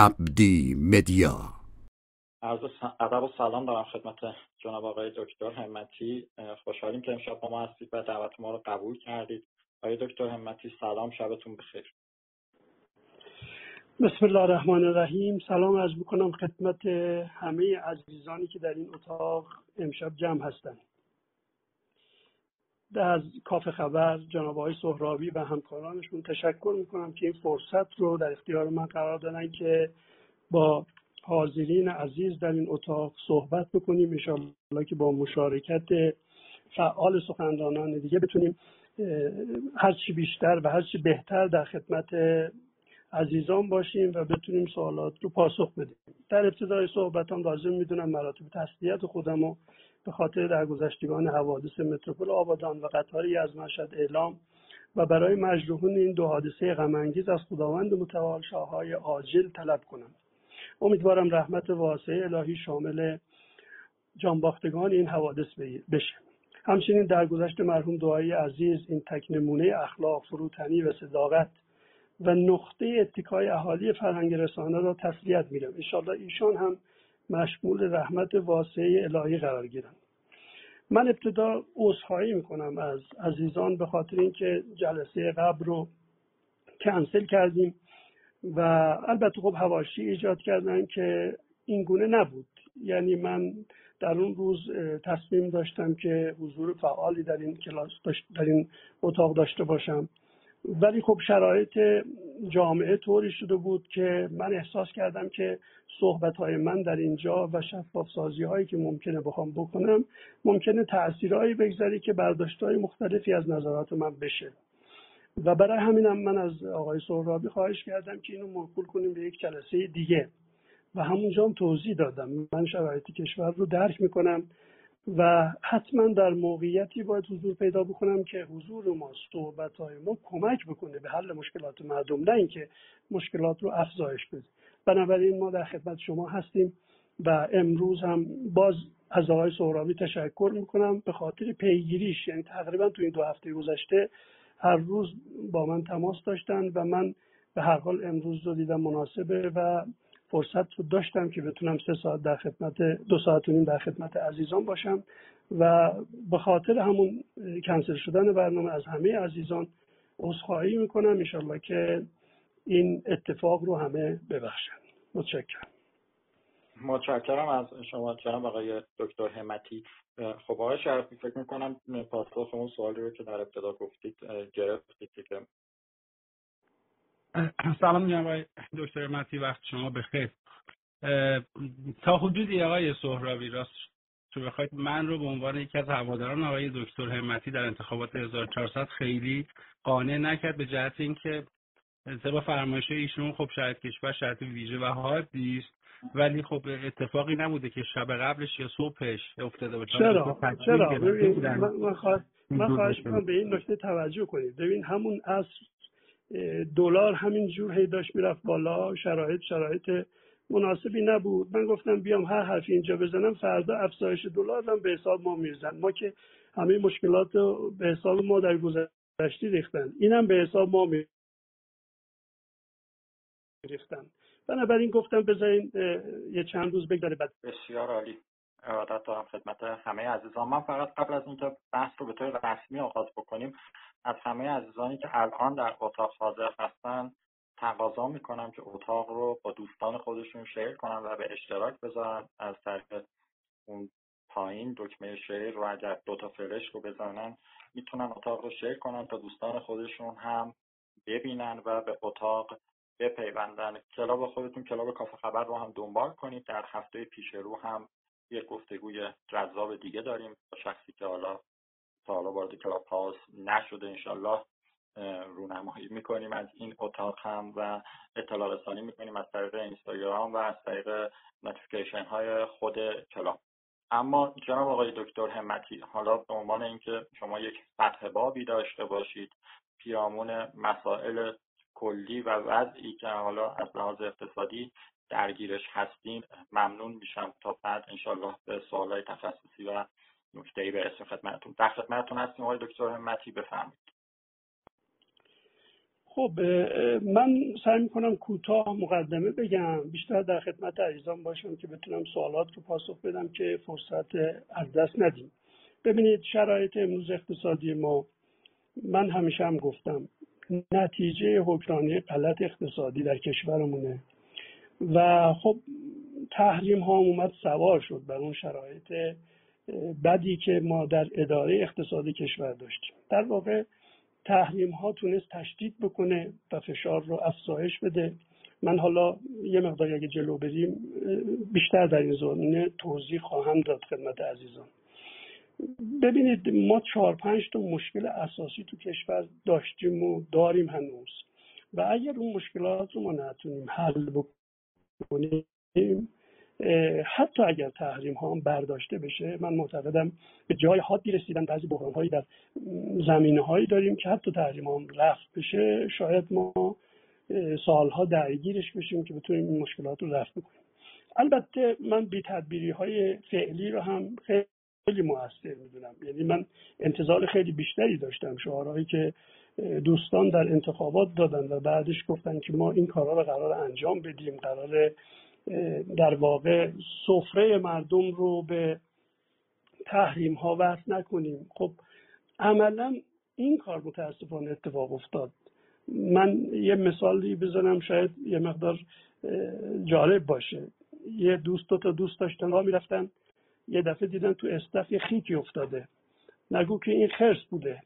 عبدی مدیا عرض ادب و سلام دارم خدمت جناب آقای دکتر همتی. خوشحالیم که امشب با ما هستید و دعوت ما رو قبول کردید. آقای دکتر همتی سلام شبتون بخیر. بسم الله الرحمن الرحیم. سلام از می‌کنم خدمت همه عزیزانی که در این اتاق امشب جمع هستند. از کاف خبر جناب آقای سهرابی و همکارانشون تشکر می‌کنم که این فرصت رو در اختیار من قرار دادن که با حاضرین عزیز در این اتاق صحبت بکنیم. انشاءالله که با مشارکت فعال سخنرانان دیگه بتونیم هرچی بیشتر و هرچی بهتر در خدمت عزیزان باشیم و بتونیم سوالات رو پاسخ بدیم. در ابتدای صحبتان لازم می‌دونم مراتب تسلیت خودم رو به خاطر درگذشتگان حوادث متروپول آبادان و قطاری از مشهد اعلام و برای مجروحون این دو حادثه غمانگیز از خداوند متعال شاههای عاجل طلب کنم امیدوارم رحمت واسعه الهی شامل جانباختگان این حوادث بشه. همچنین در گذشت مرحوم دعایی عزیز این تک نمونه اخلاق فروتنی و صداقت و نقطه اتکای اهالی فرهنگ رسانه را تسلیت میرم انشاءالله ایشان هم مشمول رحمت واسعه الهی قرار گیرن من ابتدا عذرخواهی می‌کنم از عزیزان به خاطر اینکه جلسه قبل رو کنسل کردیم و البته خب هواشی ایجاد کردن که این گونه نبود. یعنی من در اون روز تصمیم داشتم که حضور فعالی در این کلاس در این اتاق داشته باشم. ولی خب شرایط جامعه طوری شده بود که من احساس کردم که صحبت های من در اینجا و شفاف سازی هایی که ممکنه بخوام بکنم ممکنه تاثیرهایی بگذاری که برداشت های مختلفی از نظرات من بشه. و برای همینم من از آقای سهرابی خواهش کردم که اینو موکول کنیم به یک جلسه دیگه. و همونجا هم توضیح دادم. من شرایط کشور رو درک می‌کنم و حتما در موقعیتی باید حضور پیدا بکنم که حضور ما صحبت های ما کمک بکنه به حل مشکلات مردم نه اینکه مشکلات رو افزایش بده. بنابراین ما در خدمت شما هستیم و امروز هم باز از آقای سهرابی تشکر می‌کنم به خاطر پیگیریش. یعنی تقریبا تو این دو هفته گذشته هر روز با من تماس داشتن و من به هر حال امروز رو دیدم مناسبه و فرصت رو داشتم که بتونم سه ساعت در خدمت دو ساعت و نیم در خدمت عزیزان باشم و به خاطر همون کنسل شدن برنامه از همه عزیزان عذرخواهی می‌کنم. انشالله که این اتفاق رو همه ببخشن. متشکرم. متشکرم از شما جناب آقای دکتر همتی خب آقای شرفی فکر می‌کنم پاسخ اون سوالی رو که در ابتدا گفتید گرفتید که سلام میگم آقای دکتر متی وقت شما بخیر. تا حدودی آقای سهرابی راست تو بخواید من رو به عنوان یکی از هواداران آقای دکتر همتی در انتخابات 1400 خیلی قانع نکرد به جهت اینکه طبق فرمایش ایشون خب شاید کشور شرط ویژه و حادی است ولی خب اتفاقی نبوده که شب قبلش یا صبحش افتاده باشه چرا؟ چرا؟ من خواهش من خواهش به این نکته توجه کنید. ببین همون اصر دلار همین جور هی داشت می‌رفت بالا. شرایط شرایط مناسبی نبود. من گفتم بیام هر حرفی اینجا بزنم فردا افزایش دلار هم به حساب ما میرزن ما که همه مشکلات به حساب ما در گذشته ریختن. اینم به حساب ما ریختن بنابراین گفتم بذارین یه چند روز بگذره بعد بسیار عالی. ارادت دارم خدمت همه عزیزان. من فقط قبل از اینکه بحث رو به طور رسمی آغاز بکنیم از همه عزیزانی که الان در اتاق حاضر هستن تقاضا می‌کنم که اتاق رو با دوستان خودشون شیر کنن و به اشتراک بذارن. از طریق اون پایین دکمه شیر رو اگر دوتا فرش رو بزنن می‌تونن اتاق رو شیر کنن تا دوستان خودشون هم ببینن و به اتاق بپیوندن. club خودتون club کافه خبر رو هم دنبال کنید. در هفته پیش رو هم یک گفتگوی جذاب دیگه داریم با شخصی که حالا تا حالا وارد Clubhouse نشده انشالله رونمایی می‌کنیم. از این اتاق هم و اطلاع رسانی می‌کنیم از طریق اینستاگرام و از طریق notification های خود club. اما جناب آقای دکتر همتی حالا به عنوان اینکه شما یک فتح بابی داشته باشید پیامون مسائل کلی و وضعی که حالا از لحاظ اقتصادی درگیرش هستیم ممنون میشم تا بعد انشالله به سوالای تخصصی و نکته ای برسیم خدمتتون. در خدمتتون هستیم آقای دکتر همتی بفرمایید. خب من سعی می‌کنم کوتاه مقدمه بگم. بیشتر در خدمت عزیزان باشم که بتونم سوالات رو پاسخ بدم که فرصت از دست ندیم. ببینید شرایط امروز اقتصادی ما من همیشه هم گفتم نتیجه حکرانی غلط اقتصادی در کشورمونه. و خب تحریم ها اومد سوار شد بر اون شرایط بدی که ما در اداره اقتصادی کشور داشتیم. در واقع تحریم ها تونست تشدید بکنه و فشار رو افزایش بده. من حالا یه مقداری اگه جلو بریم بیشتر در این زمینه توضیح خواهم داد خدمت عزیزان. ببینید ما چهار پنج تا مشکل اساسی تو کشور داشتیم و داریم هنوز. و اگر اون مشکلات رو ما نتونیم حل بکنیم حتی اگر تحریم ها برداشته بشه من معتقدم به جای حادی رسیدن بعضی بحران هایی در زمینه هایی داریم که حتی تحریم ها هم رفت بشه شاید ما سالها درگیرش بشیم که بتونیم این مشکلات رو رفت بکنیم. البته من بی تدبیری های فعلی رو هم خیلی موثر می‌دونم. یعنی من انتظار خیلی بیشتری داشتم. شعارهایی که دوستان در انتخابات دادن و بعدش گفتن که ما این کارها رو قرار انجام بدیم قرار در واقع سفره مردم رو به تحریم ها وصل نکنیم. خب عملا این کار متاسفانه اتفاق افتاد. من یه مثالی بزنم شاید یه مقدار جالب باشه. یه دوست دو تا دوست داشتن ها می‌رفتن. یه دفعه دیدن تو استف یه خیکی افتاده. نگو که این خرس بوده.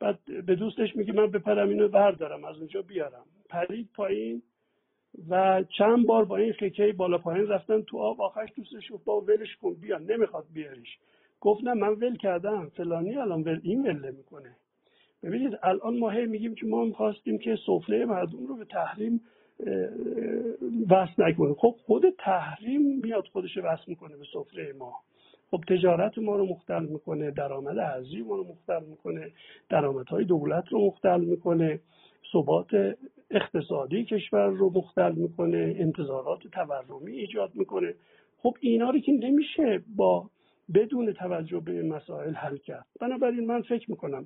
بعد به دوستش میگه من بپرم اینو بردارم از اونجا بیارم. پرید پایین و چند بار با این خیکه بالا پایین رفتن تو آب. آخرش دوستش گفت با ولش کن بیا نمی‌خواد بیاریش. گفت نه من ول کردم فلانی الان ول این ول می‌کنه ببینید الان ما هی میگیم که ما می‌خواستیم که سفره مردم رو به تحریم وصل نکنه. خب خود تحریم میاد خودش وصل می‌کنه به سفره ما. خب تجارت ما رو مختل می‌کنه درآمد ارزی ما رو مختل می‌کنه درآمدهای دولت رو مختل می‌کنه ثبات اقتصادی کشور رو مختل می‌کنه انتظارات تورمی ایجاد می‌کنه. خب اینا رو که نمیشه با بدون توجه به مسائل حل کرد. بنابراین من فکر می‌کنم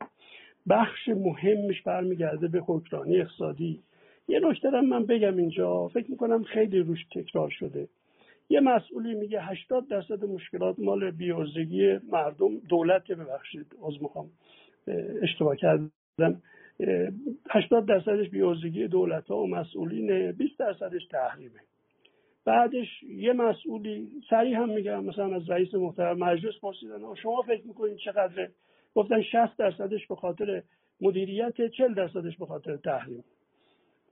بخش مهمش برمیگرده به حکمرانی اقتصادی یه نکته من بگم اینجا. فکر می‌کنم خیلی روش تکرار شده. یه مسئولی میگه 80 درصد مشکلات مال بیارزگی مردم دولت ببخشید از می‌خوام اشتباه کردم. 80 درصدش بیارزگی دولت ها و مسئولین 20 درصدش تحریمه. بعدش یه مسئولی سریع هم میگم مثلا از رئیس محترم مجلس پرسیدن شما فکر می‌کنید چقدر گفتن 60 درصدش به خاطر مدیریت 40 درصدش به خاطر تحریم.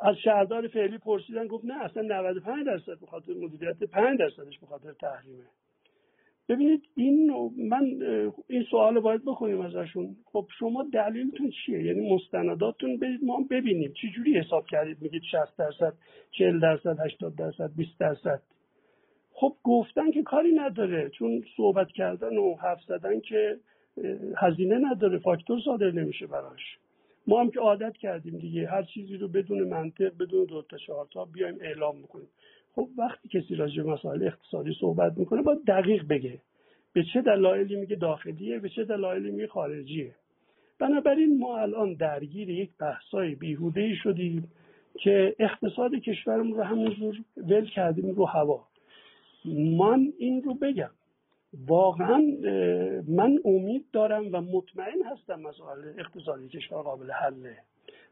از شهردار فعلی پرسیدن گفت نه اصلا 95 درصد به خاطر مدیریت 5 درصدش به خاطر تحریمه. ببینید این من این سوال باید بکنیم ازشون. خب شما دلیلتون چیه؟ یعنی مستنداتتون برید ما ببینیم. چی جوری حساب کردید؟ میگید 60 درصد 40 درصد 80 درصد 20 درصد. خب گفتن که کاری نداره. چون صحبت کردن و حرف زدن که هزینه نداره فاکتور صادر نمیشه براش. ما هم که عادت کردیم دیگه. هر چیزی رو بدون منطق بدون دو تا چهار تا بیایم اعلام می‌کنیم خب وقتی کسی راجع مسائل اقتصادی صحبت می‌کنه باید دقیق بگه. به چه دلایلی میگه داخلیه به چه دلایلی میگه خارجیه. بنابراین ما الان درگیر یک بحثای بیهوده شدیم که اقتصاد کشورمون رو همونجور ول کردیم رو هوا. من این رو بگم. واقعا من امید دارم و مطمئن هستم مسائل اقتصادی کشور قابل حله.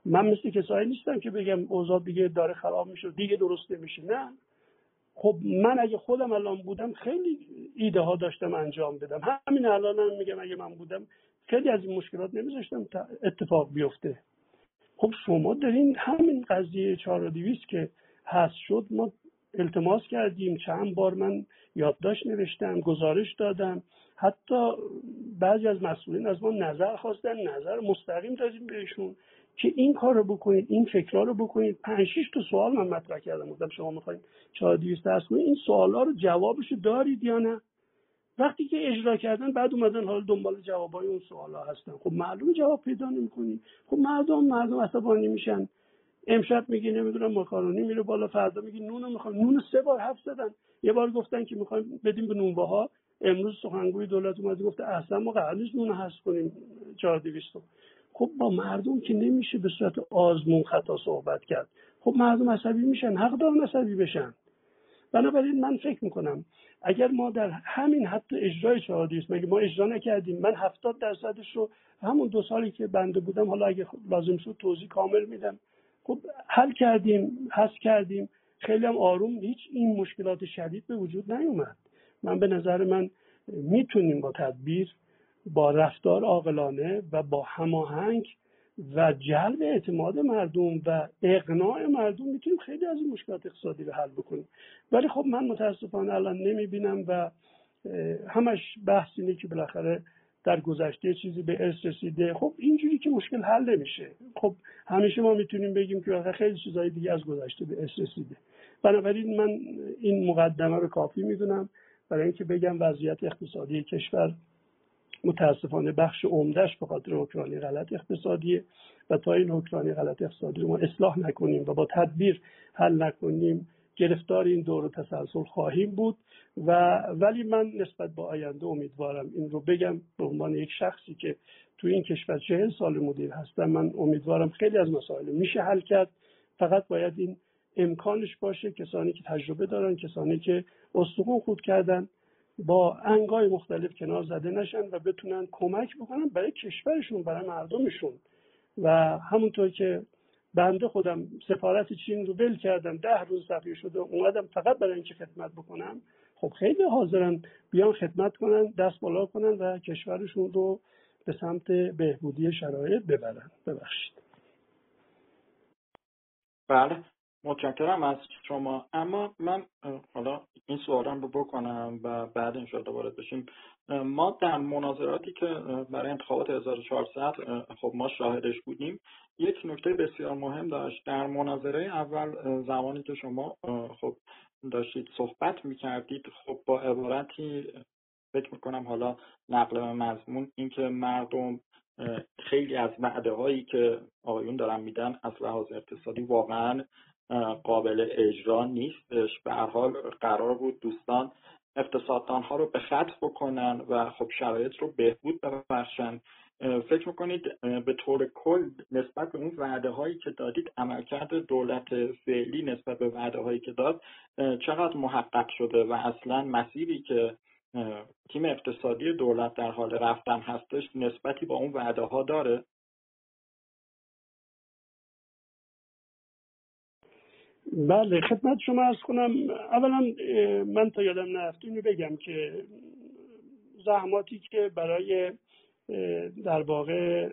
من مثل کسایی نیستم که بگم اوضاع دیگه داره خراب میشه دیگه درست نمیشه نه. خب من اگه خودم الان بودم خیلی ایده ها داشتم انجام بدم. همین الان هم میگم اگه من بودم خیلی از این مشکلات نمیذاشتم اتفاق بیفته. خب شما دارین همین قضیه چهار که هست شد ما التماس کردیم. چند بار من یادداشت نوشتم گزارش دادم. حتی بعضی از مسئولین از ما نظر خواستن نظر مستقیم دادیم بهشون که این کار رو بکنید این فکرها رو بکنید. پنج شیش تا سوال من مطرح کردم. گفتم شما می‌خواید چهار دیویست درس کنید؟ این سوالا رو جوابش دارید یا نه؟ وقتی که اجرا کردن بعد اومدن حالا دنبال جوابای اون سوالا هستن. خب معلوم جواب پیدا نمی‌کنی. خب مردم مردم عصبانی میشن. امشب میگی نمی‌دونم ماکارونی میره بالا فردا میگی نونو می‌خوام. نون سه بار حرف زدن. یه بار گفتن که می‌خوایم بدیم به نونبه ها امروز سخنگوی دولت اومد گفته اصلا ما قرار نیست نون حذف کنیم 4200 خب با مردم که نمیشه به صورت آزمون خطا صحبت کرد. خب مردم عصبی میشن حق دارن عصبی بشن. بنابراین من فکر می‌کنم اگر ما در همین حتی اجرای چهاردیست مگه ما اجرا نکردیم؟ من هفتاد درصدش رو همون دو سالی که بنده بودم حالا اگه لازم شد توضیح کامل میدم. خب حل کردیم حس کردیم. خیلی هم آروم هیچ این مشکلات شدید به وجود نیومد. من به نظر من می‌تونیم با تدبیر با رفتار عاقلانه و با هماهنگ و جلب اعتماد مردم و اقناع مردم می‌تونیم خیلی از این مشکلات اقتصادی رو حل بکنیم. ولی خب من متاسفانه الان نمی‌بینم و همش بحث اینه که بالاخره در گذشته چیزی به ارث رسیده. خب اینجوری که مشکل حل نمیشه. خب همیشه ما می‌تونیم بگیم که خیلی چیزهای دیگه از گذشته به ارث رسیده. بنابراین من این مقدمه رو کافی می‌دونم. برای اینکه بگم وضعیت اقتصادی کشور متاسفانه بخش عمدهش به خاطر حکمرانی غلط اقتصادیه و تا این حکمرانی غلط اقتصادی رو ما اصلاح نکنیم و با تدبیر حل نکنیم. گرفتار این دور تسلسل خواهیم بود و ولی من نسبت به آینده امیدوارم این رو بگم به عنوان یک شخصی که تو این کشور چهل سال مدیر هستم من امیدوارم خیلی از مسائل میشه حل کرد. فقط باید این امکانش باشه کسانی که تجربه دارن کسانی که استخون خود کردن با انگای مختلف کنار زده نشن و بتونن کمک بکنن برای کشورشون برای مردمشون. و همونطور که بنده خودم سفارت چین رو ول کردم ده روز تغییر شده اومدم فقط برای اینکه خدمت بکنم. خب خیلی حاضرن بیان خدمت کنن دست بالا کنن و کشورشون رو به سمت بهبودی شرایط ببرن. ببخشید. بله. متشکرم از شما. اما من حالا این سوالم رو بکنم و بعد انشاءالله وارد بشیم. ما در مناظراتی که برای انتخابات 1400 خب ما شاهدش بودیم یک نکته بسیار مهم داشت. در مناظره اول زمانی که شما خب داشتید صحبت می‌کردید خب با عبارتی فکر می‌کنم حالا نقل مضمون اینکه مردم خیلی از وعده هایی که آقایون دارن میدن از لحاظ اقتصادی واقعا قابل اجرا نیستش به هر حال قرار بود دوستان اقتصاددان ها رو به خط بکنن و خب شرایط رو بهبود ببخشن. فکر می‌کنید به طور کل نسبت به اون وعده هایی که دادید عملکرد دولت فعلی نسبت به وعده هایی که داد چقدر محقق شده و اصلا مسیری که تیم اقتصادی دولت در حال رفتن هستش نسبتی با اون وعده ها داره؟ بله خدمت شما از کنم. اولا من تا یادم نرفت اینو بگم که زحماتی که برای در واقع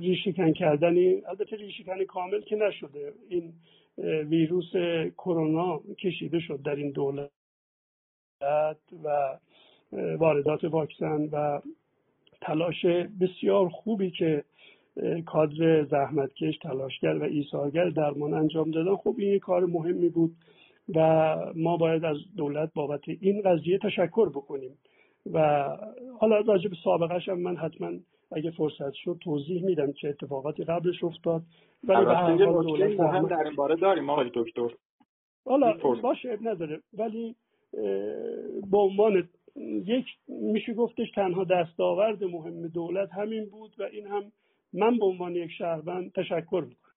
ریشکن کردنی البته ریشکن کامل که نشده. این ویروس کرونا کشیده شد در این دولت و واردات واکسن و تلاش بسیار خوبی که کادر زحمتکش تلاشگر و ایثارگر درمان انجام دادن. خب این کار مهمی بود و ما باید از دولت بابت این قضیه تشکر بکنیم. و حالا راجع به سابقش هم من حتما اگه فرصت شد توضیح میدم که اتفاقاتی قبلش افتاد. ولی به هر حال مهم در این باره داریم آقای دکتر. حالا باشه نداره. ولی به عنوان یک میشه گفتش تنها دستاورد مهم دولت همین بود و این هم من به عنوان یک شهروند تشکر می‌کنم.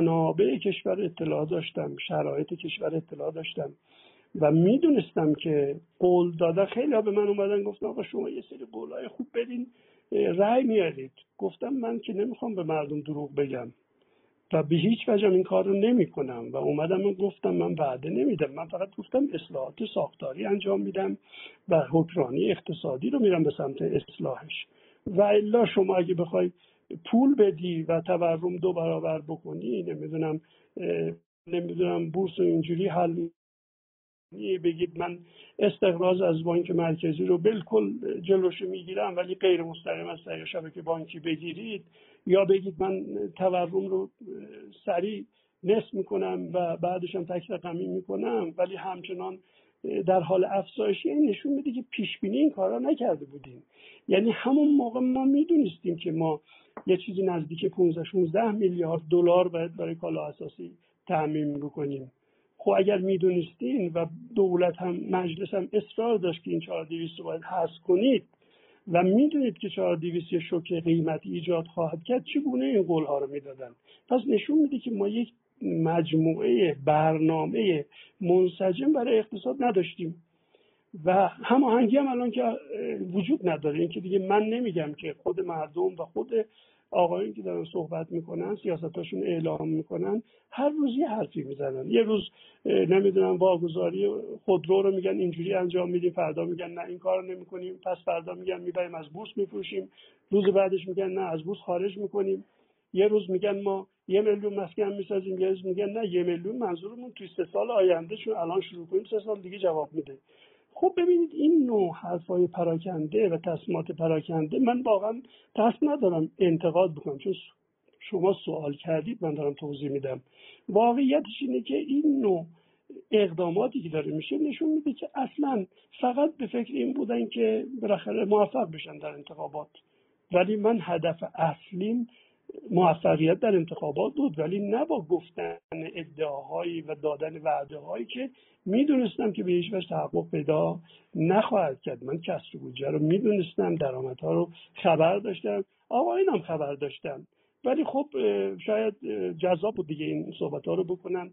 منابع کشور اطلاع داشتم شرایط کشور اطلاع داشتم و می‌دونستم که قول داده خیلی ها به من اومدن گفتن آقا شما یه سری قولای خوب بدین رأی میارید. گفتم من که نمی‌خوام به مردم دروغ بگم. و به هیچ وجه این کار رو نمی کنم و اومدم من گفتم من وعده نمیدم. من فقط گفتم اصلاحات ساختاری انجام میدم و حکرانی اقتصادی رو میرم به سمت اصلاحش. و الا شما اگه بخوای پول بدی و تورم دو برابر بکنی نمی‌دونم نمی‌دونم بورس و اینجوری حل بگید من استقراض از بانک مرکزی رو بالکل جلوش می‌گیرم ولی غیر مستقیم از طریق شبکه بانکی بگیرید. یا بگید من تورم رو سریع نصف می‌کنم و بعدش هم تک رقمی می‌کنم ولی همچنان در حال افزایشی این نشون میده که پیش بینی این کارا نکرده بودیم. یعنی همون موقع ما می‌دونستیم که ما یه چیزی نزدیک 15 16 میلیارد دلار باید برای کالا اساسی تعمین بکنیم. خب اگر می‌دونستین و دولت هم مجلس هم اصرار داشت که این 4200 رو باید حذف کنید و می‌دونید که 4200 شوک قیمتی ایجاد خواهد کرد چگونه این قول ها رو می‌دادن؟ پس نشون میده که ما یک مجموعه برنامه منسجم برای اقتصاد نداشتیم. و هماهنگی هم الان که وجود نداره. اینکه دیگه من نمیگم که خود مردم و خود آقایون که دارن صحبت می‌کنن سیاستاشون اعلام می‌کنن هر روز یه حرفی می‌زنن. یه روز نمی‌دونم واگذاری خودرو رو میگن اینجوری انجام میدیم فردا میگن نه این کار نمی‌کنیم. پس فردا میگن می‌بریم از بورس میفروشیم. روز بعدش میگن نه از بورس خارج می‌کنیم. یه روز میگن ما یه میلیون مسکن می‌سازیم یه روز میگن نه یه میلیون منظورمون توی سه سال آینده چون الان شروع کنیم سه سال دیگه جواب میده. خب ببینید این نوع حرفای پراکنده و تصمیمات پراکنده من واقعا دست ندارم انتقاد بکنم چون شما سوال کردید من دارم توضیح میدم. واقعیتش اینه که این نوع اقداماتی که داره میشه نشون میده که اصلا فقط به فکر این بودن که بالاخره موفق بشن در انتخابات. ولی من هدف اصلیم موفقیت در انتخابات بود ولی نه با گفتن ادعاهایی و دادن وعده هایی که می‌دونستم که به هیچ وجه تحقق پیدا نخواهد کرد. من کسر بودجه رو می‌دونستم درآمدها رو خبر داشتم آقایون هم خبر داشتم ولی خب شاید جذاب بود دیگه این صحبت ها رو بکنن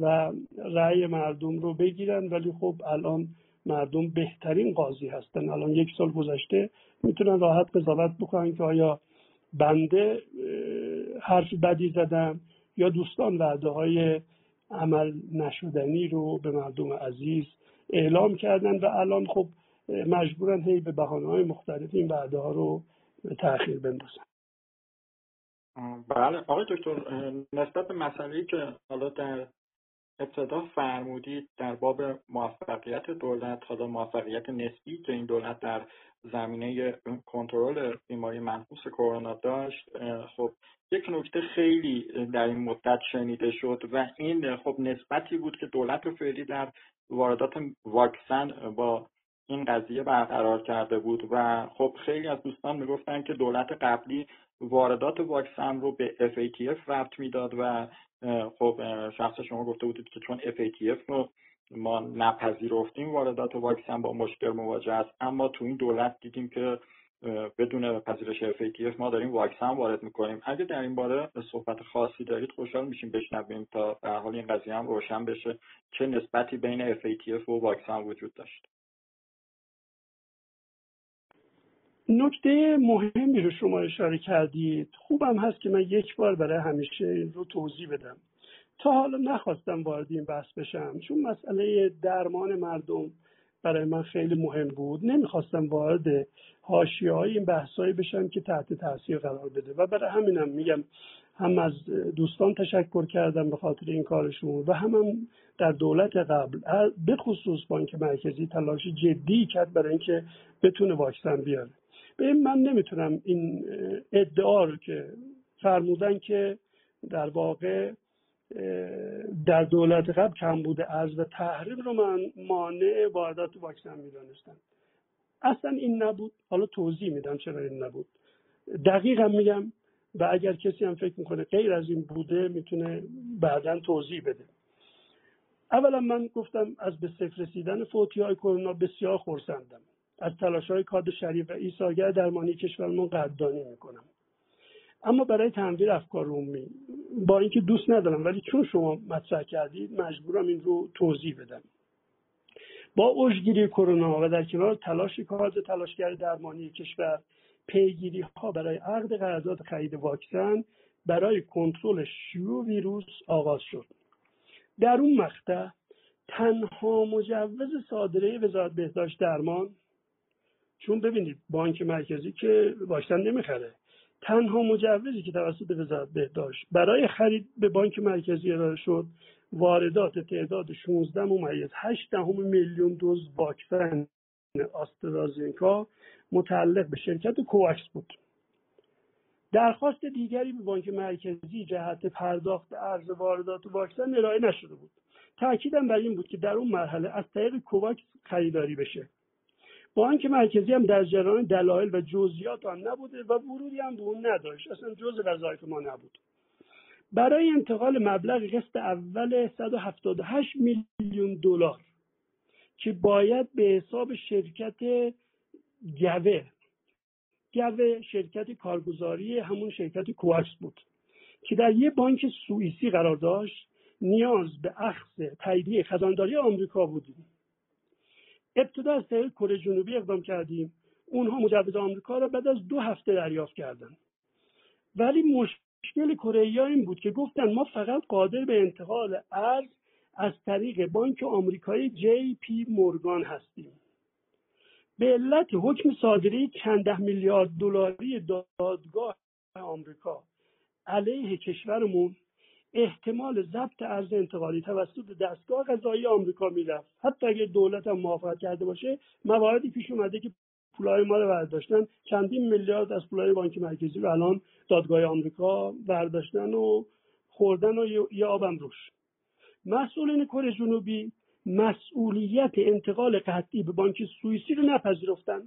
و رأی مردم رو بگیرن. ولی خب الان مردم بهترین قاضی هستن. الان یک سال گذشته می‌تونن راحت قضاوت بکنن که آیا بنده حرف بدی زدم یا دوستان وعده های عمل نشدنی رو به مردم عزیز اعلام کردن و الان خب مجبورن هی به بحانه های مختلف این وعده ها رو تاخیر بندازن. بله آقای دکتر نسبت به مسئله که حالا در ابتدا فرمودید در باب موفقیت دولت حالا موفقیت نسبی که این دولت در زمینه کنترل بیماری منحوس کرونا داشت. خب یک نکته خیلی در این مدت شنیده شد و این خب نسبتی بود که دولت فعلی در واردات واکسن با این قضیه برقرار کرده بود و خب خیلی از دوستان می‌گفتن که دولت قبلی واردات واکسن رو به FATF ربط می‌داد و خب شخص شما گفته بودید که چون FATF رو ما نپذیرفتیم واردات واکسن با مشکل مواجه است اما تو این دولت دیدیم که بدون پذیرش FATF ما داریم واکسن وارد می‌کنیم. اگه در این باره صحبت خاصی دارید خوشحال میشیم بشنویم تا در حال این قضیه هم روشن بشه چه نسبتی بین FATF و واکسن وجود داشت. نکته مهمی رو شما اشاره کردید. خوبم هست که من یک بار برای همیشه این رو توضیح بدم. تا حالا نخواستم وارد این بحث بشم. چون مسئله درمان مردم برای من خیلی مهم بود. نمی‌خواستم وارد حاشیه های این بحثایی بشم که تحت تاثیر قرار بده. و برای همینم میگم هم از دوستان تشکر کردم به خاطر این کارشون و هم, هم در دولت قبل به خصوص بانک مرکزی تلاش جدی کرد برای اینکه بتونه واکسن بیاره. به من نمی‌تونم این ادعا رو که فرمودن که در واقع در دولت قبل کم بوده از و تحریم رو من مانع واردات واکسن می‌دانستم اصلا این نبود. حالا توضیح میدم چرا این نبود. دقیقا میگم و اگر کسی هم فکر می‌کنه غیر از این بوده می‌تونه بعدا توضیح بده. اولا من گفتم از به صفر رسیدن فوتی های کرونا بسیار خورسندم از تلاش های کاد شریف و ایساگر درمانی کشورمون قدردانی می‌کنم. اما برای تنویر افکار عمومی با اینکه دوست ندارم ولی چون شما مطرح کردید مجبورم این رو توضیح بدم. با اوجگیری کرونا و در کنار تلاش کارد تلاشگر درمانی کشور پیگیری ها برای عقد قرارداد خرید واکسن برای کنترل شیوع ویروس آغاز شد. در اون مقطع تنها مجوز صادره وزارت بهداشت درمان چون ببینید بانک مرکزی که واکسن نمی‌خره تنها مجوزی که توسط وزارت بهداشت برای خرید به بانک مرکزی ارائه شد واردات تعداد 16 ممیز 8 دهم میلیون دوز واکسن آسترازینکا متعلق به شرکت کوواکس بود. درخواست دیگری به بانک مرکزی جهت پرداخت ارز واردات واکسن ارائه نشده بود. تاکیدم بر این بود که در اون مرحله از طریق کوواکس خریداری بشه. بانک مرکزی هم در جریان دلایل و جزئیات آن نبوده و ورودی هم به اون نداشت. اصلا جز وظایف ما نبود. برای انتقال مبلغ قسط اول 178 میلیون دلار که باید به حساب شرکت گوه گوه شرکت کارگزاری همون شرکت کوارس بود که در یه بانک سوئیسی قرار داشت نیاز به اخذ تاییدیه خزانداری آمریکا بودیم ابتدا از طریق کره جنوبی اقدام کردیم. اونها مجوز آمریکا را بعد از دو هفته دریافت کردند ولی مشکل کره این بود که گفتن ما فقط قادر به انتقال ارز از طریق بانک آمریکایی جی پی مورگان هستیم. به علت حکم صادری چند ده میلیارد دلاری دادگاه آمریکا علیه کشورمون احتمال ضبط ارز انتقالی توسط دستگاه قضایی آمریکا می‌رفت. حتی اگر دولت هم موافقت کرده باشه مواردی پیش اومده که پولای ما رو برداشتن. چندین میلیارد از پولای بانک مرکزی رو الان دادگاه آمریکا برداشتن و خوردن و یه آبم روش. مسئولین کره جنوبی مسئولیت انتقال قطعی به بانک سوئیسی رو نپذیرفتن.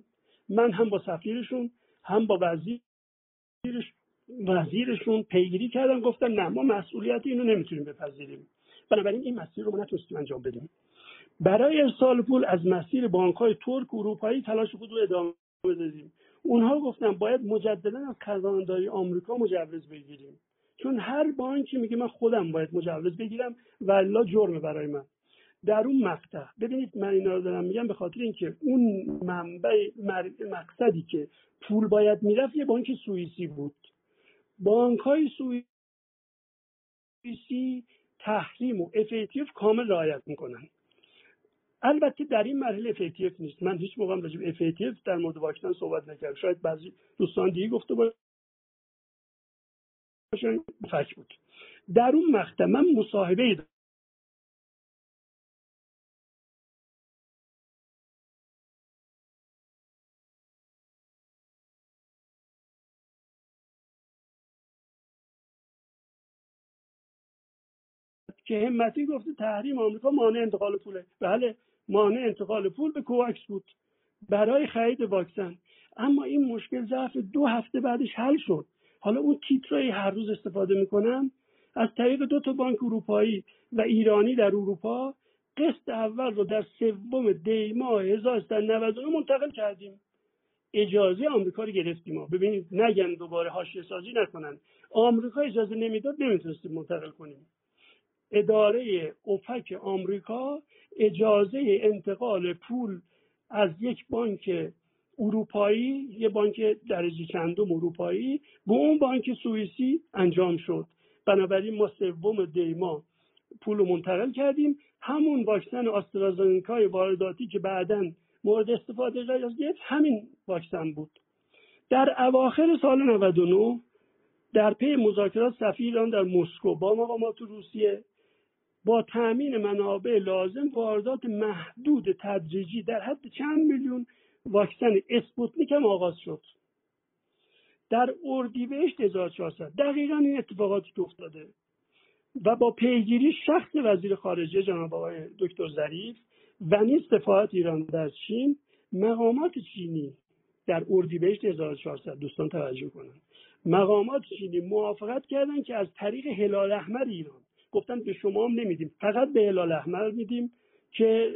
من هم با سفیرشون هم با وزیرش وزیرشون پیگیری کردن گفتن نه ما مسئولیت اینو نمی‌تونیم بپذیریم. بنابراین این مسیر رو ما نتونستیم انجام بدیم. برای ارسال پول از مسیر بانک های ترک اروپایی تلاش خود رو ادامه بدیم. اونها گفتن باید مجددا از خزانداری آمریکا مجوز بگیریم. چون هر بانکی میگه من خودم باید مجوز بگیرم و جرمه برای من. در اون مقطع ببینید من اینا رو دارم میگم به خاطر اینکه اون منبع مقصدی که پول باید می‌رفت یه بانک سوئیسی بود. بانک های سوئیسی تحریم و FATF کامل رعایت می‌کنن. البته در این مرحله FATF نیست. من هیچ موقع راجع به در مورد واکسن صحبت نکردم. شاید بعضی دوستان دیگه گفته باشن فک بود. در اون مقطع من مصاحبه که همتی گفته تحریم آمریکا مانع انتقال پوله. بله مانع انتقال پول به کوواکس بود برای خرید واکسن. اما این مشکل ضعف دو هفته بعدش حل شد. حالا اون تیترایی هر روز استفاده می‌کنم. از طریق دو تا بانک اروپایی و ایرانی در اروپا قسط اول رو در سوم دی ماه 1399 منتقل کردیم. اجازه آمریکا رو گرفتیم. ما ببینید نگن دوباره حاشیه سازی نکنن. آمریکا اجازه نمی‌داد نمی‌تونستیم منتقل کنیم. اداره اوپک آمریکا اجازه انتقال پول از یک بانک اروپایی یه بانک درجه چندم اروپایی به اون بانک سوئیسی انجام شد. بنابراین ما سوم دیما پول رو منتقل کردیم. همون واکسن آسترازنکای وارداتی که بعدا مورد استفاده قرار گرفت همین واکسن بود. در اواخر سال 99 در پی مذاکرات سفیر ایران در مسکو با مقامات روسیه با تأمین منابع لازم واردات محدود تدریجی در حد چند میلیون واکسن اسپوتنیک هم آغاز شد. در اردیبهشت 1400 دقیقا این اتفاقاتی که افتاده. و با پیگیری شخص وزیر خارجه جناب آقای دکتر ظریف و نیز سفارت ایران در چین مقامات چینی در اردیبهشت 1400 دوستان توجه کنند مقامات چینی موافقت کردند که از طریق هلال احمر ایران گفتن به شما هم نمیدیم. فقط به هلال احمر میدیم که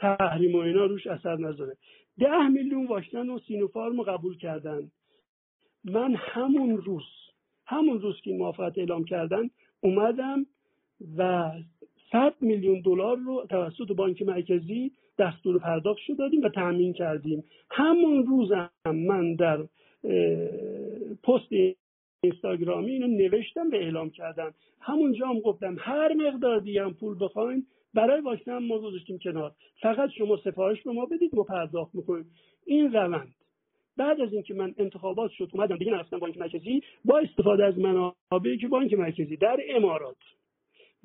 تحریم و اینا روش اثر نذاره. ده میلیون واکسن و سینوفارم قبول کردن. من همون روز همون روز که این موافقت اعلام کردن اومدم و 100 میلیون دلار رو توسط بانک مرکزی دستور پرداخت شد دادیم و تامین کردیم. همون روز هم من در پست اینستاگرامی اینو نوشتم به اعلام کردم. همونجا هم گفتم هر مقدار دیگه هم پول بخواین برای واکسن ما گذاشتیم کنار. فقط شما سفارش به ما بدید ما پرداخت می‌کنیم. این روند. بعد از اینکه من انتخابات شد اومدم دیگه نرفتم بانک مرکزی. با استفاده از منابعی که بانک مرکزی در امارات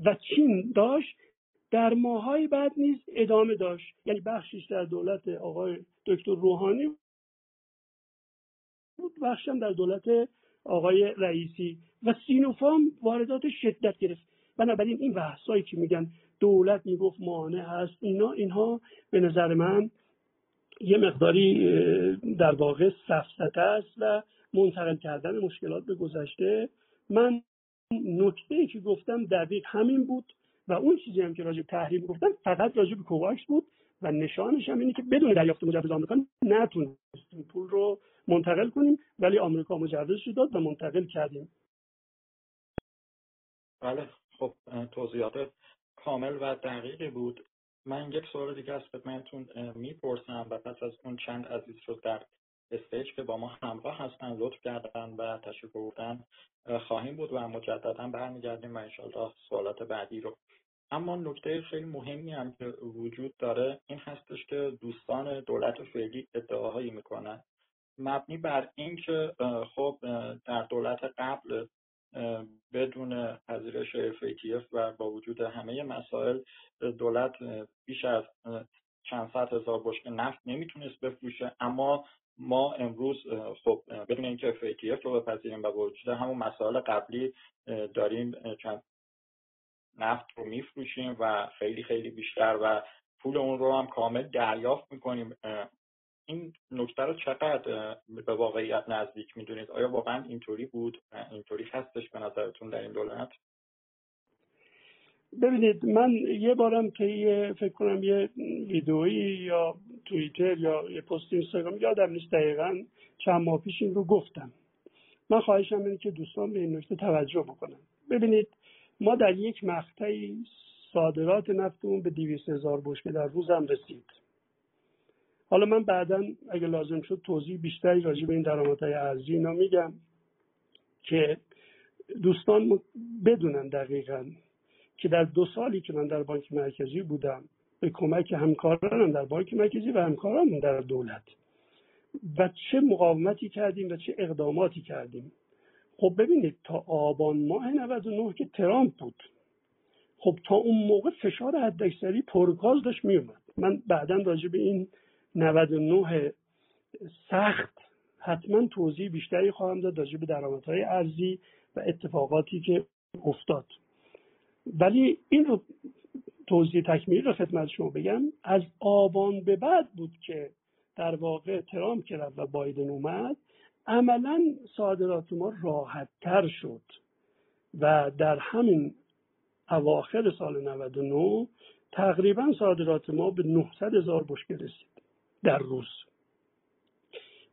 و چین داشت در ماهای بعد نیز ادامه داشت. یعنی بخشیش در دولت آقای دکتر روحانی بود بخشم در دولت آقای رئیسی و سینوفام واردات شدت گرفت. بنابراین این بحثایی که میگن دولت می‌گفت مانع هست اینا اینها به نظر من یه مقداری در واقع سفسته است و منتقل کردن مشکلات به گذشته. من نکته که گفتم دقیق همین بود و اون چیزی هم که راجع تحریم گفتم فقط راجع به کوواکس بود و نشانش هم اینه که بدون دریافت مجوز آمریکا نتونستیم پول رو منتقل کنیم ولی آمریکا مجوزش داد و منتقل کردیم. بله خب توضیحات کامل و دقیقی بود. من یک سوال دیگه از خدمتتون می‌پرسم و پس از اون چند عزیز رو در استیج که با ما همراه هستن لطف کردن و تشریف بردن خواهیم بود و مجددا برمیگردیم و انشالله سوالات بعدی رو. اما نکته خیلی مهمی هم که وجود داره این هستش که دوستان دولت فعلی ادعاهایی می‌کنن. مبنی بر اینکه خب در دولت قبل بدون پذیرش FATF و با وجود همه مسائل دولت بیش از چند صد هزار بشکه نفت نمی‌تونست بفروشه. اما ما امروز خب بدون اینکه FATF رو بپذیریم و با وجود همون مسائل قبلی داریم چند نفت رو میفروشیم و خیلی خیلی بیشتر و پول اون رو هم کامل دریافت می‌کنیم این نکته رو چقدر به واقعیت نزدیک می‌دونید؟ آیا واقعا اینطوری بود؟ اینطوری هستش به نظرتون در این دولت؟ ببینید من یه بارم یه فکر کنم یه ویدئویی یا توییتر یا یه پست اینستاگرام یادم نیست دقیقا چند ماه پیش این رو گفتم. من خواهشم اینه که دوستان به این نکته توجه بکنن. ببینید ما در یک مقطعی صادرات نفتمون به دیویست هزار بشکه در روز هم رسید. حالا من بعدا اگه لازم شد توضیح بیشتری راجع به این درآمدهای ارزی اینا میگم که دوستان بدونن دقیقا که در دو سالی که من در بانک مرکزی بودم به کمک همکارانم در بانک مرکزی و همکارانم در دولت و چه مقاومتی کردیم و چه اقداماتی کردیم. خب ببینید تا آبان ماه 99 که ترامپ بود. خب تا اون موقع فشار حداکثری پرگاز داشت میومد من بعدا راجع به این 99 سخت. حتما توضیح بیشتری خواهم داد راجع به درآمدهای ارزی و اتفاقاتی که افتاد. ولی این رو توضیح تکمیلی رو خدمت شما بگم. از آبان به بعد بود که در واقع ترامپ که رفت و بایدن اومد عملا صادرات ما راحت تر شد. و در همین اواخر سال 99 تقریبا صادرات ما به 900 هزار بشکه رسید. در روز.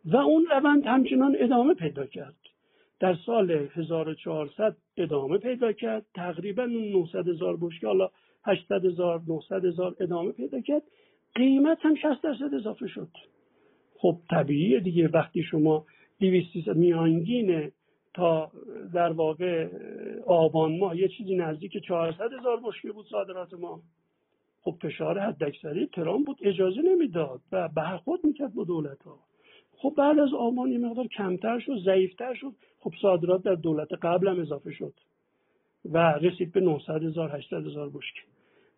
و اون روند همچنان ادامه پیدا کرد. در سال 1400 ادامه پیدا کرد. تقریبا اون 900 هزار بشکه حالا 800 هزار 900 هزار ادامه پیدا کرد. قیمت هم 60 درصد اضافه شد. خب طبیعیه دیگه. وقتی شما 200 میانگین تا در واقع آبان ماه یه چیزی نزدیک 400 هزار بشکه بود صادرات ما. خب فشار حداکثری ترام بود اجازه نمی‌داد و برخورد می‌کرد با دولت ها خب بعد از آبان یه مقدار کمتر شد ضعیفتر شد. خب صادرات در دولت قبل هم اضافه شد و رسید به 900 هزار 800 هزار بشکه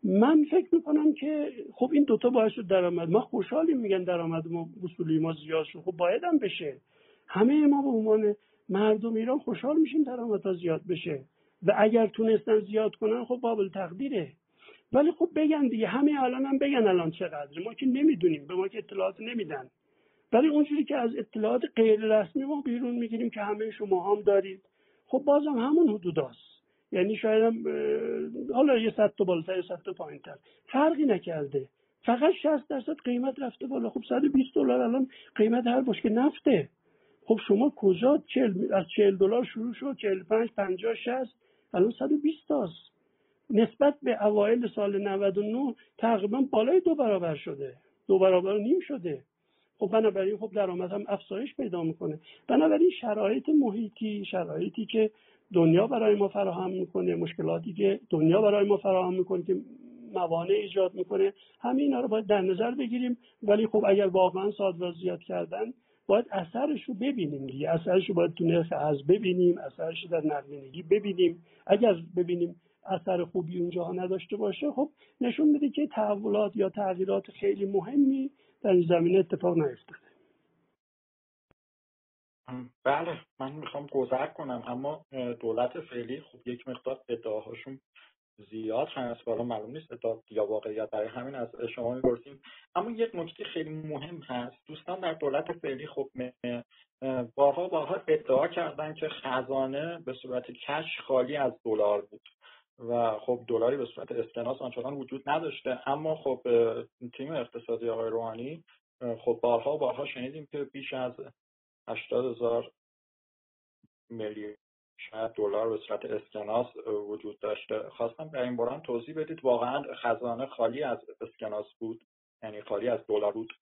من فکر می‌کنم که خب این دوتا باعث شد درآمد. ما خوشحالیم میگن درآمد ما وصولی ما زیاد شد. خب باید هم بشه. همه ما به عنوان مردم ایران خوشحال میشیم درآمدها زیاد بشه. و اگر تونستن زیاد کنن خب بابل تقدیره. ولی خب بگن دیگه. همه الان هم بگن الان چقدر ما که نمی‌دونیم. به ما که اطلاعات نمیدن. ولی اونجوری که از اطلاعات غیر رسمی ما بیرون می‌گیریم که همه شما هم دارید. خب بازم همون حدود هست. یعنی شاید هم حالا یه صد تا بالاتر یه صد تا پایینتر. فرقی نکرده. فقط 60 درصد قیمت رفته بالا. خب 120 دلار الان قیمت هر بشکه نفته. خب شما کجا چل... از 40 دلار شروع شد. 45 50 60 الان 120 تاست نسبت به اوایل سال 99 تقریبا بالای دو برابر شده. دو برابر نیم شده. خب بنابراین خب درآمد هم افزایش پیدا می‌کنه. بنابراین شرایط محیطی شرایطی که دنیا برای ما فراهم می‌کنه مشکلاتی که دنیا برای ما فراهم می‌کنه که موانع ایجاد می‌کنه همه اینا رو باید در نظر بگیریم. ولی خب اگر واقعا صادرات زیاد کردن باید اثرش رو ببینیم دیگه. اثرش رو باید تو نرخ از ببینیم اثرش رو در نقدینگی ببینیم. اگر ببینیم اثر خوبی اونجا نداشته باشه خب نشون میده که تحولات یا تغییرات خیلی مهمی در این زمینه اتفاق نیفتاده. بله من می‌خوام گذر کنم اما دولت فعلی خب یک مقدار ادعاهاشون زیاد هست. حالا معلوم نیست یا واقعیت برای همین از شما می‌پرسیم. اما یک نکته خیلی مهم هست. دوستان در دولت فعلی خب بارها بارها ادعا کردن که خزانه به صورت کش خالی از دلار بود. و خب دلاری به صورت اسکناس آنچنان وجود نداشته. اما خب تیم اقتصادی آقای روحانی خب بارها بارها شنیدیم که بیش از 80 هزار میلیون شاید دلار به صورت اسکناس وجود داشته. خواستم در این باران توضیح بدید واقعا خزانه خالی از اسکناس بود؟ یعنی خالی از دلار بود؟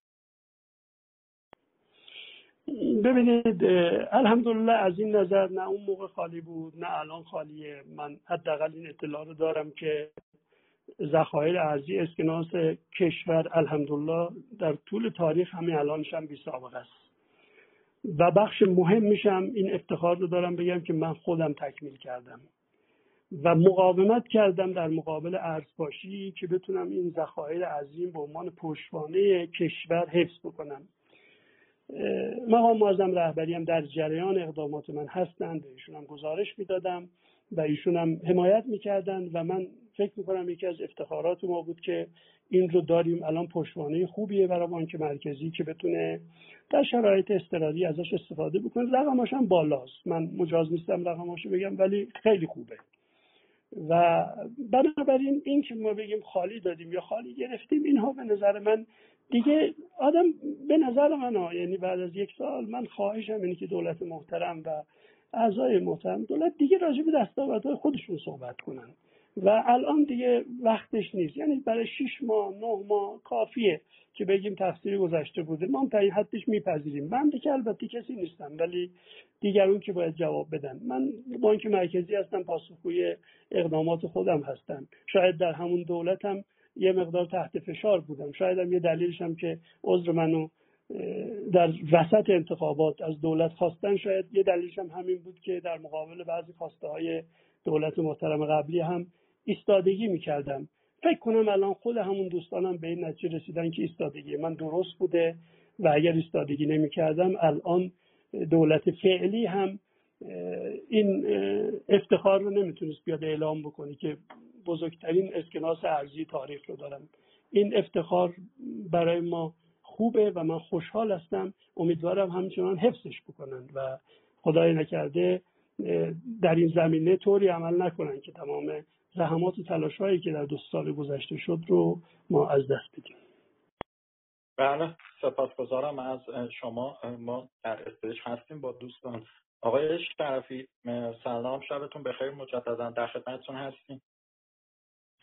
ببینید الحمدلله از این نظر نه اون موقع خالی بود نه الان خالیه. من حداقل این اطلاع رو دارم که ذخایر ارزی اسکناس کشور الحمدلله در طول تاریخ همین الانش هم بی سابقه است. و بخش مهم میشم این افتخار رو دارم بگم که من خودم تکمیل کردم و مقاومت کردم در مقابل ارزپاشی که بتونم این ذخایر عظیم به عنوان پشتوانه کشور حفظ بکنم. مقام معظم رهبری هم در جریان اقدامات من هستند. ایشون هم گزارش می‌دادم و ایشون هم حمایت می‌کردن و من فکر می‌کنم یکی از افتخارات ما بود که این رو داریم. الان پشتوانه خوبیه برای بانک مرکزی که بتونه در شرایط استرادی ازش استفاده بکنه. رقماش هم بالاست. من مجاز نیستم رقماشو بگم ولی خیلی خوبه. و بنابراین این که ما بگیم خالی دادیم یا خالی گرفتیم اینها به نظر من دیگه آدم به نظر من ها یعنی بعد از یک سال من خواهشم اینه که دولت محترم و اعضای محترم دولت دیگه راجع به دستاوردهای خودشون صحبت کنن. و الان دیگه وقتش نیست. یعنی برای شیش ماه نه ماه کافیه که بگیم تفسیر گذشته بوده. ما تا این حدش میپذیریم. من که البته کسی نیستم ولی دیگرون که باید جواب بدن. من بانک مرکزی هستم پاسخگوی اقدامات خودم هستم. شاید در همون دولتم یه مقدار تحت فشار بودم. شاید هم یه دلیلش هم که عذر منو در وسط انتخابات از دولت خواستن شاید یه دلیلش هم همین بود که در مقابل بعضی خواسته های دولت محترم قبلی هم ایستادگی می‌کردم. فکر کنم الان خود همون دوستانم به این نتیجه رسیدن که ایستادگی من درست بوده و اگر ایستادگی نمی‌کردم الان دولت فعلی هم این افتخار رو نمی‌تونست بیاد اعلام بکنه که بزرگترین اسکناس ارزی تاریخ رو دارم. این افتخار برای ما خوبه و من خوشحال هستم. امیدوارم همچنان حفظش بکنن و خدای نکرده در این زمینه طوری عمل نکنن که تمام زحمات و تلاش هایی که در دو سال گذشته شد رو ما از دست بدیم. بله سپاسگزارم از شما. ما در استیج هستیم با دوستان. آقای شرفی سلام شبتون بخیر. مجددا در خدمتتون هستیم.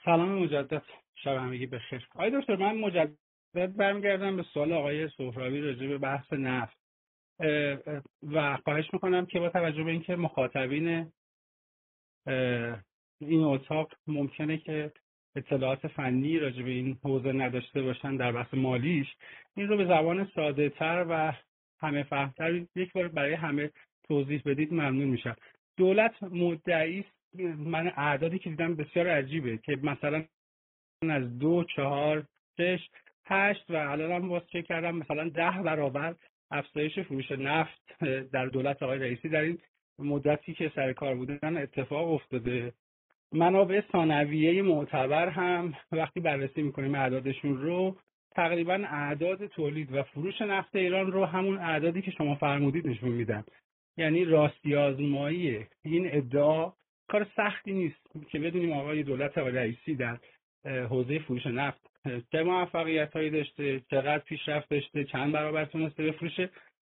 سلام مجدد. شب همگی بخیر آقای دکتر من مجدد برمیگردم به سوال آقای سهراوی راجع به بحث نفت. و خواهش می‌کنم که با توجه به اینکه مخاطبین این اتاق ممکنه که اطلاعات فنی راجع به این حوزه نداشته باشن در بحث مالیش این رو به زبان ساده تر و همه فهمتر یک بار برای همه توضیح بدید ممنون میشم. دولت مدعی من اعدادی که دیدم بسیار عجیبه که مثلا از دو چهار شش هشت و الان هم باز چک کردم مثلا ده برابر افزایش فروش نفت در دولت آقای رئیسی در این مدتی که سر کار بودن اتفاق افتاده. منابع ثانویه معتبر هم وقتی بررسی می‌کنیم اعدادشون رو تقریبا اعداد تولید و فروش نفت ایران رو همون اعدادی که شما فرمودید نشون میدن. یعنی راستی آزمایی این ادعا کار سختی نیست که بدونیم آقای دولت آقای رئیسی در حوزه فروش نفت چه موفقیت هایی داشته چقدر پیشرفت داشته چند برابر تونسته بفروشه.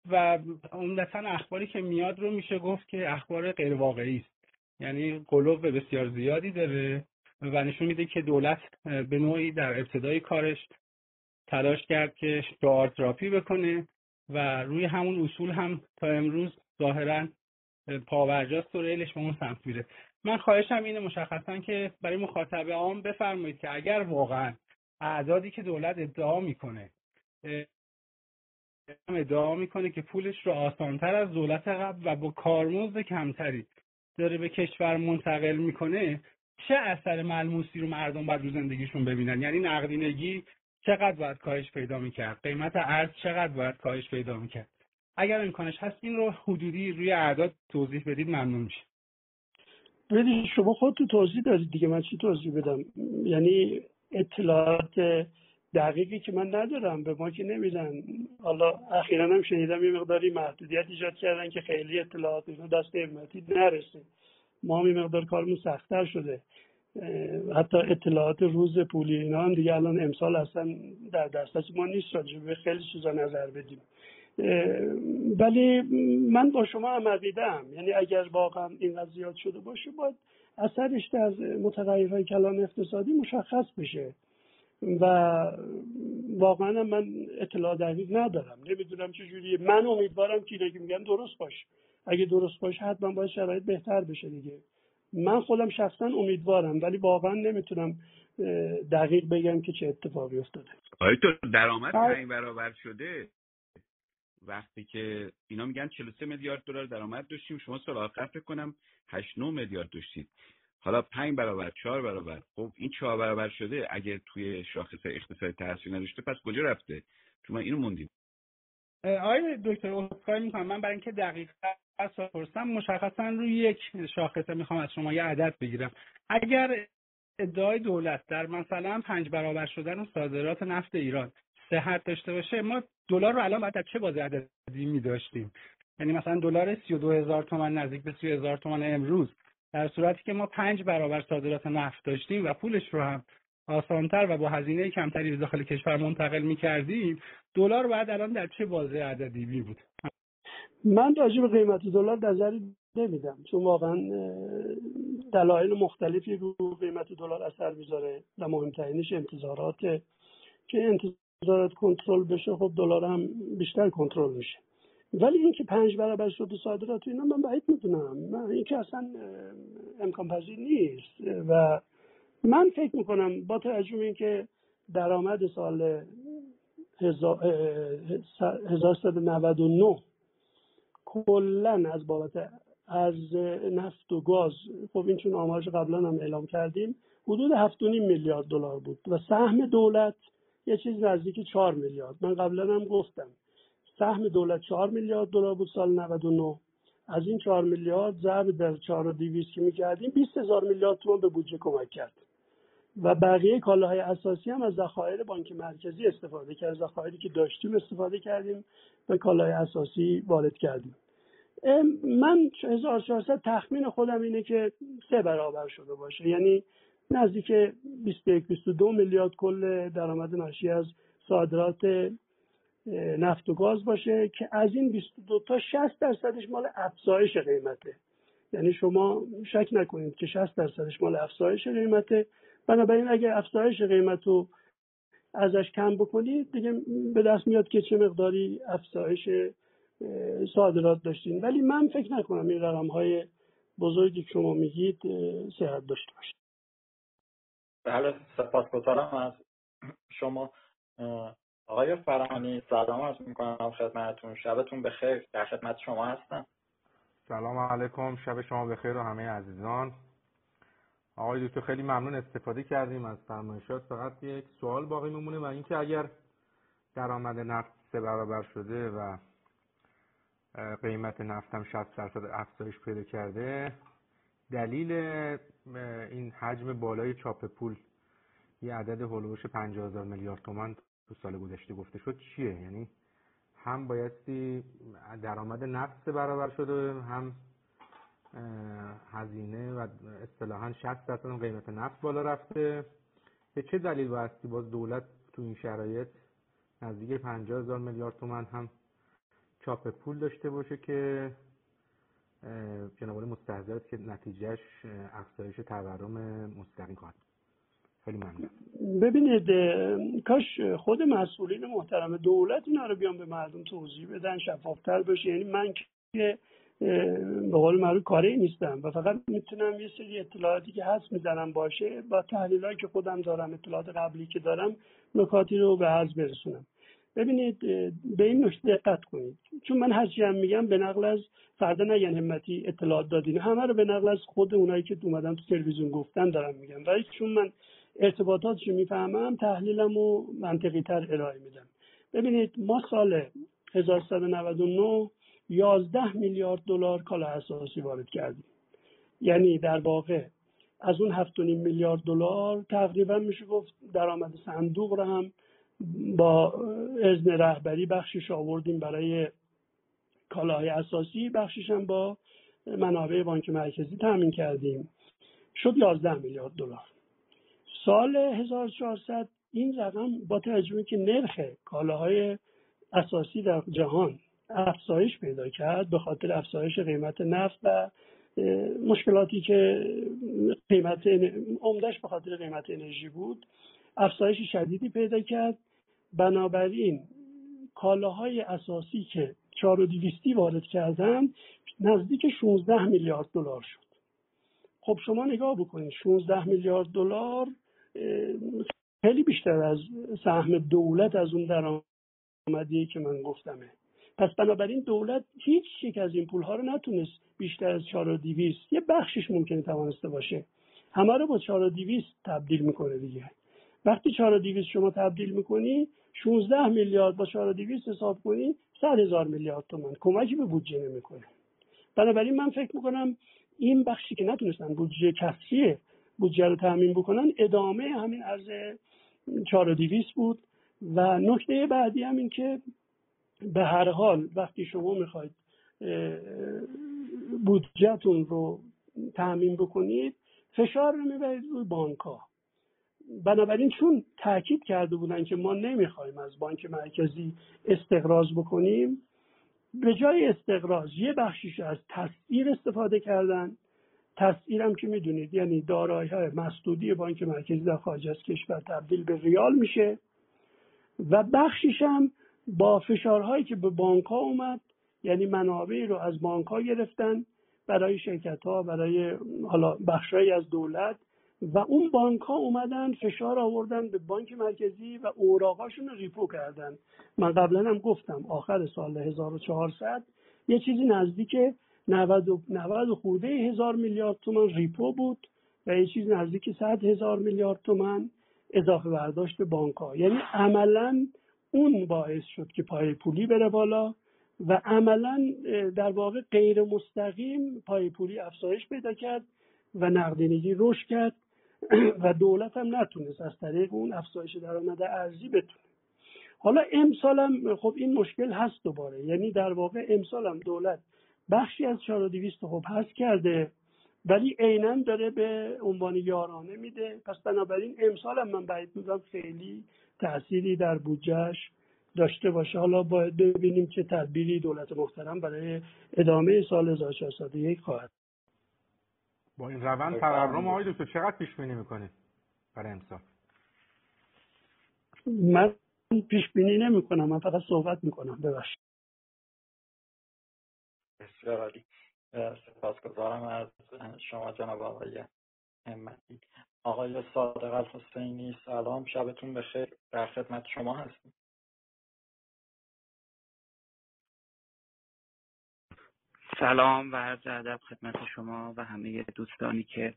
و عمدتا اخباری که میاد رو میشه گفت که اخبار غیر واقعی است. یعنی قلوب بسیار زیادی داره و نشون میده که دولت به نوعی در ابتدای کارش تلاش کرد که شعار تراپی بکنه و روی همون اصول هم تا امروز ظاهرا پاورجاست و ریلش به اون سمت میره. من خواهشم اینه مشخصا که برای مخاطب عام بفرمایید که اگر واقعا اعدادی که دولت ادعا می‌کنه ادعا می‌کنه که پولش رو آسانتر از دولت قبل و با کارمزد کمتری داره به کشور منتقل می‌کنه چه اثر ملموسی رو مردم باید رو زندگیشون ببینن؟ یعنی نقدینگی چقدر باید کاهش پیدا می‌کرد؟ قیمت ارز چقدر باید کاهش پیدا می‌کرد؟ اگر امکانش هست این رو حدودی روی اعداد توضیح بدید ممنون میشه ببینید شما خودتون توضیح دادید دیگه من چی توضیح بدم؟ یعنی اطلاعات دقیقی که من ندارم به ما که نمیدن. حالا اخیرا هم شنیدم یه مقداری محدودیت ایجاد کردن که خیلی اطلاعات دست امتی نرسه. ما هم مقدار کارمون سختتر شده. حتی اطلاعات روز پولی اینا هم دیگه الان امسال اصلا در دسترس ما نیست راجع به خیلی چیزا نظر بدیم. ولی من با شما هم عقیدم یعنی اگر واقعا این زیاد شده باشه باید اثرش در متغیرهای کلان اقتصادی مشخص بشه. و واقعا من اطلاع دقیق ندارم. نمی‌دونم چجوریه من امیدوارم که اینا میگن درست باشه. اگه درست باشه حتما باید شرایط بهتر بشه دیگه. من خودم شخصا امیدوارم ولی واقعا نمی‌تونم دقیق بگم که چه اتفاقی افتاده. آیا تو درآمد پنج برابر شده. وقتی که اینا میگن 43 میلیارد دلار درآمد داشتیم شما سال آخر فکر کنم 8 9 میلیارد داشتید. حالا 5 برابر 4 برابر. خب این 4 برابر شده اگه توی شاخص اقتصادی تاثیر نداشته پس کجا رفته؟ چون من اینو موندیم. آقای دکتر عذرخواهی می‌کنم. من برای اینکه دقیق از پرسم مشخصا روی یک شاخصه می‌خوام از شما یه عدد بگیرم. اگر ادعای دولت در مثلا پنج برابر شدن صادرات نفت ایران صحت داشته باشه ما دلار رو الان باید در چه بازی عددی می داشتیم یعنی مثلا دلار 32 هزار تومن نزدیک به 30 هزار تومن امروز در صورتی که ما پنج برابر صادرات نفت داشتیم و پولش رو هم آسانتر و با هزینه کمتری به داخل کشور منتقل می کردیم دلار باید الان در چه بازه عددی می بود؟ من راجع به قیمت دلار نظری نمیدم چون واقعا دلایل مختلفی رو قیمت دلار اثر می‌ذاره و مهمترینش انتظارات که انتظارات کنترل بشه خب دلار هم بیشتر کنترل میشه. ولی اینکه پنج برابر شد صادرات اینا من بعید می‌دونم. من اینکه اصلا امکان پذیر نیست. و من فکر می‌کنم با توجه اینکه درآمد سال 1199 کلا از بابت از نفت و گاز. خب این چون آمارش قبلا هم اعلام کردیم حدود 7.5 میلیارد دلار بود. و سهم دولت یه چیز نزدیک 4 میلیارد. من قبلا هم گفتم. سهم دولت 4 میلیارد دلار بود سال 99 از این 4 میلیارد ضرب در 4 و 200 که می‌کردیم 20 هزار میلیارد تومان به بودجه کمک کرد. و بقیه کالاهای اساسی هم از ذخایر بانک مرکزی استفاده کرد. ذخایری که داشتیم استفاده کردیم و کالاهای اساسی وارد کردیم. من 1400 تخمین خودم اینه که سه برابر شده باشه. یعنی نزدیک 21 22 میلیارد کل درآمد ناشی از صادرات نفت و گاز باشه که از این 22 تا 60 درصدش مال افزایش قیمته. یعنی شما شک نکنید که 60 درصدش مال افزایش قیمته. بنابراین اگر افزایش قیمت رو ازش کم بکنید دیگه به دست میاد که چه مقداری افزایش صادرات داشتین. ولی من فکر نکنم این رقم های بزرگی که شما میگید صحت داشته باشه. بله سپاسگزارم از شما. آقای فرانی سلام عرض می‌کنم خدمتتون. شبتون بخیر. در خدمت شما هستم. سلام علیکم. شب شما بخیر و همه عزیزان. آقای دکتر خیلی ممنون استفاده کردیم از فرمایشات. فقط یک سوال باقی میمونه و اینکه اگر درآمد نفت سه برابر شده و قیمت نفتم 60 درصد افزایش پیدا کرده دلیل این حجم بالای چاپ پول یه عدد هلوش 50 هزار میلیارد تومان تو سال گذشته گفته شد چیه؟ یعنی هم بایستی درآمد نفت برابر شده هم هزینه و اصطلاحا 60 درصد قیمت نفت بالا رفته. به چه دلیل بایستی باز دولت تو این شرایط نزدیک 50 هزار میلیارد تومان هم چاپ پول داشته باشه که جناب مستحضرت که نتیجهش افزایش تورم مستقیم خواهد خیلی ممنون. ببینید کاش خود مسئولین محترم دولت اینا رو بیان به مردم توضیح بدن شفافتر بشه. یعنی من که به قول معروف کاری نیستم و فقط می‌تونم یه سری اطلاعاتی که هست می‌زنم باشه با تحلیلایی که خودم دارم اطلاعات قبلی که دارم نکاتی رو به عرض برسونم. ببینید به این نکته دقت کنید. چون من هرچی هم میگم به نقل از فردا نگن همتی اطلاعات دادین. همه رو به نقل از خود اونایی که اومدن تو تلویزیون گفتن دارم میگم. ولی چون من ارتباطاتشو می‌فهمم تحلیلم و منطقی تر ارائه میدم. ببینید ما سال 1199 11 میلیارد دلار کالا اساسی وارد کردیم. یعنی در واقع از اون هفت میلیارد دلار تقریبا میشه گفت درآمد صندوق رو هم با اذن رهبری بخشش آوردیم برای کالاهای اساسی. بخشش هم با منابع بانک مرکزی تامین کردیم. شد 11 میلیارد دلار. سال 1400 این رقم با توجه که نرخ کالاهای اساسی در جهان افزایش پیدا کرد به خاطر افزایش قیمت نفت و مشکلاتی که قیمت عمدهش به خاطر قیمت انرژی بود افزایش شدیدی پیدا کرد. بنابراین کالاهای اساسی که چهار و دیویستی وارد کردن نزدیک 16 میلیارد دلار شد. خب شما نگاه بکنید 16 میلیارد دلار خیلی بیشتر از سهم دولت از اون درآمدی که من گفتمه. پس بنابراین دولت هیچ یک از این پولها رو نتونست بیشتر از 4 و یه بخشش ممکنه توانسته باشه. همه رو با 4 و تبدیل می‌کنه دیگه. وقتی 4 و شما تبدیل می‌کنی 16 میلیارد با 4 و حساب کنی 100 هزار میلیارد تومن کمکی به بودجه نمی‌کنه. بنابراین من فکر می‌کنم این بخشی که نتونستن بودجه کسری بودجه رو تعمین بکنن ادامه همین ارز 4 و بود. و نکته بعدی هم این که به هر حال وقتی شما می‌خواید بودجهتون رو تعمین بکنید فشار رو می‌برید روی بانک ها بنابراین چون تاکید کرده بودن که ما نمی‌خوایم از بانک مرکزی استقراض بکنیم به جای استقراض یه بخشیش از تسعیر استفاده کردن. هم که می‌دونید یعنی دارایی های مسدودی بانک مرکزی در خارج از کشور تبدیل به ریال میشه و بخشیش هم با فشارهایی که به بانک ها اومد یعنی منابعی رو از بانک ها گرفتن برای شرکت ها برای حالا بخشهایی از دولت و اون بانک ها اومدن فشار آوردن به بانک مرکزی و اوراقاشون رو ریپو کردن. من قبلا هم گفتم آخر سال 1400 یه چیزی نزدیک 90 و 90 خورده هزار میلیارد تومن ریپو بود و یه چیزی نزدیک 100 هزار میلیارد تومن اضافه برداشت بانک ها یعنی عملا اون باعث شد که پای پولی بره بالا و عملا در واقع غیر مستقیم پای پولی افزایش پیدا کرد و نقدینگی رشد کرد. و دولت هم نتونست از طریق اون افزایش درآمد ارزی بتونه. حالا امسال هم خب این مشکل هست دوباره. یعنی در واقع امسال هم دولت بخشی از 4200 خب هست کرده ولی عینا داره به عنوان یارانه میده. پس بنابراین امسال هم من باید می‌دونم خیلی تأثیری در بودجهش داشته باشه. حالا باید ببینیم چه تدبیری دولت محترم برای ادامه سال 1401 خواهد با این روند تورم آقای دکتر چقدر پیش بینی می‌کنید برای امسال؟ من پیش بینی نمی کنم من فقط صحبت می‌کنم. ببخشید. بسیار عالی. سپاسگزارم از شما جناب آقای همتی. آقای صادق الحسینی سلام. شبتون بخیر. در خدمت شما هستیم سلام و عرض ادب خدمت شما و همه دوستانی که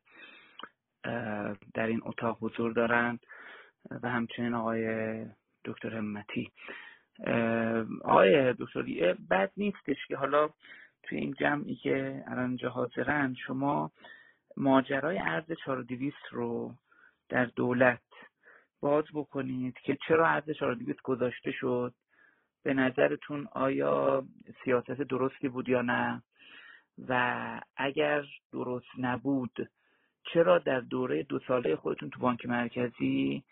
در این اتاق حضور دارند و همچنین آقای دکتر همتی. آقای دکتر بد نیستش که حالا توی این جمعی که الان اینجا حاضرن شما ماجرای ارز 4200 رو در دولت باز بکنید که چرا ارز 4200 گذاشته شد؟ به نظرتون آیا سیاست درستی بود یا نه؟ و اگر درست نبود چرا در دوره دو ساله خودتون تو بانک مرکزی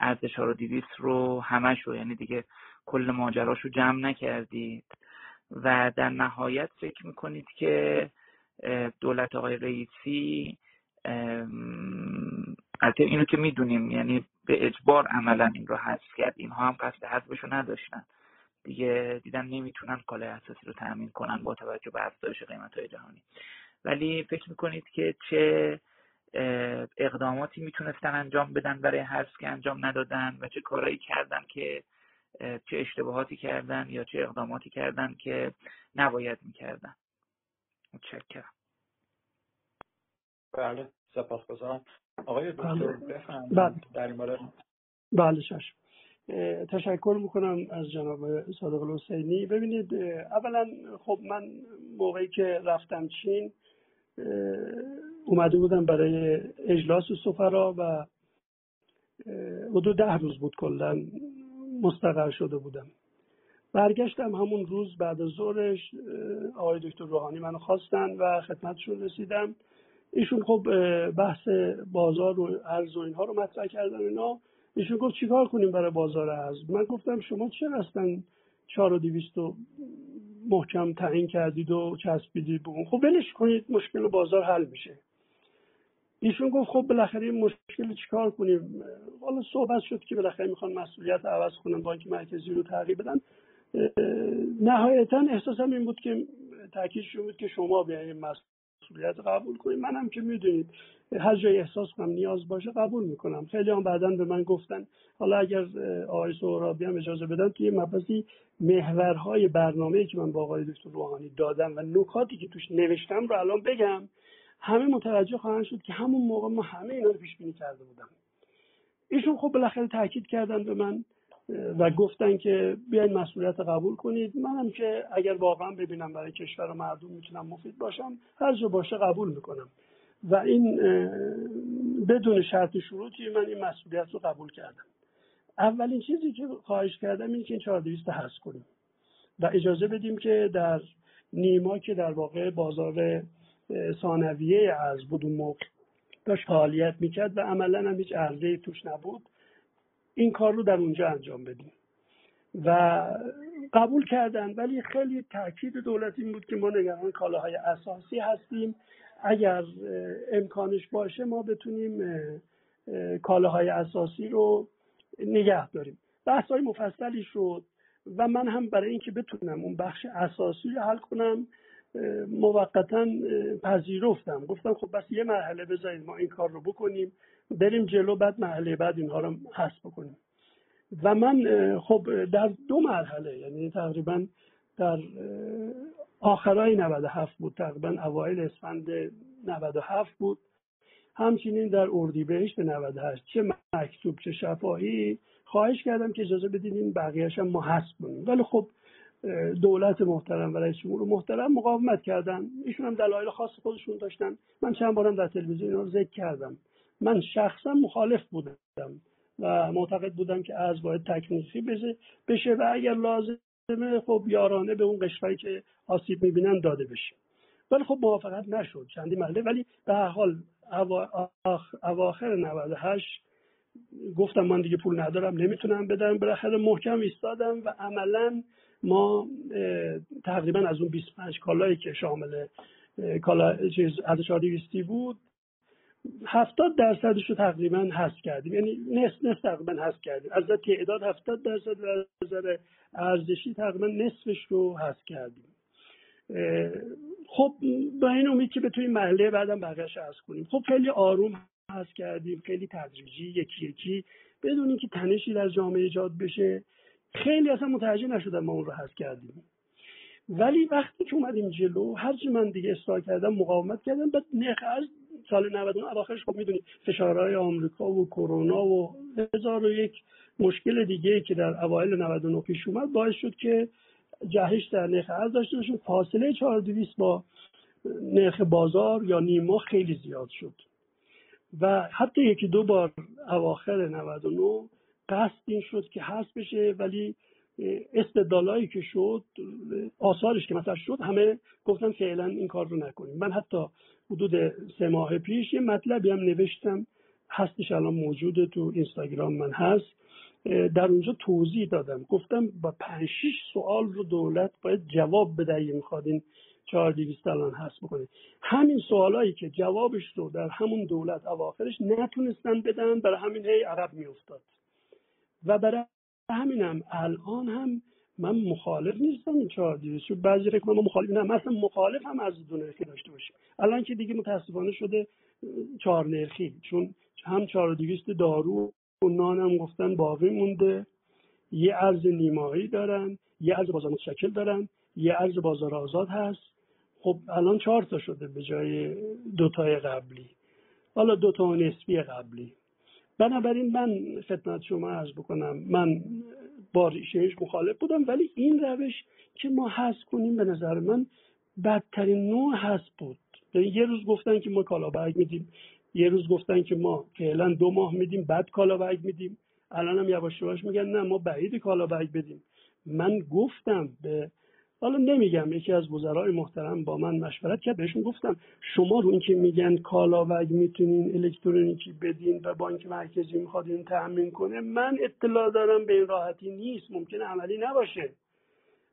ارز 4200 رو همش رو یعنی دیگه کل ماجراش رو جمع نکردید. و در نهایت فکر می‌کنید که دولت آقای رئیسی البته اینو که می‌دونیم یعنی به اجبار عملا این رو حذف کرد. اینها هم قصد حذفش رو نداشتن. دیگه دیدن نمی‌تونن کالای اساسی رو تامین کنن با توجه به افزایش قیمت های جهانی. ولی فکر می‌کنید که چه اقداماتی می‌تونستن انجام بدن برای حذف که انجام ندادن و چه کارهایی کردن که چه اشتباهاتی کردن یا چه اقداماتی کردن که نباید می‌کردن؟ متشکرم. بله سپاسگزارم. آقای دکتر بله. بفرمایید. بله. در این باره. بله تشکر می‌کنم از جناب صادق الحسینی. ببینید اولا خب من موقعی که رفتم چین اومده بودم برای اجلاس سفرا و حدود ده روز بود کلا مستقر شده بودم. برگشتم همون روز بعد از ظهرش آقای دکتر روحانی منو خواستن و خدمتشون رسیدم. ایشون خب بحث بازار و ارز و اینها رو مطرح کردن اینا. ایشون گفت چیکار کنیم برای بازار ارز؟ من گفتم شما چه هستن چهار و دیویست محکم تعیین کردید و چسبیدید بگون خب ولش کنید مشکل بازار حل میشه. ایشون گفت خب بالاخره این مشکل چیکار کنیم؟ حالا صحبت شد که بالاخره می‌خوان مسئولیت عوض کنن بانک مرکزی رو تغییر بدن. نهایتا احساسم این بود که تاکیدشون بود که شما بیاین مسئولیت قبول کنید منم که می‌دونید هر جای احساس کنم نیاز باشه قبول می‌کنم. خیلی هم بعدا به من گفتن. حالا اگر آقای سهرابی هم اجازه بدن یه مبحثی محورهای برنامه که من با آقای دکتر روحانی دادم و نکاتی که توش نوشتم رو الان بگم همه متوجه خواهند شد که همون موقع ما همه اینا رو پیش بینی کرده بودم. ایشون خب بالاخره تاکید کردن به من و گفتن که بیاین مسئولیت قبول کنید. منم که اگر واقعا ببینم برای کشور و مردم می‌تونم مفید باشم هر جا باشه قبول می‌کنم. و این بدون شرط شروطی من این مسئولیت رو قبول کردم. اولین چیزی که خواهش کردم این که این 4200 هست کنیم. و اجازه بدیم که در نیما که در واقع بازار ثانویه از بود موقع داشت فعالیت می‌کرد و عملا هم هیچ عرضه توش نبود. این کار رو در اونجا انجام بدیم. و قبول کردن ولی خیلی تاکید دولت این بود که ما نگران کالاهای اساسی هستیم. اگر امکانش باشه ما بتونیم کالاهای اساسی رو نگه داریم. بحث های مفصلی شد و من هم برای اینکه بتونم اون بخش اساسی رو حل کنم موقتا پذیرفتم. گفتم خب بس یه مرحله بذارید ما این کار رو بکنیم. بریم جلو بعد مرحله بعد اینها رو حذف بکنیم. و من خب در دو مرحله یعنی تقریبا در آخرای 97 بود تقریبا اوایل اسفند 97 بود. همچنین در اردیبهشت 98 چه مکتوب چه شفاهی خواهش کردم که اجازه بدین این بقیهش هم ما کنیم. ولی خب دولت محترم و رئیس جمهور محترم مقاومت کردن. ایشون هم دلایل خاص خودشون داشتن. من چند بارم در تلویزیون رو ذکر کردم. من شخصا مخالف بودم و معتقد بودم که از باید تکنیکی بشه و اگر لازمه خب یارانه به اون قشفایی که آسیب می‌بینن داده بشه. ولی خب موافقت نشد چندی محله ولی به هر حال اواخر 98 گفتم من دیگه پول ندارم نمی‌تونم بدم. بالاخره محکم ایستادم و عملا ما تقریبا از اون 25 کالایی که شامل کالا چیز از بود هفتاد درصدش رو تقریبا حذف کردیم. یعنی نصف نصف تقریبا حذف کردیم. از تعداد هفتاد درصد و از ارزشی تقریبا نصفش رو حذف کردیم. خب با این امید که بتونیم محله بعدم بقیهش حذف کنیم. خب خیلی آروم حذف کردیم. خیلی تدریجی یکی یکی. بدون اینکه تنشی در جامعه ایجاد بشه خیلی اصلا متوجه نشدن ما اون رو حذف کردیم. ولی وقتی که اومدیم جلو هرچی من دیگه اصلاح کردم مقاومت کردم. بعد از سال 99 اواخرش خب می‌دونید فشارهای آمریکا و کرونا و هزار و یک مشکل دیگه که در اوایل 99 پیش اومد باعث شد که جهش در نرخ ارز داشته باشیم فاصله 4200 با نرخ بازار یا نیما خیلی زیاد شد. و حتی یکی دو بار اواخر 99 قصد این شد که هست بشه ولی استدلالایی که شد آثارش که مثلا شد همه گفتن فعلا این کار رو نکنیم. من حتی حدود سه ماه پیش یه مطلبی هم نوشتم. هستش الان موجوده تو اینستاگرام من هست. در اونجا توضیح دادم. گفتم با پنج سوال رو دولت باید جواب بده اگه می‌خواد این چهار دیویست الان هست بکنه. همین سوالایی که جوابش رو در همون دولت اواخرش نتونستن بدن برای همین هی عقب میافتاد. و برای همینم الان هم من مخالف نیستم این چهار دیویست بعضی فکر ما مخالف نه مثلا مخالف هم از دو نرخی داشته باشیم. الان که دیگه متاسفانه شده چهار نرخی. چون هم چهار دیویست دارو و نان هم گفتن باقی مونده. یه ارز نیمایی دارن یه ارز بازار متشکل دارن یه ارز بازار آزاد هست. خب الان چهار تا شده به جای دوتای قبلی. حالا دوتا نسبی قبلی. بنابراین من خدمت شما ارز بکنم. من با ریشهش مخالف بودم ولی این روش که ما حذف کنیم به نظر من بدترین نوع حذف بود. یه روز گفتن که ما کالا برگ میدیم یه روز گفتن که ما فعلا دو ماه میدیم بعد کالا برگ میدیم. الان هم یواش یواش میگن نه ما بعید کالا برگ بدیم. من گفتم به حالا نمیگم یکی از وزرای محترم با من مشورت کرد بهشون گفتم شما رو اینکه میگن کالا وگ می‌تونین الکترونیکی بدین و بانک مرکزی می‌خواد این تأمین کنه من اطلاع دارم به این راحتی نیست ممکنه عملی نباشه.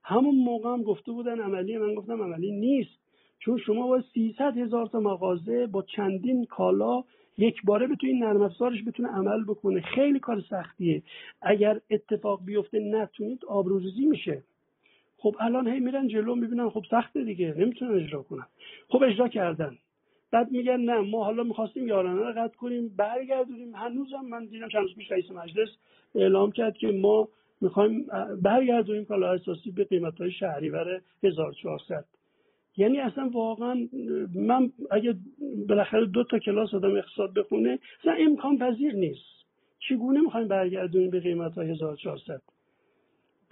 همون موقع هم گفته بودن عملی من گفتم عملی نیست چون شما با 300 هزار تا مغازه با چندین کالا یک باره بتونین نرم افزارش بتونه عمل بکنه خیلی کار سختیه. اگر اتفاق بیفته نتونید آبروریزی میشه. خب الان هی میرن جلو می‌بینن خب سخته دیگه نمی‌تونن اجرا کنن. خب اجرا کردن. بعد میگن نه ما حالا می‌خواستیم یارانه رو قطع کنیم برگردونیم. هنوزم من دیدم چند روز پیش رئیس مجلس اعلام کرد که ما می‌خوایم برگردونیم کالا اساسی به قیمت های شهریور 1400 یعنی اصلا واقعا من اگه بالاخره دو تا کلاس آدم اقتصاد بخونه اصلا امکان پذیر نیست. چگونه می‌خوایم برگردونیم به قیمت های 1400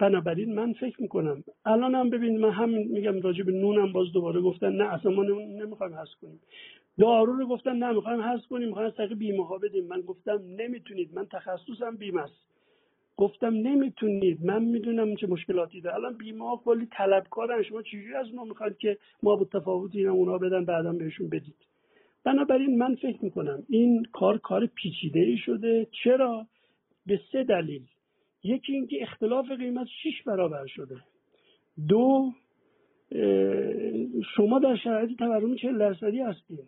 بنابراین من فکر می‌کنم. الان هم ببین من همین میگم راجع به نونم باز دوباره گفتن نه اصلا ما نمی‌خوایم حذف کنیم. دارو رو گفتن نه می‌خوایم حذف کنیم می‌خوایم از طریق بیمه ها بدیم. من گفتم نمی‌تونید من تخصصم بیمه است. گفتم نمی‌تونید من می‌دونم چه مشکلاتی داره. الان بیمه ها کلی طلبکارن. شما چجوری از ما می‌خواید که ما با تفاوت اینا اونا بدن بعدا بهشون بدید؟ بنابراین من فکر می‌کنم این کار کار پیچیده ای شده. چرا؟ به سه دلیل. یکی اینکه اختلاف قیمت شیش برابر شده. دو شما در شرایط تورم چه درصدی هستیم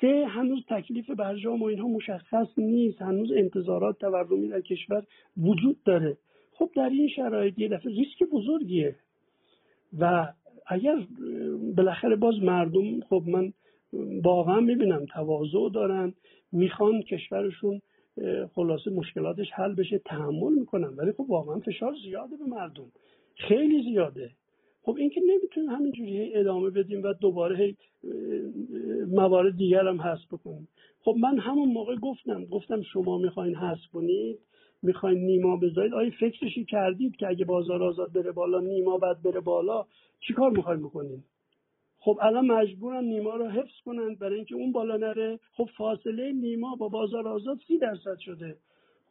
سه هنوز تکلیف برجام و اینها مشخص نیست. هنوز انتظارات تورمی در کشور وجود داره. خب در این شرایط یه دفعه ریسک بزرگیه. و اگر بالاخره باز مردم خب من واقعا می‌بینم تواضع دارن. می‌خوان کشورشون خلاصه مشکلاتش حل بشه تحمل می‌کنن ولی خب واقعا فشار زیاده به مردم. خیلی زیاده. خب این که نمی‌تونیم همینجوری ادامه بدیم و دوباره موارد دیگر هم حذف بکنیم. خب من همون موقع گفتم گفتم شما می‌خواین حذف کنید می‌خواین نیما بذارید. آیا فکرشی کردید که اگه بازار آزاد بره بالا نیما بعد بره بالا چیکار می‌خواین بکنید خب الان مجبورن نیما رو حفظ کنند برای اینکه اون بالا نره. خب فاصله نیما با بازار آزاد سی درصد شده.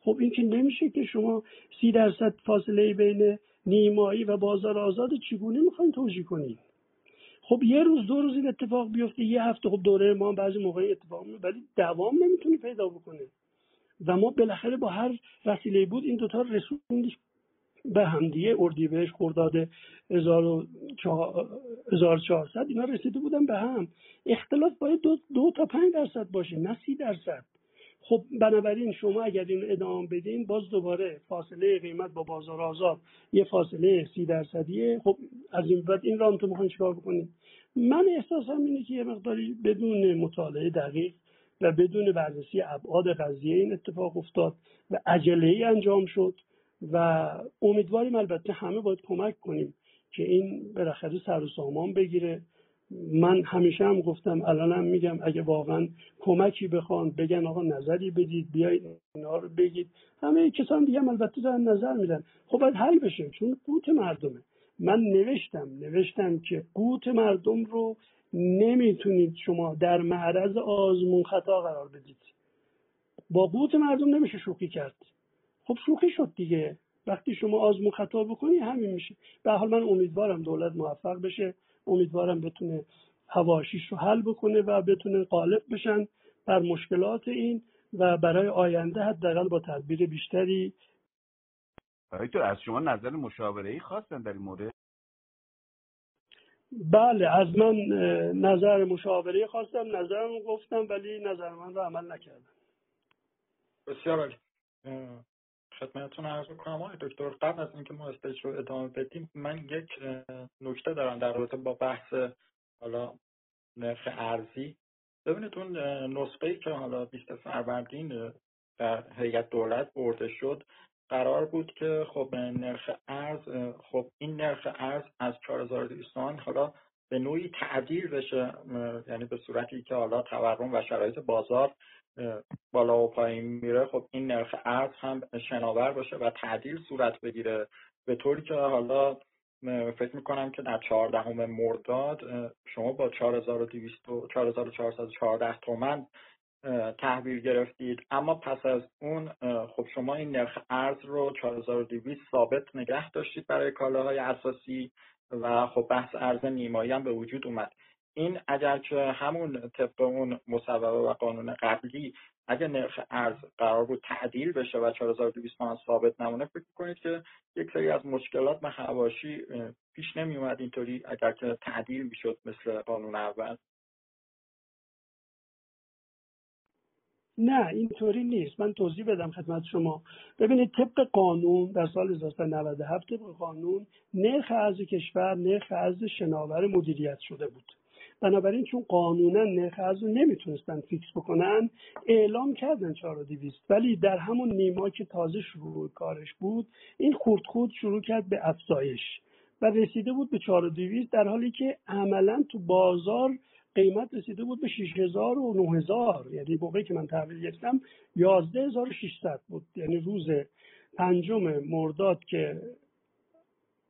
خب این که نمیشه که شما سی درصد فاصله بین نیمایی و بازار آزاد چگونه می‌خواین توجیه کنید خب یه روز دو روز این اتفاق بیفته یه هفته خب دوره ما بعضی موقعی اتفاق میفته ولی دوام نمی‌تونی پیدا بکنه. و ما بالاخره با هر وسیله بود این دوتا رسوندیم به همدیگه اردیبهشت خرداد 1400 اینا رسیده بودن به هم. اختلاف باید دو, دو تا پنج درصد باشه نه سی درصد. خب بنابراین شما اگر این ادامه بدین باز دوباره فاصله قیمت با بازار آزاد یه فاصله سی درصدیه. خب از این بعد این تو می‌خواین چیکار بکنید من احساسم اینه که یه مقداری بدون مطالعه دقیق و بدون بررسی ابعاد قضیه این اتفاق افتاد و عجله ای انجام شد. و امیدواریم البته همه باید کمک کنیم که این بالاخره سر و سامان بگیره. من همیشه هم گفتم الانم میگم اگه واقعا کمکی بخوان بگن آقا نظری بدید بیایید اینا رو بگید. همه کسان دیگه هم البته دارن نظر میدن. خب باید حل بشه چون قوت مردمه. من نوشتم نوشتم که قوت مردم رو نمی‌تونید شما در معرض آزمون خطا قرار بدید. با قوت مردم نمیشه شوخی کرد. خب شوخی شد دیگه. وقتی شما آزمون خطا بکنی همین میشه. به حال من امیدوارم دولت موفق بشه. امیدوارم بتونه هواشیش رو حل بکنه و بتونه غالب بشن بر مشکلات این و برای آینده حداقل با تدبیر بیشتری. تو از شما نظر مشاوره ای خواستن در این مورد. بله از من نظر مشاوره خواستم نظرم گفتم ولی نظر من رو عمل نکردم. بسیار خدمتتون عرض می‌کنم آقای دکتر قبل از اینکه ما استیج رو ادامه بدیم من یک نکته دارم در رابطه با بحث حالا نرخ ارزی. ببینید اون نسخه که حالا 20 فروردین در هیئت دولت برده شد قرار بود که خب نرخ ارز خب این نرخ ارز از 4200 تومان حالا به نوعی تعدیل بشه یعنی به صورتی که حالا تورم و شرایط بازار بالا و پایین میره خب این نرخ ارز هم شناور باشه و تعدیل صورت بگیره. به طوری که حالا فکر می‌کنم که در چهاردهم مرداد شما با 4200 4414 تومن تحویل گرفتید. اما پس از اون خب شما این نرخ ارز رو 4200 ثابت نگه داشتید برای کالاهای اساسی و خب بحث ارز نیمایی هم به وجود اومد. این اگر که همون طبق اون مصوبه و قانون قبلی اگر نرخ ارز قرار بود تعدیل بشه و 4200 تومان ثابت نمونه فکر کنید که یک سری از مشکلات و حواشی پیش نمی اومد اینطوری اگر که تعدیل می‌شد مثل قانون اول؟ نه اینطوری نیست. من توضیح بدم خدمت شما. ببینید طبق قانون در سال 1997 طبق قانون نرخ ارز کشور نرخ ارز شناور مدیریت شده بود. بنابراین چون قانونا نرخ ارز رو نمی‌تونستن فیکس بکنن اعلام کردن 4200 ولی در همون نیما که تازه شروع کارش بود این خورد خورد شروع کرد به افزایش و رسیده بود به 4200 در حالی که عملا تو بازار قیمت رسیده بود به 6000 و 9000 یعنی موقعی که من تحویل گرفتم 11600 بود. یعنی روز پنجم مرداد که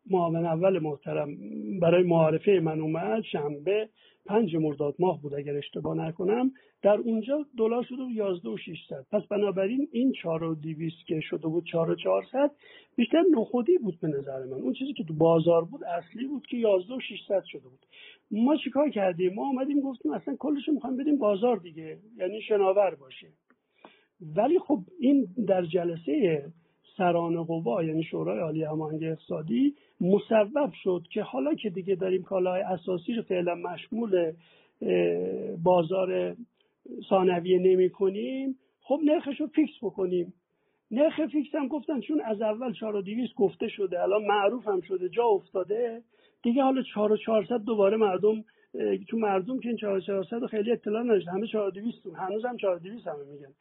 معاون اول محترم برای معارفه من اومد شنبه پنج مرداد ماه بود اگر اشتباه نکنم. در اونجا دلار شده بود 11 و 600 پس بنابراین این 4 و 200 که شده بود 4 و 400 بیشتر نخودی بود به نظر من. اون چیزی که تو بازار بود اصلی بود که 11 و 600 شده بود. ما چیکار کردیم؟ ما اومدیم گفتیم اصلا کلش می‌خوایم بدیم بازار دیگه یعنی شناور باشه. ولی خب این در جلسه سران قوا یعنی شورای عالی هماهنگی اقتصادی مصوب شد که حالا که دیگه داریم کالاهای اساسی رو فعلا مشمول بازار ثانویه نمی کنیم خب نرخش رو fix بکنیم. نرخ fix هم گفتن چون از اول 4200 گفته شده الان معروف هم شده جا افتاده. دیگه حالا 4400 دوباره مردم چون مردم که این 4400 رو خیلی اطلاع نداشت. همه 4200 هنوز هم 4200 همه میگن.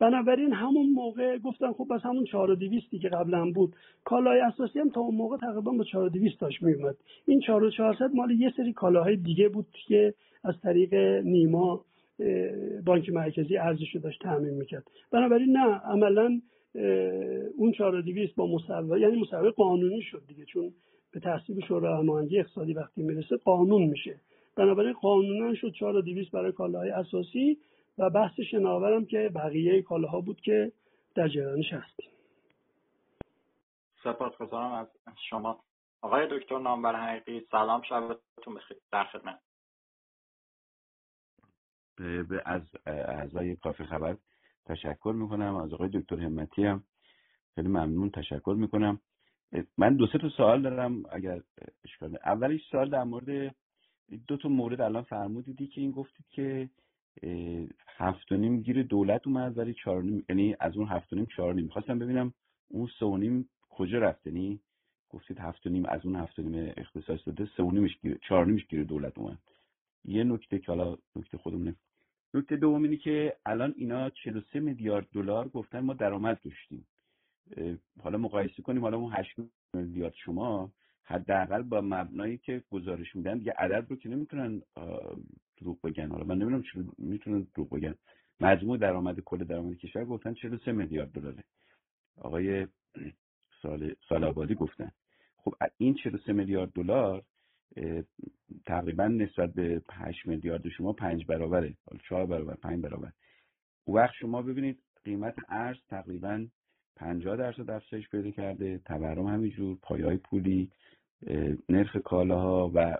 بنابراین همون موقع گفتن خب پس همون 4200 که قبلا بود. کالای اساسی هم تا اون موقع تقریبا با 4200 داشت میومد این 4400 مال یه سری کالاهای دیگه بود که از طریق نیما بانک مرکزی ارزش داشت تعمین می‌کرد. بنابراین نه عملا اون 4200 با مصوبه یعنی مصوبه قانونی شد دیگه چون به تصویب شورای هماهنگی اقتصادی وقتی می‌رسه قانون میشه. بنابراین قانونا شد 4200 برای کالاهای اساسی و بحث شناورم که بقیه کالاها بود که در جریانش هستیم سپاسگزارم از شما. آقای دکتر نامبر حقیقی سلام شبتون بخیر. در خدمت. از اعضای کافی خبر تشکر می‌کنم. از آقای دکتر همتی هم خیلی ممنون تشکر می‌کنم. من دو سه تا سوال دارم اگر اشکال اولیش سوال در مورد دو تا مورد الان فرمودیدی که این گفتید که هفت و نیم گیر دولت اومد ولی چهار نیم یعنی از اون هفت و نیم چهار نیم می‌خواستم ببینم اون سه و نیم کجا رفت یعنی گفتید هفت و نیم از اون هفت و نیم اختصاص داده سه و نیمش گیر چهار نیمش گیر دولت اومد. یه نکته که حالا نکته خودمونه نکته دوم اینه که الان اینا 43 میلیارد دلار گفتن ما درآمد داشتیم. حالا مقایسه کنیم حالا اون 8 میلیارد شما حداقل با مبنایی که گزارش میدن یه عدد رو که نمی‌تونن دروغ بگن. حالا من نمی‌دونم چرا می‌تونن دروغ بگن. مجموع درآمد کل درآمد کشور گفتن 43 میلیارد دلاره. آقای سال سال آبادی گفتن. خب این 43 میلیارد دلار تقریبا نسبت به 8 میلیارد شما 5 برابره. 4 برابر 5 برابر. اون وقت شما ببینید قیمت ارز تقریبا 50 درصد افزایش پیدا کرده. تورم همینجور پایای پولی نرخ کالاها و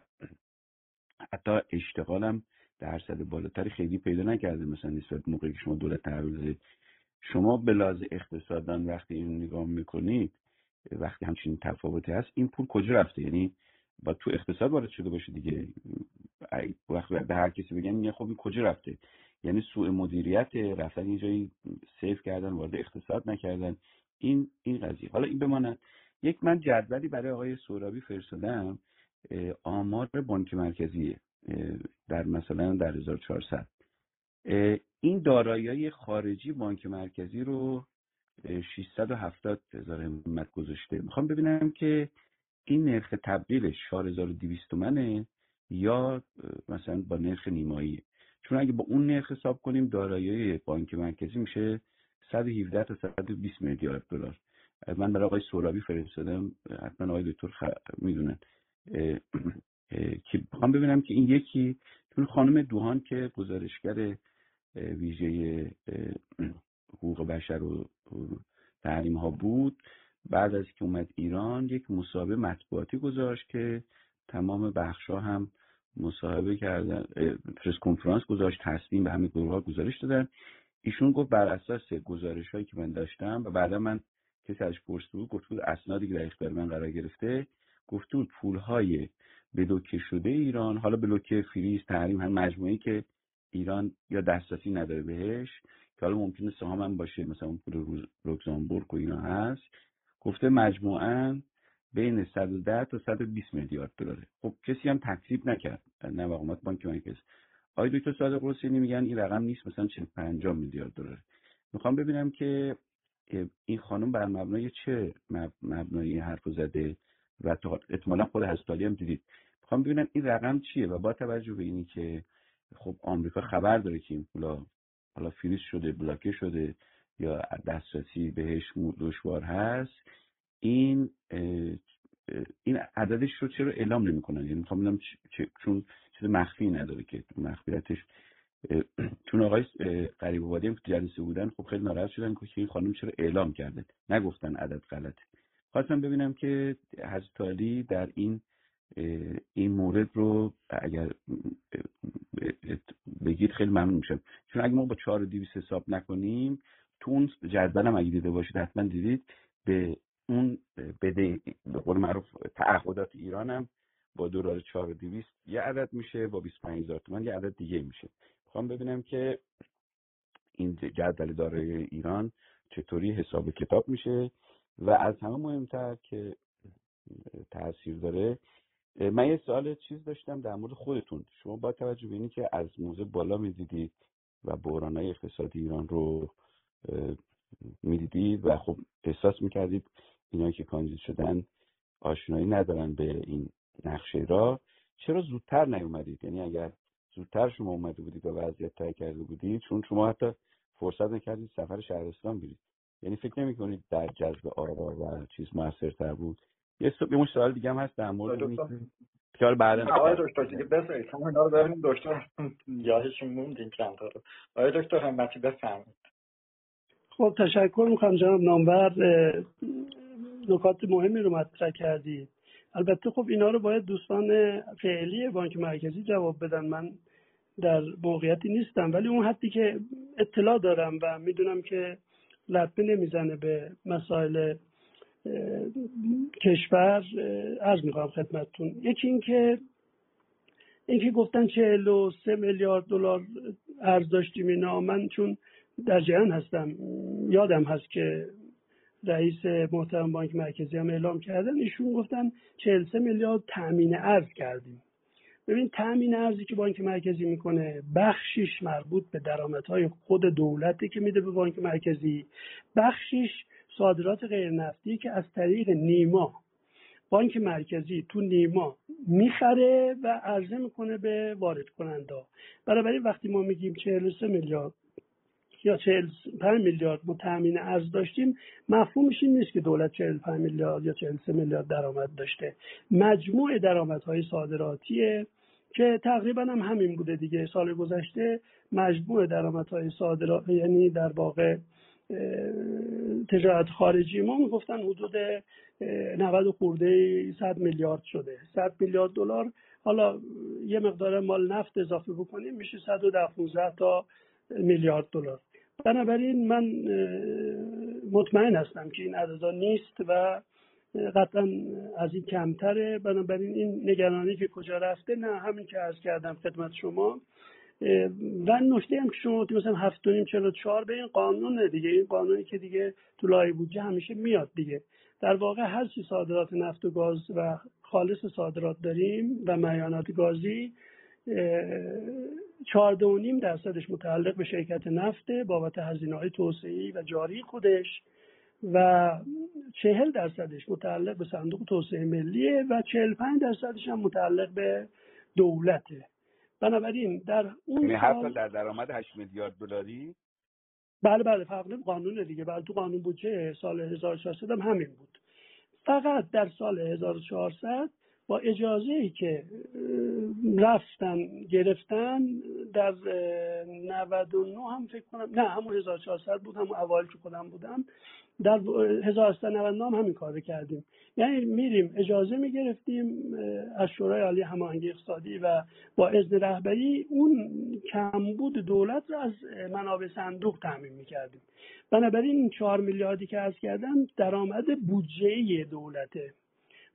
حتی اشتغال هم درصد بالاتری خیلی پیدا نکرده مثلا نسبت موقعی که شما دولت تحویل دادید. شما به لحاظ اقتصادان وقتی این نگاه می‌کنید وقتی همچین تفاوتی هست این پول کجا رفته؟ یعنی با تو اقتصاد وارد شده باشه دیگه. وقتی به هر کسی بگن میگن خب کجا رفته؟ یعنی سوء مدیریت رفتن یه جایی سیف کردن وارد اقتصاد نکردن. این این قضیه. حالا این بماند. یک من جدولی برای آقای سورابی فرستادم. آمار بانک مرکزی در مثلا در 1400 این دارایی خارجی بانک مرکزی رو 670 هزار همت گذاشته. می‌خوام ببینم که این نرخ تبدیلش 4200 تومنه یا مثلا با نرخ نیمایی. چون اگه با اون نرخ حساب کنیم دارایی بانک مرکزی میشه 117 تا 120 میلیارد دلار. من برای آقای سورابی فرستادم. حتما آقای دکتر خ... می‌دونن که می‌خوام ببینم که این یکی چون خانم دوهان که گزارشگر ویژه حقوق بشر و تحریم ها بود بعد از که اومد ایران یک مصاحبه مطبوعاتی گذاشت که تمام بخش ها هم مصاحبه کردن پرس کنفرانس گذاشت تصمیم به همه گروه ها گزارش دادن. ایشون گفت بر اساس گزارش هایی که من داشتم و بعدا من کسی ازش پرسید گفت بود اسنادی که در اختیار من قرار گرفته گفت بود پول های بلوکه شده ایران حالا بلوکه فریز تحریم هم مجموعی که ایران یا دسترسی نداره بهش که حالا ممکنه سهام هم باشه مثلا اون پول لوکزامبورگ و اینا هست. گفته مجموعا بین 110 تا 120 میلیارد دلاره. خب کسی هم تکذیب نکرد. نه مقامات بانک مرکز. آقای دکتر صادق حسینی میگن این رقم نیست مثلا 40 50 میلیارد دلاره. می‌خوام ببینم که این خانم بر مبنای چه مبنایی حرف زده؟ و احتمالا خود هستالی هم دیدید. می‌خوام ببینم این رقم چیه و با توجه به اینی که خب آمریکا خبر داره که این پولا حالا فریز شده بلاکه شده یا دسترسی بهش دشوار هست این این عددش رو چرا اعلام نمی‌کنن؟ یعنی می‌خوام ببینم چون چیز مخفی نداره که مخفیتش. چون آقای قریب آبادی هم جلسه بودن خب خیلی ناراحت شدن که این خانم چرا اعلام کرده؟ نگفتن عدد غلطه. خواستم ببینم که حضرت در این این مورد رو اگر بگید خیلی ممنون میشم. چون اگه ما با چهار دیویس حساب نکنیم تو اون جدول هم اگه دیده باشید حتما دیدید به اون بده به قول معروف تعهدات ایران هم با دلار چهار دیویست یه عدد میشه با 25 هزار تومن یه عدد دیگه میشه. می‌خوام ببینم که این جدول دارای ایران چطوری حساب کتاب میشه. و از همه مهمتر که تاثیر داره. من یه سوال چیز داشتم در مورد خودتون. شما با توجه به که از موزه بالا می‌دیدید و های اقتصادی ایران رو می‌دیدید و خب احساس می‌کردید اینا که کاندید شدن آشنایی ندارن به این نقشه را چرا زودتر نیومدید؟ یعنی اگر زودتر شما اومده بودید و وضعیت تای کرده بودید چون شما حتی فرصت نکردید سفر شهرستان برید یعنی فکر نمی کنید در جذب آرا و چیز موثرتر بود؟ یه سوال دیگه هم هست در مورد خیال بعدا آقای دکتر دیگه بذارید شما اینا رو ببینید دکتر یادشون موندین چند تا رو آقای دکتر همتی بفهمید خب تشکر می‌کنم جناب نامور. نکات مهمی رو مطرح کردید البته خب اینا رو باید دوستان فعلی بانک مرکزی جواب بدن. من در موقعیتی نیستم ولی اون حدی که اطلاع دارم و می‌دونم که لطمه نمی‌زنه به مسائل کشور از می‌خوام خدمتتون. یکی اینکه اینکه گفتن چهل و سه میلیارد دلار ارز داشتیم اینا. من چون در جهان هستم یادم هست که رئیس محترم بانک مرکزی هم اعلام کردن ایشون گفتن 43 میلیارد تامین ارز کردیم. ببین تامین ارزی که بانک مرکزی می‌کنه بخشیش مربوط به درآمدهای خود دولتی که میده به بانک مرکزی. بخشیش صادرات غیر نفتی که از طریق نیما بانک مرکزی تو نیما می‌خره و عرضه می‌کنه به وارد کننده بنابراین وقتی ما میگیم 43 میلیارد یا 45 میلیارد ما تامین ارز داشتیم مفهومش این نیست که دولت 45 میلیارد یا 43 میلیارد درآمد داشته. مجموع درآمدهای صادراتیه که تقریبا هم همین بوده دیگه. سال گذشته مجموع درآمدهای صادرات یعنی در واقع تجارت خارجی ما می‌گفتن حدود 90 خورده 100 میلیارد شده. 100 میلیارد دلار حالا یه مقدار مال نفت اضافه بکنیم میشه 115 تا میلیارد دلار. بنابراین من مطمئن هستم که این عددا نیست و قطعا از این کمتره. بنابراین این نگرانی که کجا رفته نه همین که عرض کردم خدمت شما. و نشته هم که شما مثلا هفت و چلو چهار به این قانون دیگه. این قانونی که دیگه تو لایه بودجه همیشه میاد دیگه. در واقع هر چی صادرات نفت و گاز و خالص صادرات داریم و معیانات گازی چهارده و نیم درصدش متعلق به شرکت نفته بابت هزینه های توسعه و جاری خودش و چهل درصدش متعلق به صندوق توسعه ملیه و چهل پنج درصدش هم متعلق به دولته. بنابراین در اون یعنی سال در درآمد 8 میلیارد دلاری؟ بله بله فرق قانون دیگه. بله تو قانون بودجه سال 1400 هم همین بود. فقط در سال 1400 با اجازه ای که رفتن گرفتن در 99 هم فکر کنم نه همون 1400 بود همون اوایل که خودم بودم. در 1399 هم همین کار کردیم. یعنی میریم اجازه می‌گرفتیم از شورای عالی هماهنگی اقتصادی و با اذن رهبری اون کمبود دولت رو از منابع صندوق تعمین می‌کردیم. بنابراین این چهار میلیاردی که از کردم درآمد بودجه دولته.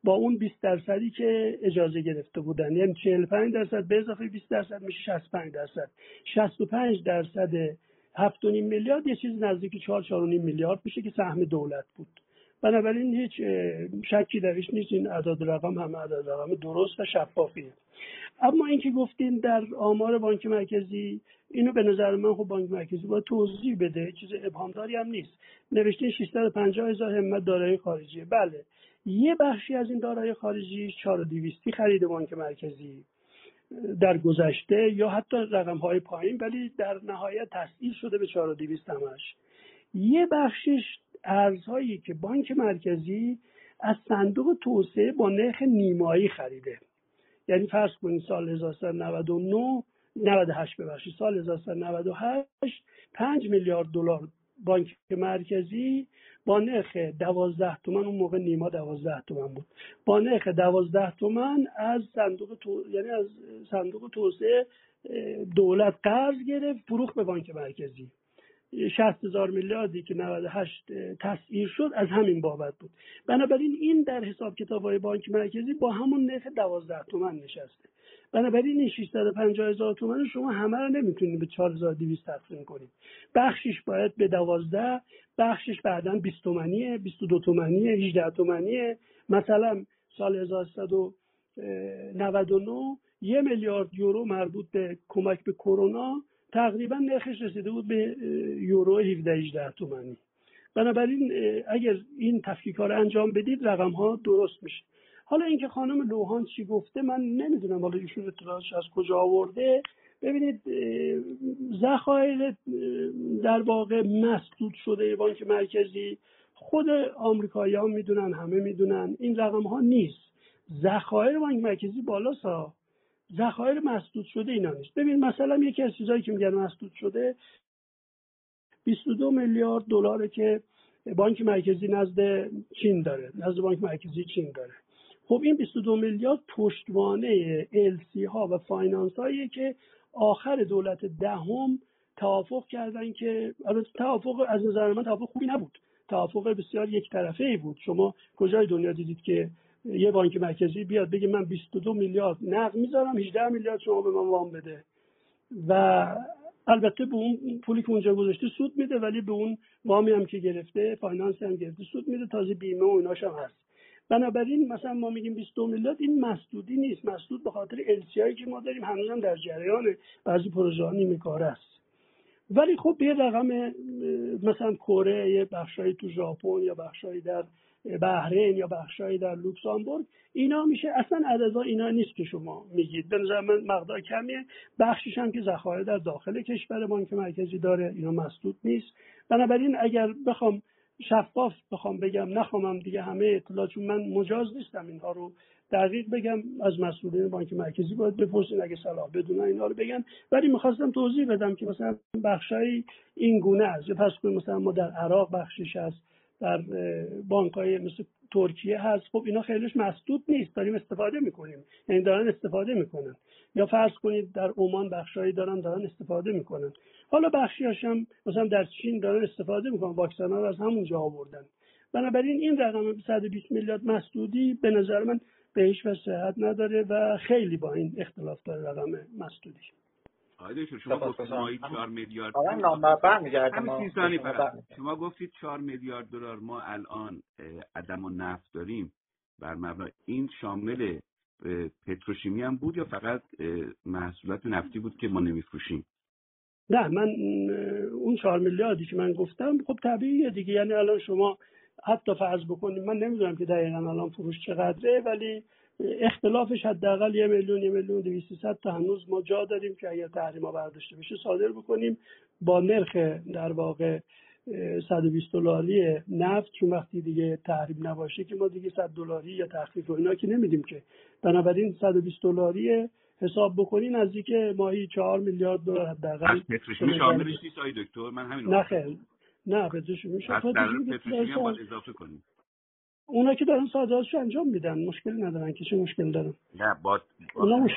با اون 20 درصدی که اجازه گرفته بودن. یعنی 45 درصد به اضافه 20 درصد میشه 65 درصد. 65 درصد 7.5 میلیارد یه چیز نزدیک 4 4.5 میلیارد میشه که سهم دولت بود. بنابراین هیچ شکی درش نیست. این اعداد رقم همه اعداد رقم درست و شفافیه. اما اینکه گفتین در آمار بانک مرکزی اینو به نظر من خب بانک مرکزی باید توضیح بده. چیز ابهامداری هم نیست. نوشته 650 هزار همت دارایی خارجیه. بله. یه بخشی از این دارایی خارجی 4200 خرید بانک مرکزی. در گذشته یا حتی رقم های پایین ولی در نهایت تسهیل شده به 4200 همش. یه بخشش ارزهایی که بانک مرکزی از صندوق توسعه با نرخ نیمایی خریده. یعنی فرض کنید سال 1399 98 ببخشید سال 1398 5 میلیارد دلار بانک مرکزی با نرخ دوازده تومن اون موقع نیما دوازده تومن بود. با نرخ دوازده تومن از صندوق تو... یعنی از صندوق توسعه دولت قرض گرفت فروخت به بانک مرکزی. 60 هزار میلیاردی که 98 تسعیر شد از همین بابت بود. بنابراین این در حساب کتاب های بانک مرکزی با همون نرخ 12 تومن نشسته. بنابراین این 650 هزار تومن شما همه رو نمی‌تونید به 4200 تقسیم کنید بخشش باید به 12 بخشش بعدا 20 تومنیه 22 تومنیه 18 تومنیه مثلا سال 1199 یه میلیارد یورو مربوط به کمک به کرونا تقریبا نرخش رسیده بود به یورو 17 18 تومانی. بنابراین اگر این تفکیک ها رو انجام بدید رقم ها درست میشه. حالا اینکه خانم لوهان چی گفته من نمی‌دونم حالا ایشون اطلاعاتش از کجا آورده. ببینید ذخایر در واقع مسدود شده بانک مرکزی. خود آمریکایی ها می‌دونن همه می‌دونن. این رقم ها نیست. ذخایر بانک مرکزی بالا ذخایر مسدود شده اینا نیست. ببین مثلا یکی از چیزایی که میگن مسدود شده 22 میلیارد دلاره که بانک مرکزی نزد چین داره نزد بانک مرکزی چین داره. خب این 22 میلیارد پشتوانه LC ها و finance هایی که آخر دولت دهم توافق کردن که البته توافق از نظر من توافق خوبی نبود. توافق بسیار یک طرفه ای بود. شما کجای دنیا دیدید که یه بانک مرکزی بیاد بگه من 22 میلیارد نقد می‌ذارم 18 میلیارد شما به من وام بده. و البته به اون پولی که اونجا گذاشته سود میده ولی به اون وامی هم که گرفته فاینانس هم گرفته سود میده تازه بیمه و ایناش هم هست. بنابراین مثلا ما میگیم 22 میلیارد این مسدودی نیست. مسدود به خاطر السیایی که ما داریم هنوزم در جریان بعضی پروژه ها نیمه کار است. ولی خب یه رقم مثلا کره یه بخشایی تو ژاپن یا بخشایی در بحرین یا بخشایی در لوکسامبورگ اینا میشه اصلا عددا اینا نیست که شما میگید. به نظر من مقدار کمیه. بخشش هم که ذخایر در داخل کشور بانک مرکزی داره اینا مسدود نیست. بنابراین اگر بخوام شفاف بخوام بگم نخوامم دیگه همه اطلاع چون من مجاز نیستم اینها رو دقیق بگم. از مسئولین بانک مرکزی باید بپرسین اگه صلاح بدونن اینا رو بگن. ولی می‌خواستم توضیح بدم که مثلا بخشایی این گونه است. یا پس مثلا ما در عراق بخشش هست در بانک های مثل ترکیه هست خب اینا خیلیش مسدود نیست داریم استفاده می‌کنیم. یعنی دارن استفاده می‌کنن. یا فرض کنید در عمان بخشایی دارن دارن استفاده می‌کنن. حالا بخشی هم مثلا در چین دارن استفاده می‌کنن. واکسن ها رو از همونجا آوردن. بنابراین این رقم 120 میلیارد مسدودی به نظر من به هیچ صحت نداره و خیلی با این اختلاف داره رقم مسدودی آقای شما گفتید 4 میلیارد شما گفتید 4 میلیارد دلار ما الان عدم و نفت داریم. بر مبنا این شامل پتروشیمی هم بود یا فقط محصولات نفتی بود که ما نمیفروشیم؟ نه من اون 4 میلیاردی که من گفتم خب طبیعیه دیگه. یعنی الان شما حتی فرض بکنیم من نمی‌دونم که دقیقا الان فروش چقدره ولی اختلافش حداقل یه میلیون یه میلیون دویست تا هنوز ما جا داریم که اگر تحریما برداشته بشه صادر بکنیم. با نرخ در واقع 120 دلاری نفت چون وقتی دیگه تحریم نباشه که ما دیگه 100 دلاری یا تخفیف و اینا که نمیدیم که. بنابراین 120 دلاری حساب بکنی نزدیک ماهی 4 میلیارد دلار حداقل. پتروشیمی شاملش نیست آقای دکتر؟ من همین نه خیر نه پتروشیمی پتروشیمی هم باید اضافه کنیم. اونا که دارن صادراتش انجام میدن. مشکلی ندارن. که چه مشکل دارن نه با اونا مش...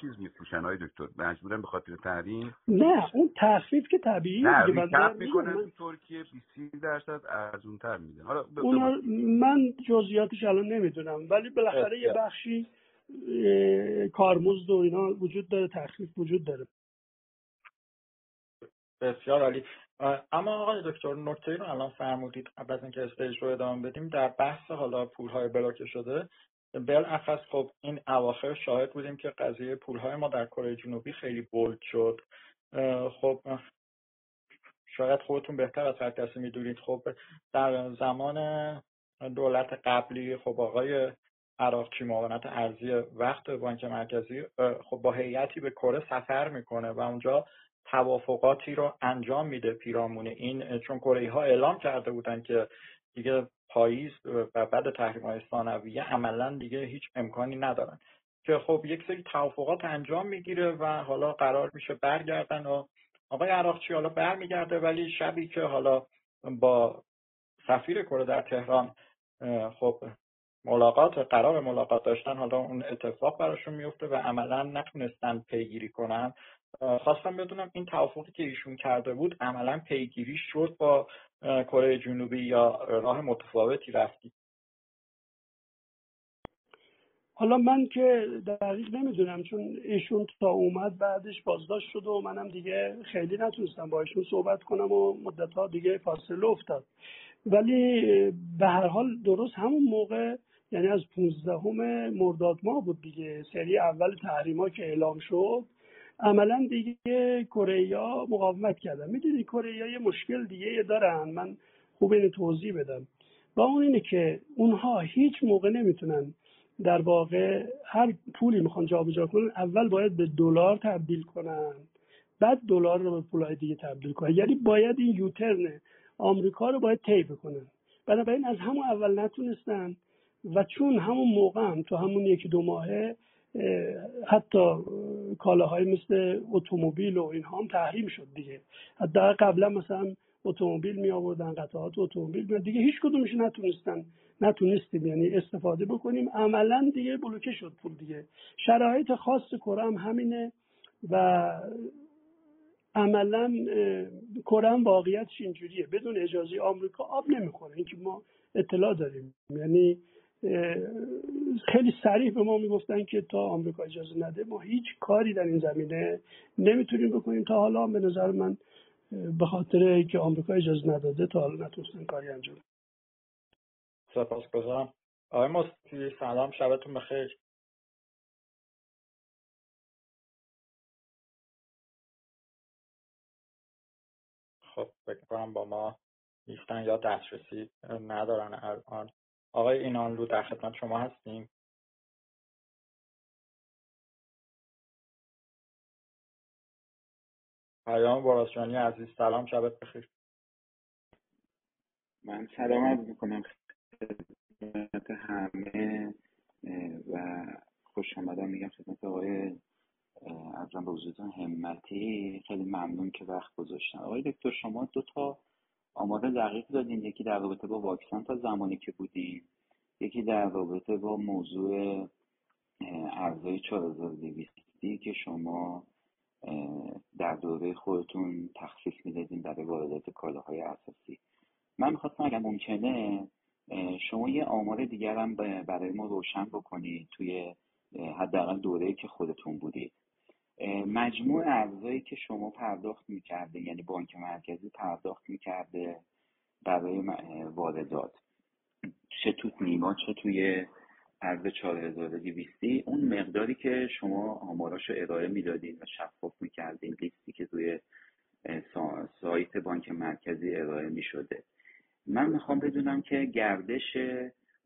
چیز میفروشن های دکتر؟ مجبورن به خاطر تحریم؟ نه اون تخفیف که طبیعی نه ریکپ می‌کنن من... ترکیه 20 درصد تر میدن. حالا ب... اونا من جزئیاتش الان نمی‌دونم. ولی بالاخره یه بخشی کارمزد و اینا وجود داره تخفیف وجود داره. بسیار عالی. اما آقای دکتر نکته رو الان فرمودید قبل از اینکه استیج رو ادامه بدیم در بحث حالا پولهای بلاکه شده بالاخص خب این اواخر شاهد بودیم که قضیه پولهای ما در کره جنوبی خیلی بولد شد. خب شاید خودتون بهتر از هر کسی می‌دونید. خب در زمان دولت قبلی خب آقای عراقچی معاونت ارزی وقت بانک مرکزی خب با هیئتی به کره سفر می‌کنه و اونجا توافقاتی رو انجام میده پیرامون این چون کره ها اعلام کرده بودن که دیگه پاییز و بعد تحریم های ثانویه عملا دیگه هیچ امکانی ندارن. که خب یک سری توافقات انجام می‌گیره و حالا قرار میشه برگردن و آقای عراقچی حالا برمیگرده ولی شبی که حالا با سفیر کره در تهران خب ملاقات قرار ملاقات داشتن حالا اون اتفاق براشون میفته و عملا نتونستن پیگیری کنن. خواستم بدونم این توافقی که ایشون کرده بود عملا پیگیری شد با کره جنوبی یا راه متفاوتی رفتی؟ حالا من که دقیق نمی‌دونم چون ایشون تا اومد بعدش بازداشت شد و منم دیگه خیلی نتونستم با ایشون صحبت کنم و مدت ها دیگه فاصله افتاد. ولی به هر حال درست همون موقع یعنی از 15 مرداد ماه بود دیگه سری اول تحریما که اعلام شد عملا دیگه کره مقاومت کردن. می‌دونی کره یه مشکل دیگه دارن. من خوب اینو توضیح بدم. با اون اینه که اونها هیچ موقع نمی‌تونن در واقع هر پولی می‌خوان جابجا کنن اول باید به دلار تبدیل کنن. بعد دلار رو به پولهای دیگه تبدیل کنن. یعنی باید این یوترن آمریکا رو باید طی بکنن. بنابراین از همون اول نتونستن و چون همون موقع هم تو همون یکی دو ماهه حتی کالاهای مثل اتومبیل و اینها هم تحریم شد دیگه. حتی قبلا مثلا اتومبیل می آوردن قطعات اتومبیل دیگه هیچ کدومش نتونستن نتونستیم یعنی استفاده بکنیم. عملا دیگه بلوکه شد پول دیگه. شرایط خاص کره هم همینه و عملا کره واقعیتش اینجوریه. بدون اجازه آمریکا آب نمی‌خوره. اینکه ما اطلاع داریم. یعنی خیلی سریع به ما می‌گفتن که تا آمریکا اجازه نده ما هیچ کاری در این زمینه نمی‌تونیم بکنیم. تا حالا به نظر من به خاطر که آمریکا اجازه نداده تا حالا نتونستن کاری انجام سپاس گذارم. آقای مستی سلام شبتون بخیر. خب فکر با ما نیستن یا دسترسی ندارن الان. آقای اینانلو در خدمت شما هستیم. پیام براسجانی عزیز سلام شبت بخیر. من سلام عرض می‌کنم خدمت همه و خوش آمدم میگم خدمت آقای ارزم به حضورتون همتی. خیلی ممنون که وقت گذاشتن. آقای دکتر شما دو تا آماده دقیق دادین یکی در رابطه با واکسن تا زمانی که بودیم یکی در رابطه با موضوع ارزای 4200 که شما در دوره خودتون تخفیف می‌دادین برای واردات کالاهای اساسی. من می‌خواستم اگر ممکنه شما یه آمار دیگر هم برای ما روشن بکنید توی حداقل دوره که خودتون بودید. مجموع ارزایی که شما پرداخت می‌کرده یعنی بانک مرکزی پرداخت می‌کرده برای واردات. چه تو نیما چه توی ارز 4200 اون مقداری که شما آماراشو ارائه می‌دادین و شفاف می‌کردین لیستی که توی سایت بانک مرکزی ارائه می‌شده. من می‌خوام بدونم که گردش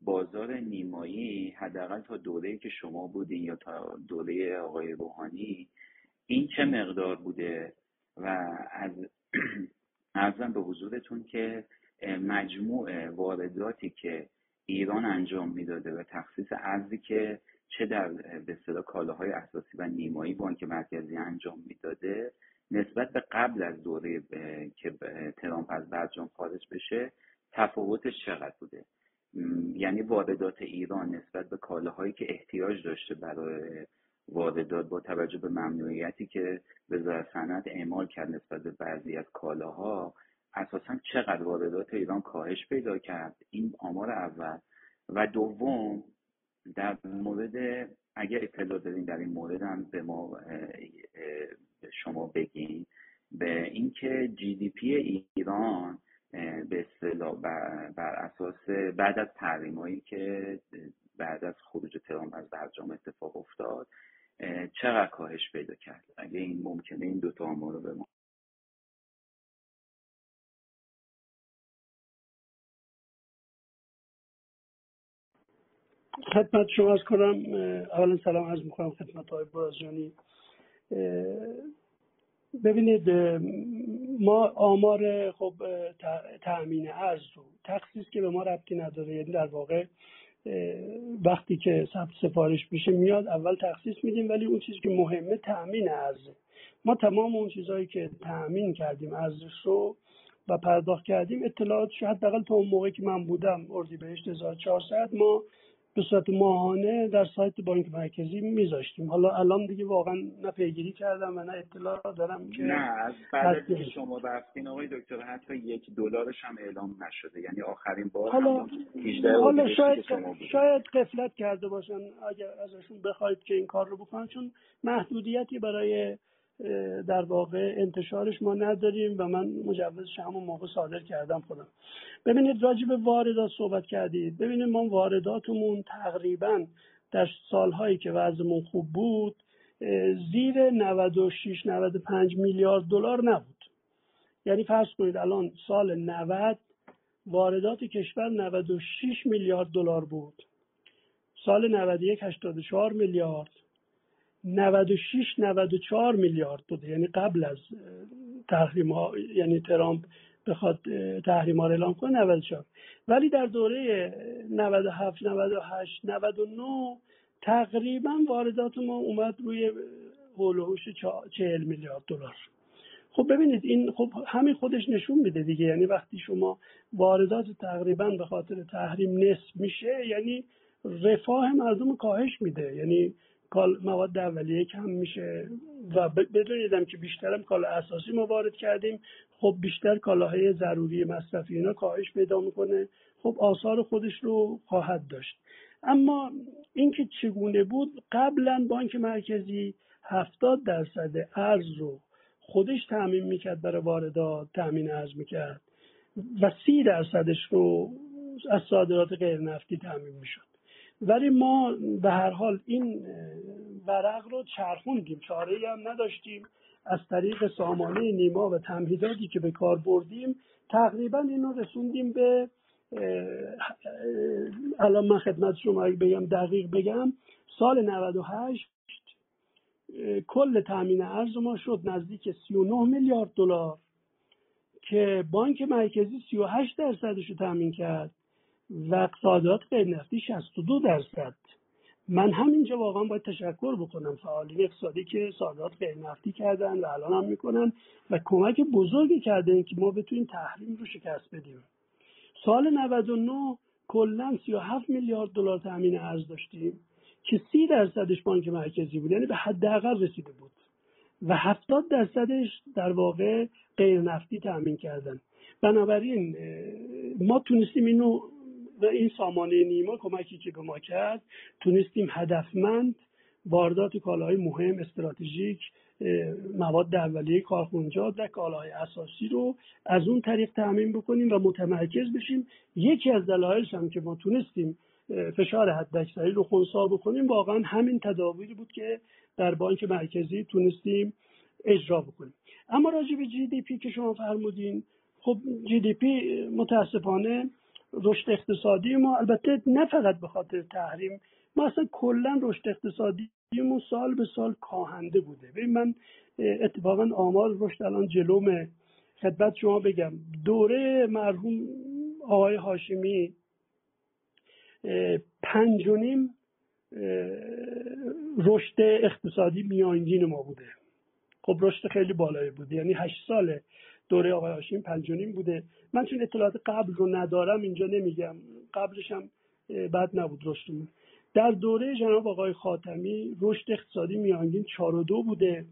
بازار نیمایی حداقل تا دوره که شما بودین یا تا دوره آقای روحانی این چه مقدار بوده؟ و از ارزم به حضورتون که مجموع وارداتی که ایران انجام می‌داده و تخصیص ارزی که چه در به کالاهای اساسی و نیمایی بانک مرکزی انجام می‌داده نسبت به قبل از دوره که ترامپ از برجام خارج بشه تفاوتش چقدر بوده؟ یعنی واردات ایران نسبت به کالاهایی که احتیاج داشته برای واردات با توجه به ممنوعیتی که وزارت صنعت اعمال کرد نسبت به بعضی از کالاها اساسا چقدر واردات ایران کاهش پیدا کرد؟ این آمار اول. و دوم در مورد اگر اطلاع دارین در این مورد هم به ما شما بگین به اینکه جی دی پی ایران به اصطلاح بر, اساس بعد از تحریمایی که بعد از خروج ترامپ از برجام اتفاق افتاد چقدر کاهش پیدا کرد؟ اگه این ممکنه این دوتا آمار رو به ما خدمت شما از کنم اولا سلام عرض می‌کنم خدمت های برازیانی ببینید ما آمار خب تأمین ارز رو تخصیص که به ما ربطی نداره یعنی در واقع وقتی که ثبت سفارش میشه میاد اول تخصیص میدیم ولی اون چیزی که مهمه تأمین ارزه. ما تمام اون چیزهایی که تأمین کردیم ارزش رو و پرداخت کردیم اطلاعاتش حداقل تا اون موقعی که من بودم اردیبهشت 1400 ما به صورت ماهانه در سایت بانک مرکزی میذاشتیم. حالا الان دیگه واقعا نه پیگیری کردم و نه اطلاع دارم که نه از بعد که شما رفتین آقای دکتر حتی یک دلارش هم اعلام نشده. یعنی آخرین بار حالا حالا شاید شاید قفلت کرده باشن اگر ازشون بخواید که این کار رو بکنن چون محدودیتی برای در واقع انتشارش ما نداریم و من مجوزش همون موقع صادر کردم خودم. ببینید راجع به واردات صحبت کردید. ببینید ما وارداتمون تقریبا در سالهایی که وضعمون خوب بود زیر 96 95 میلیارد دلار نبود. یعنی فرض کنید الان سال 90 واردات کشور 96 میلیارد دلار بود. سال 91 84 میلیارد. 96 94 میلیارد بوده. یعنی قبل از تحریم ها یعنی ترامپ بخواد تحریم ها اعلام کنه 94 ولی در دوره 97 98 99 تقریبا واردات ما اومد روی هولوش 40 میلیارد دلار. خب ببینید این خب همین خودش نشون میده دیگه. یعنی وقتی شما واردات تقریبا به خاطر تحریم نصف میشه یعنی رفاه مردم کاهش میده. یعنی مواد اولیه کم میشه و بدونیدم که بیشترم کالا اساسی ما وارد کردیم. خب بیشتر کالاهای ضروری مصرفی اینا کاهش پیدا می‌کنه. خب آثار خودش رو خواهد داشت. اما اینکه چگونه بود قبلا بانک مرکزی هفتاد درصد ارز رو خودش تعمین می‌کرد برای واردات تامین ارز می‌کرد و سی درصدش رو از صادرات غیر نفتی تعمین می‌شد. ولی ما به هر حال این ورق رو چرخوندیم. چاره هم نداشتیم. از طریق سامانه نیما و تمهیداتی که به کار بردیم تقریبا اینو رسوندیم به الان من خدمت شما بگم دقیق بگم سال 98 کل تامین ارز ما شد نزدیک 39 میلیارد دلار که بانک مرکزی 38 درصدش رو تامین کرد. و اقتصادات غیر نفتی 62 درصد. من همینجا واقعا باید تشکر بکنم فعالین اقتصادی که صادرات غیر نفتی کردن و الان هم می‌کنن و کمک بزرگی کردن که ما بتونیم تحریم رو شکست بدیم. سال 99 کلا 37 میلیارد دلار تامین ارز داشتیم که 30 درصدش بانک مرکزی بود یعنی به حداقل رسیده بود و 70 درصدش در واقع غیر نفتی تامین کردن. بنابراین ما تونستیم اینو و این سامانه نیما کمکی که به ما کرد تونستیم هدفمند واردات کالاهای مهم استراتژیک مواد اولیه کارخونجات و کالاهای اساسی رو از اون طریق تعمین بکنیم و متمرکز بشیم. یکی از دلایلش هم که ما تونستیم فشار حداکثری رو خونسا بکنیم واقعا همین تدابیری بود که در بانک مرکزی تونستیم اجرا بکنیم. اما راجع به جی دی پی که شما فرمودین خب جی دی پی متاسفانه رشد اقتصادی ما البته نه فقط به خاطر تحریم ما اصلا کلا رشد اقتصادیمون سال به سال کاهنده بوده. ببین من اتفاقا آمار رشد الان جلوم خدمت شما بگم دوره مرحوم آقای هاشمی پنج و نیم رشد اقتصادی میانگین ما بوده. خب رشد خیلی بالایی بوده یعنی هشت سال دوره آقای هاشمی پنج و نیم بوده. من چون اطلاعات قبل رو ندارم اینجا نمیگم. قبلش هم بد نبود رشدمون در دوره جناب آقای خاتمی رشد اقتصادی میانگین چهار و دو بوده.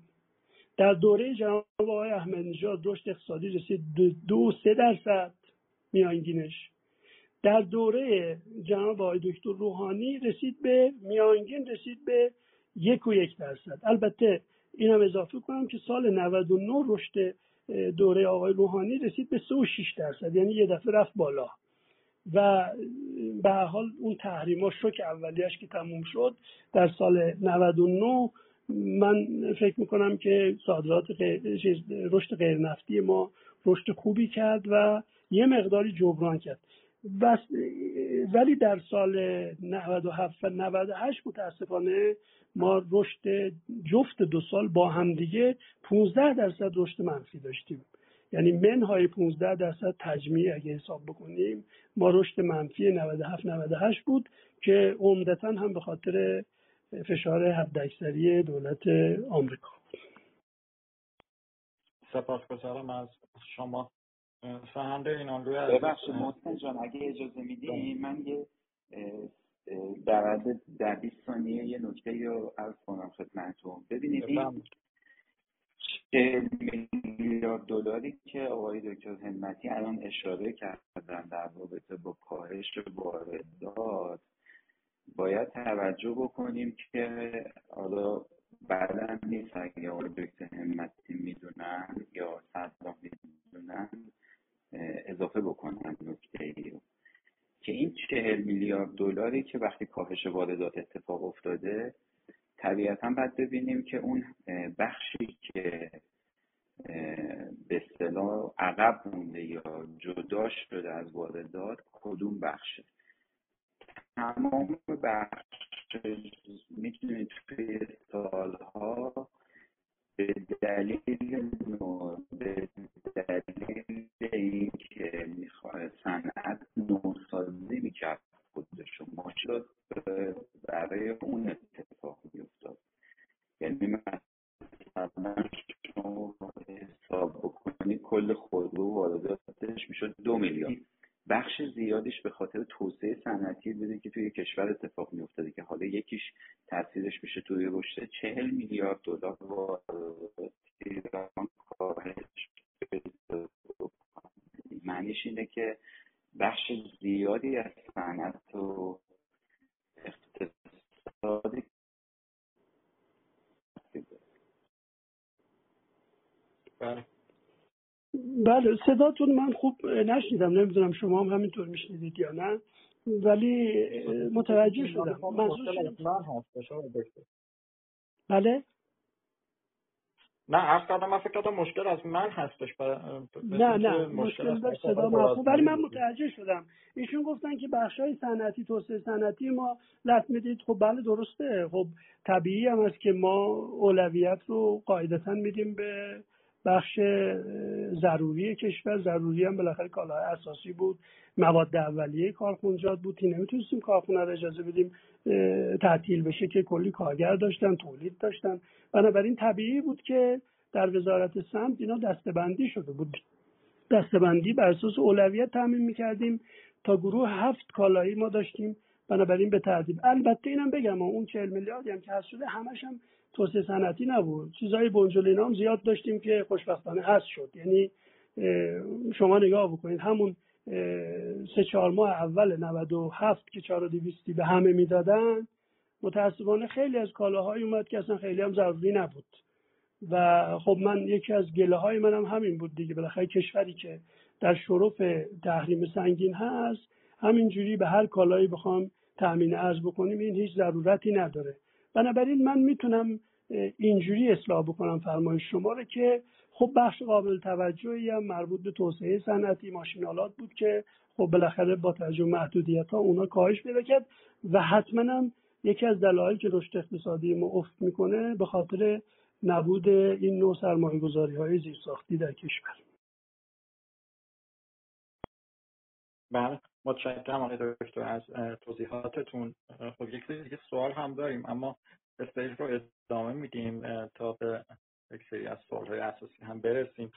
در دوره جناب آقای احمد نژاد رشد اقتصادی رسید دو سه درصد میانگینش. در دوره جناب آقای دکتر روحانی رسید به میانگین رسید به یک و یک درصد. البته این هم اضافه کنم که سال 99 رشد دوره آقای روحانی رسید به 3 و 6 درصد یعنی یه دفعه رفت بالا. و به حال اون تحریما شوک اولیش که تموم شد در سال 99 من فکر می‌کنم که صادرات رشد غیر نفتی ما رشد خوبی کرد و یه مقداری جبران کرد. ولی در سال 97 و 98 متاسفانه ما رشد جفت دو سال با همدیگه 15 درصد رشد منفی داشتیم. یعنی منهای 15 درصد تجمیع اگه حساب بکنیم ما رشد منفی 97 98 بود که عمدتا هم به خاطر فشار حداکثری دولت آمریکا. سپاسگزارم از شما. فهنده این ببخشید محسن جان اگه اجازه میدی من یه در در 20 ثانیه یه نکته رو عرض کنم خدمتتون. ببینید این میلیارد دلاری که آقای دکتر همتی الان اشاره کردن در رابطه با کاهش واردات باید توجه بکنیم که حالا بعدا نیست اگه آقای دکتر همتی می‌دونن یا صدام می‌دونن اضافه بکنن نکته ای رو. که این چهل میلیارد دلاری که وقتی کاهش واردات اتفاق افتاده طبیعتا باید ببینیم که اون بخشی که به اصطلاح عقب مونده یا جدا شده از واردات کدوم بخشه؟ تمام بخش می‌تونید توی سالها به دلیل به دلیل اینکه می‌خواد صنعت نوسازی می‌کرد خودش شد برای اون اتفاق میافتاد. یعنی مثلا شما حساب بکنی کل خودرو وارداتش می‌شد دو میلیارد. بخش زیادیش به خاطر توسعه صنعتی بوده که توی کشور اتفاق میافتاده که حالا یکیش تاثیرش میشه توی رشد چهل میلیارد دلار واردات ایران کاهش معنیش اینه که بخش زیادی از صنعت و اقتصادی بله. بله صداتون من خوب نشنیدم نمی‌دونم شما هم همینطور میشنیدید یا نه ولی متوجه شدم. بله؟ نه عرض کردم من فکر کردم مشکل از من هستش نه نه مشکل داشت صدا من ولی من متوجه شدم. ایشون گفتن که های صنعتی توسعه صنعتی ما لط می‌دید. خب بله درسته. خب طبیعی هم است که ما اولویت رو قاعدتا میدیم به بخش ضروری کشور. ضروری هم بالاخره کالاهای اساسی بود. مواد اولیه کارخونجات بود که نمی‌تونستیم کارخونه رو اجازه بدیم تعطیل بشه که کلی کارگر داشتن تولید داشتن. بنابراین طبیعی بود که در وزارت سمت اینا دستبندی شده بود. دستبندی بر اساس اولویت تعمین می‌کردیم. تا گروه هفت کالایی ما داشتیم. بنابراین به ترتیب. البته اینم بگم اون چهل میلیاردی هم که هست شده همش هم توسعه صنعتی نبود. چیزای بنجلینا هم زیاد داشتیم که خوشبختانه هست شد. یعنی شما نگاه بکنید همون سه چهار ماه اول 97 که چهار دویستی به همه می‌دادن متاسفانه خیلی از کالاهایی اومد که اصلا خیلی هم ضروری نبود. و خب من یکی از گله های منم هم همین بود دیگه. بالاخره کشوری که در شرف تحریم سنگین هست همینجوری به هر کالایی بخوام تأمین ارز بکنیم این هیچ ضرورتی نداره. بنابراین من می‌تونم اینجوری اصلاح بکنم فرمایش شما رو که خب بخش قابل توجهی هم مربوط به توسعه صنعتی ماشینالات بود که خب بالاخره با توجه محدودیت ها اونا کاهش پیدا کرد و حتما یکی از دلایل که رشد اقتصادی ما افت می‌کنه به خاطر نبود این نوع سرمایه گذاری های زیرساختی در کشور. بله. متشکرم آقای دکتر از توضیحاتتون خب یک سری دیگه سوال هم داریم اما استیج رو ادامه میدیم تا به یک سری از سوالهای اساسی هم برسیم.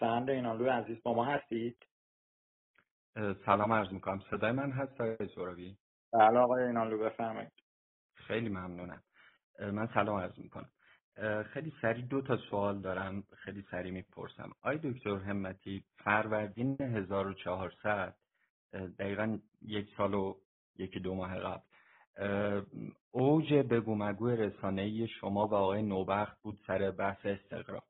سند اینالو عزیز با ما هستید؟ سلام عرض می‌کنم. صدای من هست آقای زوراوی بله آقای اینالو بفرمایید. خیلی ممنونم. من سلام عرض می‌کنم. خیلی سریع دو تا سوال دارم خیلی سریع می‌پرسم. آی دکتر همتی فروردین 1400 دقیقا یک سال و یکی دو ماه قبل. اوج بگو مگو رسانه‌ای شما و آقای نوبخت بود سر بحث استقرار.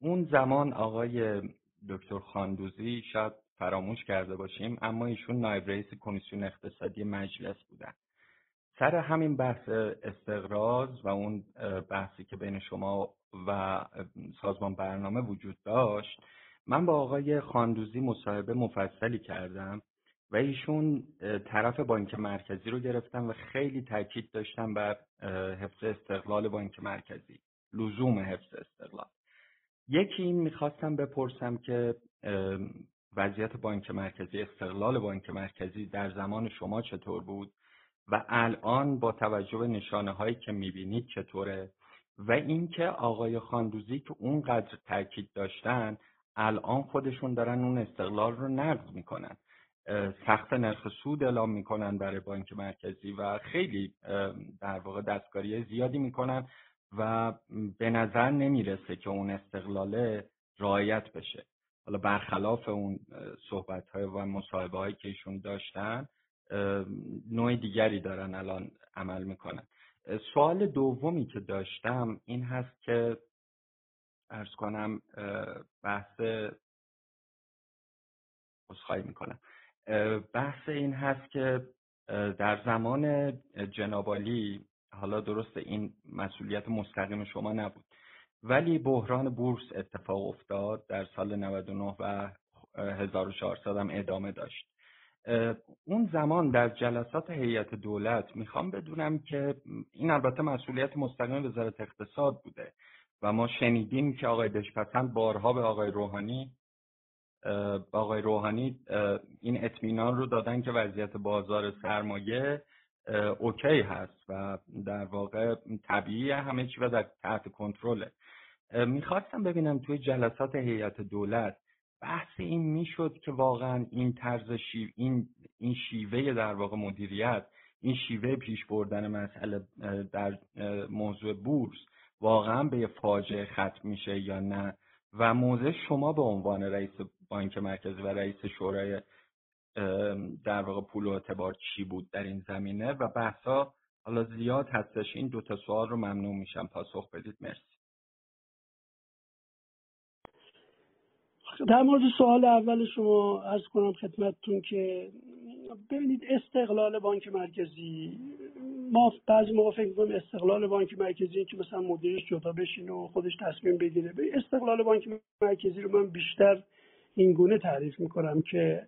اون زمان آقای دکتر خاندوزی شاید فراموش کرده باشیم اما ایشون نایب رئیس کمیسیون اقتصادی مجلس بودن. سر همین بحث استقراض و اون بحثی که بین شما و سازمان برنامه وجود داشت من با آقای خاندوزی مصاحبه مفصلی کردم و ایشون طرف بانک مرکزی رو گرفتن و خیلی تاکید داشتن بر حفظ استقلال بانک مرکزی لزوم حفظ استقلال. یکی این می‌خواستم بپرسم که وضعیت بانک مرکزی استقلال بانک مرکزی در زمان شما چطور بود؟ و الان با توجه به نشانه هایی که می‌بینید چطوره؟ و اینکه آقای خاندوزی که اونقدر تاکید داشتن الان خودشون دارن اون استقلال رو نقض می‌کنن. سخت نرخ سود اعلام می‌کنن برای بانک مرکزی و خیلی در واقع دستکاری زیادی می‌کنن و به نظر نمی‌رسه که اون استقلاله رعایت بشه. حالا برخلاف اون صحبت های و مصاحبه هایی که ایشون داشتن نوع دیگری دارن الان عمل می‌کنن. سوال دومی که داشتم این هست که ارز کنم بحث خواهی می‌کنم. بحث این هست که در زمان جنابالی حالا درست این مسئولیت مستقیم شما نبود ولی بحران بورس اتفاق افتاد در سال 99 و 1400 هم ادامه داشت. اون زمان در جلسات هیئت دولت می‌خوام بدونم که این البته مسئولیت مستقیم وزارت اقتصاد بوده. و ما شنیدیم که آقای دشپسند بارها به آقای روحانی آقای روحانی این اطمینان رو دادن که وضعیت بازار سرمایه اوکی هست و در واقع طبیعی همه چی و در تحت کنترله. می‌خواستم ببینم توی جلسات هیئت دولت بحث این می‌شد که واقعا این طرز شیو این این شیوه در واقع مدیریت این شیوه پیش بردن مسئله در موضوع بورس واقعا به یه فاجعه ختم میشه یا نه؟ و موضع شما به عنوان رئیس بانک مرکزی و رئیس شورای در واقع پول و اعتبار چی بود در این زمینه؟ و بحثا حالا زیاد هستش. این دوتا سوال رو ممنون میشم. پاسخ بدید. مرسی. در مورد سوال اول شما از کنم خدمتتون که ببینید استقلال بانک مرکزی ما بعضی موقع فکر می‌کنیم استقلال بانک مرکزی که مثلا مدیرش جدا بشین و خودش تصمیم بگیره. به استقلال بانک مرکزی رو من بیشتر این گونه تعریف می‌کنم که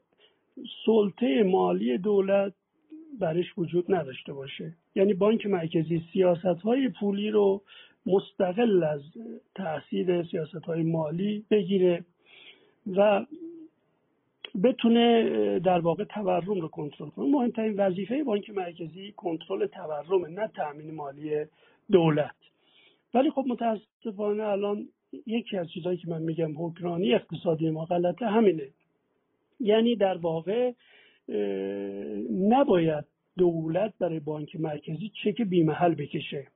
سلطه مالی دولت برش وجود نداشته باشه. یعنی بانک مرکزی سیاست های پولی رو مستقل از تاثیر سیاست های مالی بگیره و بتونه در واقع تورم رو کنترل کنه. مهمترین وظیفه بانک مرکزی کنترل تورم نه تامین مالی دولت. ولی خب متاسفانه الان یکی از چیزهایی که من میگم حکرانی اقتصادی ما غلطه همینه. یعنی در واقع نباید دولت برای بانک مرکزی چک بیمحل بکشه.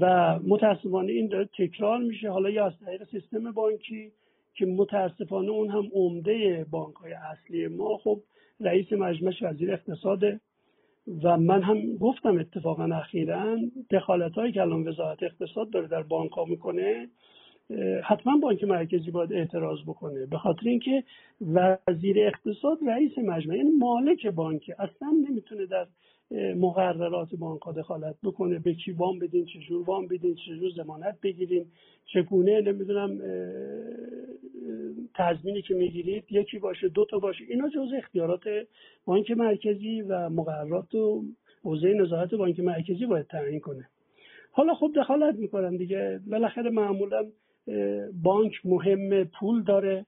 و متاسفانه این داره تکرار میشه. حالا یا از طریق سیستم بانکی که متاسفانه اون هم عمده بانک های اصلی ما. خب رئیس مجمعش وزیر اقتصاده و من هم گفتم اتفاقا اخیرا دخالت هایی که الان وزارت اقتصاد داره در بانک ها می‌کنه حتما بانک مرکزی باید اعتراض بکنه. به خاطر اینکه وزیر اقتصاد رئیس مجمع یعنی مالک بانک اصلا نمی‌تونه در مقررات بانک دخالت بکنه به کی وام بدین چجور وام بدین چجور زمانت بگیرین چگونه نمی‌دونم تضمینی که می‌گیرید یکی باشه دو تا باشه اینا جز اختیارات بانک مرکزی و مقررات و حوزه نظارت بانک مرکزی باید تعیین کنه. حالا خب دخالت می‌کنن دیگه. بالاخره معمولا بانک مهم پول داره.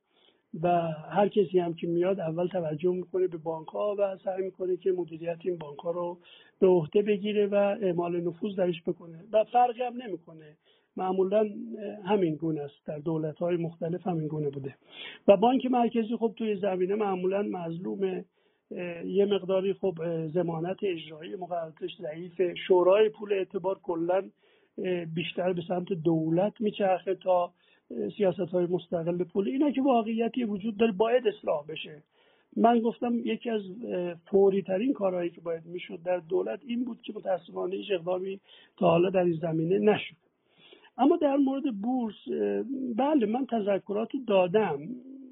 و هر کسی هم که میاد اول توجه می‌کنه به بانک ها و سعی می‌کنه که مدیریت این بانک ها رو به عهده بگیره و اعمال نفوذ درش بکنه. و فرقی هم نمی‌کنه. معمولا همین گونه است. در دولت های مختلف همین گونه بوده. و بانک مرکزی خب توی زمینه معمولا مظلوم یه مقداری خب زمانت اجرایی مقرراتش ضعیف. شورای پول اعتبار کلا بیشتر به سمت دولت میچرخه تا سیاست های مستقل پول. اینا که واقعیتی وجود داره باید اصلاح بشه. من گفتم یکی از فوری ترین کارهایی که باید می‌شد در دولت این بود که متاسفانه هیچ اقدامی تا حالا در این زمینه نشد. اما در مورد بورس بله من تذکرات دادم.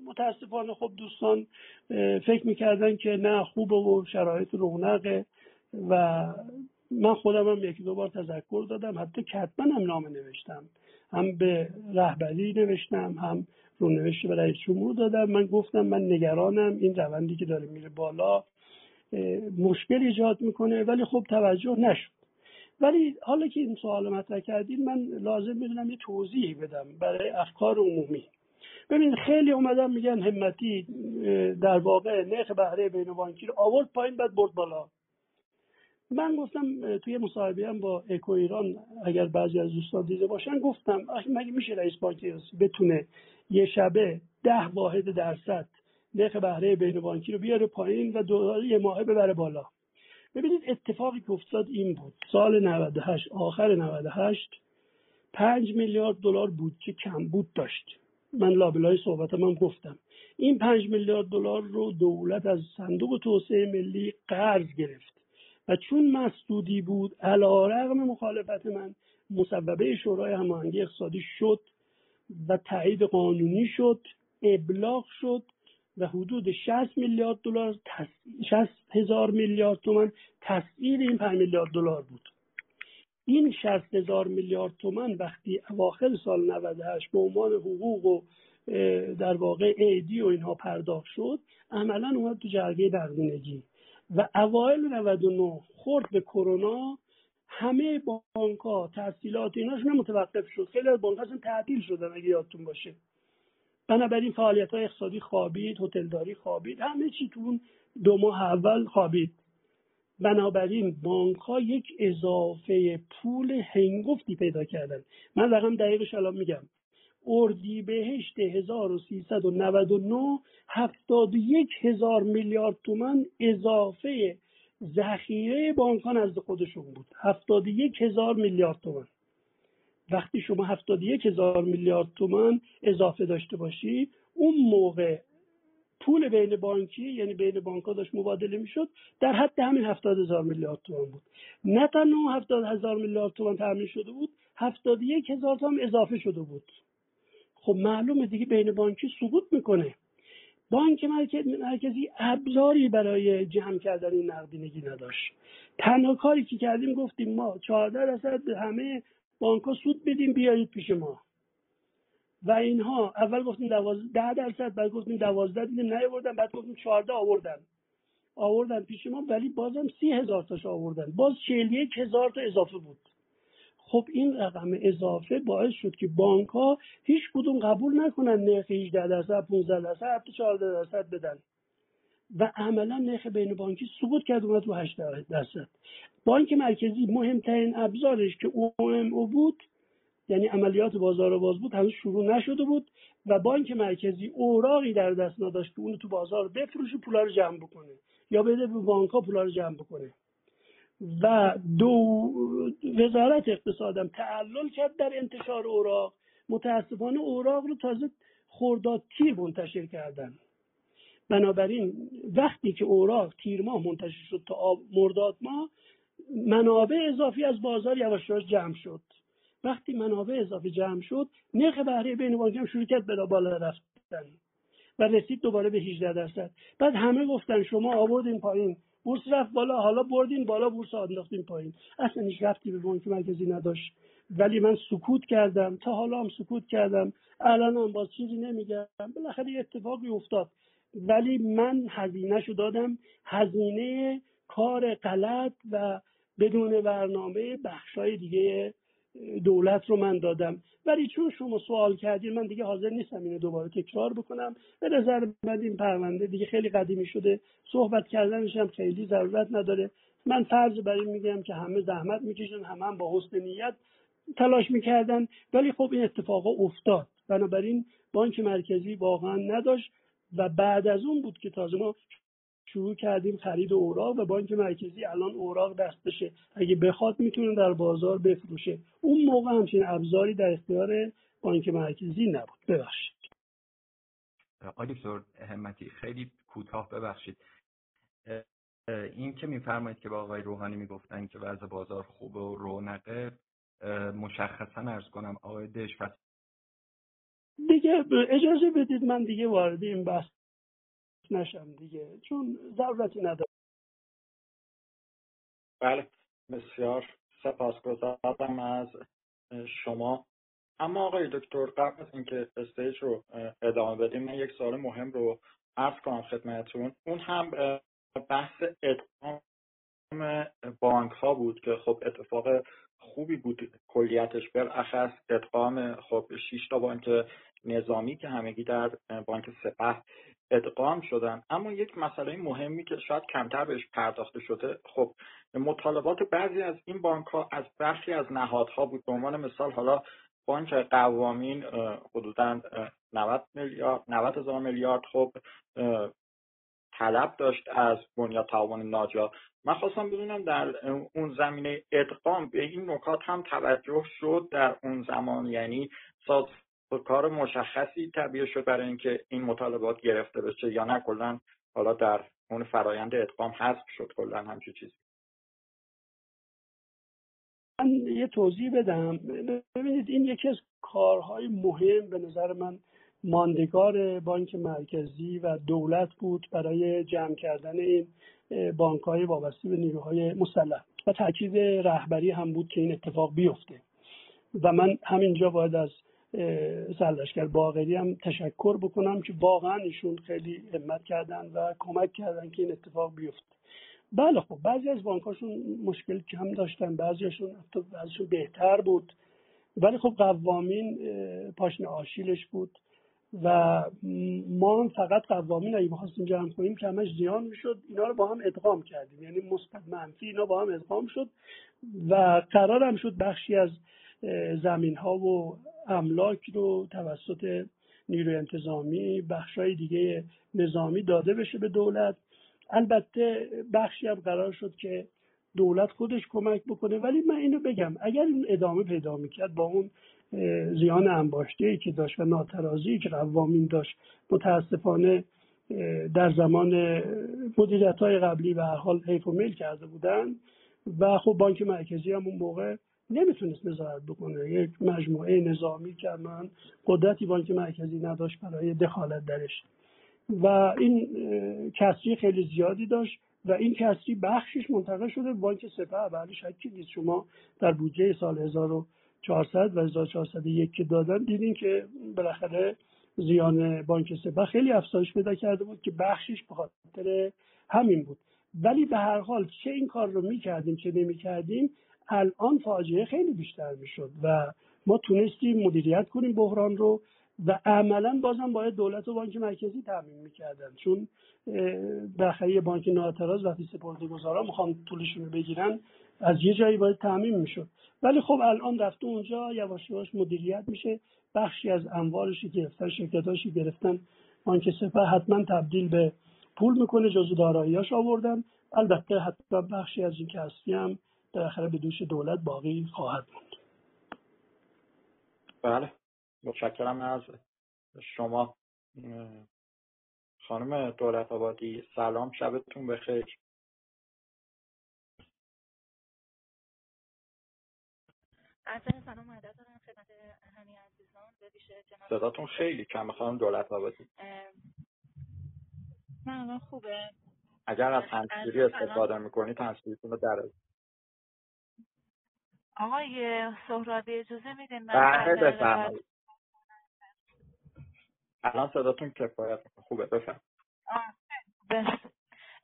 متاسفانه خب دوستان فکر می‌کردن که نه خوبه و شرایط رونقه و من خودم هم یکی دو بار تذکر دادم. حتی کتبا هم نامه نوشتم. هم به رهبری نوشتم هم رونوشت به رئیس جمهور دادم. من گفتم من نگرانم این روندی که داره میره بالا مشکل ایجاد می‌کنه ولی خب توجه نشد. ولی حالا که این سوال مطرح کردین من لازم می‌دونم یه توضیحی بدم برای افکار عمومی. ببین خیلی اومدن میگن همتی در واقع نرخ بهره بین بانکی رو آورد پایین بعد برد بالا. من گفتم توی مصاحبه با اکو ایران اگر بعضی از دوستان دیده باشن گفتم مگه میشه رئیس بانک بتونه یه شبه ده واحد درصد نرخ بهره بین بانکی رو بیاره پایین و دوباره یه ماهه ببره بالا؟ ببینید اتفاقی که افتاد این بود. سال 98 آخر 98 5 میلیارد دلار بود که کم بود داشت. من لابلای صحبتم هم گفتم. این 5 میلیارد دلار رو دولت از صندوق توسعه ملی قرض گرفت. چون مسدودی بود علا رغم مخالفت من مصوبه شورای هماهنگی اقتصادی شد و تایید قانونی شد ابلاغ شد و حدود 60 میلیارد دلار 60 هزار میلیارد تومن تسعیر این 5 میلیارد دلار بود. این 60 هزار میلیارد تومن وقتی اواخر سال 98 به عنوان حقوق و در واقع ایدی و اینها پرداخت شد عملا اومد تو جرگه و اوایل 99 خورد به کرونا همه بانک ها تحصیلات ایناشون متوقف شد. خیلی از بانک اصلا تعطیل شدن اگه یادتون باشه. بنابراین فعالیت های اقتصادی خوابید هتلداری خوابید همه چی تو اون دو ماه اول خوابید. بنابراین بانک ها یک اضافه پول هنگفتی پیدا کردن. من رقم دقیقش الان میگم. اردیبهشت 1399 71 هزار میلیارد تومن اضافه ذخیره بانک ها نزد خودشون بود. 71 هزار میلیارد تومن وقتی شما 71 هزار میلیارد تومن اضافه داشته باشی اون موقع پول بین بانکی یعنی بین بانک داشت مبادله می‌شد در حد همین 70 هزار میلیارد تومن بود. نه تنها 70 هزار میلیارد تومن تامین شده بود 71 هزار تومن اضافه شده بود. خب معلومه دیگه بین بانکی سقوط می‌کنه. بانک مرکزی ابزاری برای جمع کردن این نقدینگی نداشت. تنها کاری که کردیم گفتیم ما 14 درصد به همه بانک ها سود بدیم بیایید پیش ما. و اینها اول گفتیم ده درصد بعد گفتیم دوازده دیدیم نیاوردن بعد گفتیم چهارده آوردن. آوردن پیش ما ولی بازم سی هزار تاش آوردن. باز چهل یک هزار تا اضافه بود. خب این رقم اضافه باعث شد که بانک ها هیچ کدوم قبول نکنن نرخ 18 درصد 15 درصد حتی 14 درصد بدن. و عملا نرخ بین بانکی سقوط کرد اومد رو 8 درصد. بانک مرکزی مهمترین ابزارش که او بود یعنی عملیات بازار باز بود هنوز شروع نشده بود و بانک مرکزی اوراقی در دست نداشت که اونو تو بازار بفروشه پولا رو جمع بکنه. یا بده به بانک ها پولا رو جمع بکنه. و دو وزارت اقتصادم تعلل کرد در انتشار اوراق. متاسفانه اوراق رو تازه خورداد تیر منتشر کردن. بنابراین وقتی که اوراق تیر ماه منتشر شد تا مرداد ماه منابع اضافی از بازار یواش یواش جمع شد. وقتی منابع اضافی جمع شد نرخ بهره بین بانکی هم شروع کرد به بالا رفتن و رسید دوباره به 18 درصد. بعد همه گفتن شما آوردین پایین. بورس رفت بالا حالا بردین بالا بورس انداختین پایین. اصلا هیچ رفتی به بانک مرکزی نداشت. ولی من سکوت کردم. تا حالا هم سکوت کردم. الان هم باز چیزی نمیگم. بالاخره اتفاقی افتاد. ولی من هزینهشو دادم. هزینه کار غلط و بدون برنامه بخشای دیگه دولت رو من دادم. ولی چون شما سوال کردین من دیگه حاضر نیستم اینو دوباره تکرار بکنم. به نظر من این پرونده دیگه خیلی قدیمی شده. صحبت کردنش هم خیلی ضرورت نداره. من فرض بر این میگم که همه زحمت می‌کشن همه هم با حسن نیت تلاش می‌کردن. ولی خب این اتفاق افتاد. بنابراین بانک مرکزی واقعا نداشت و بعد از اون بود که تازه ما شروع کردیم خرید اوراق و بانک مرکزی الان اوراق دستشه. اگه بخواد می‌تونه در بازار بفروشه. اون موقع همچین ابزاری در اختیار بانک مرکزی نبود. ببخشید. آقای دکتر همتی خیلی کوتاه ببخشید. این که میفرمایید که با آقای روحانی می‌گفتن که وضع بازار خوبه و رونقه مشخصا ارز کنم آقای دشفت دیگه اجازه بدید من دیگه وارد این بحث نشم دیگه. چون ضرورتی نداره. بله بسیار. سپاسگزارم از شما. اما آقای دکتر قبل از اینکه استیج رو ادامه بدیم من یک سوال مهم رو عرض کنم خدمتتون. اون هم بحث ادغام بانک ها بود که خب اتفاق خوبی بود کلیتش. بالاخص ادغام خب 6 تا بانک نظامی که همگی در بانک سپه ادغام شدن. اما یک مسئله مهمی که شاید کمتر بهش پرداخته شده خب مطالبات بعضی از این بانک ها از برخی از نهادها بود. به عنوان مثال حالا بانک قوامین حدودا 90 میلیارد 90 هزار میلیارد خب طلب داشت از بنیاد تعاون ناجا. من خواستم بدونم در اون زمینه ادغام به این نکات هم توجه شد در اون زمان. یعنی ساز کار مشخصی طبیعه شد برای اینکه این مطالبات گرفته بشه یا نه کلا حالا در اون فرایند ادغام حذف شد کلا همچین چیزی. من یه توضیح بدم. ببینید این یکی از کارهای مهم به نظر من ماندگار بانک مرکزی و دولت بود برای جمع کردن این بانک های وابسته به نیروهای مسلح و تاکید رهبری هم بود که این اتفاق بیفته. و من همینجا باید از سرلشکر باغری هم تشکر بکنم که واقعا ایشون خیلی همت کردن و کمک کردن که این اتفاق بیفته. بله خب بعضی از بانکاشون مشکل کم داشتن بعضیشون بعضیشون بهتر بود. ولی خب قوامین پاشن آشیلش بود و ما هم فقط قوامین اگه بخواستیم جمع کنیم که همش زیان می‌شد اینا رو با هم ادغام کردیم. یعنی مثبت منفی اینا با هم ادغام شد و قرار هم شد بخشی از زمین ها و املاک رو توسط نیروی انتظامی بخشای دیگه نظامی داده بشه به دولت. البته بخشی هم قرار شد که دولت خودش کمک بکنه ولی من اینو بگم اگر این ادامه پیدا می‌کرد با اون زیان انباشته ای که داشت و ناترازی که قوامین داشت متاسفانه در زمان مدیریت های قبلی هر حال حیف و میل کرده بودن و خب بانک مرکزی هم اون موقع نمی‌تونست نظارت بکنه. یک مجموعه نظامی که من قدرتی بانک مرکزی نداشت برای دخالت درش. و این کسری خیلی زیادی داشت و این کسری بخشش منتقل شده بانک سپه بله شکی نیست. شما در بودجه سال 1400 و 1401 که دادن دیدین که بالاخره زیان بانک سپه خیلی افزایش پیدا کرده بود که بخشش به خاطر همین بود. ولی به هر حال چه این کار رو می‌کردیم چه نمی‌کردیم الان فاجعه خیلی بیشتر می‌شد و ما تونستیم مدیریت کنیم بحران رو و عملا بازم باید دولت و بانک مرکزی تعمین می‌کردن. چون بالاخره بانک ناعتراض وقتی سپرده گذارا می‌خوان طولشون رو بگیرن از یه جایی باید تعمین می‌شد. ولی خب الان رفته اونجا یواش یواش مدیریت میشه. بخشی از اموالشی گرفتن شرکتاشی گرفتن بانک سپه حتما تبدیل به پول می‌کنه جزو داراییاش آوردن. البته حتما بخشی از این کسری هم بالاخره به دوش دولت باقی خواهد موند بله. متشکرم از شما. خانم دولت آبادی سلام. شبتون بخیر. عرض سلام و دارم خدمت همه عزیزان. جناب صداتون خیلی کم خانم دولت آبادی. نه خوبه. اگر از هنسفیری استفاده می‌کنید هنسفیریتون رو در آقای سهرابی اجازه میدین من بله بفرمایید. الان صداتون کفایت خوبه بفرم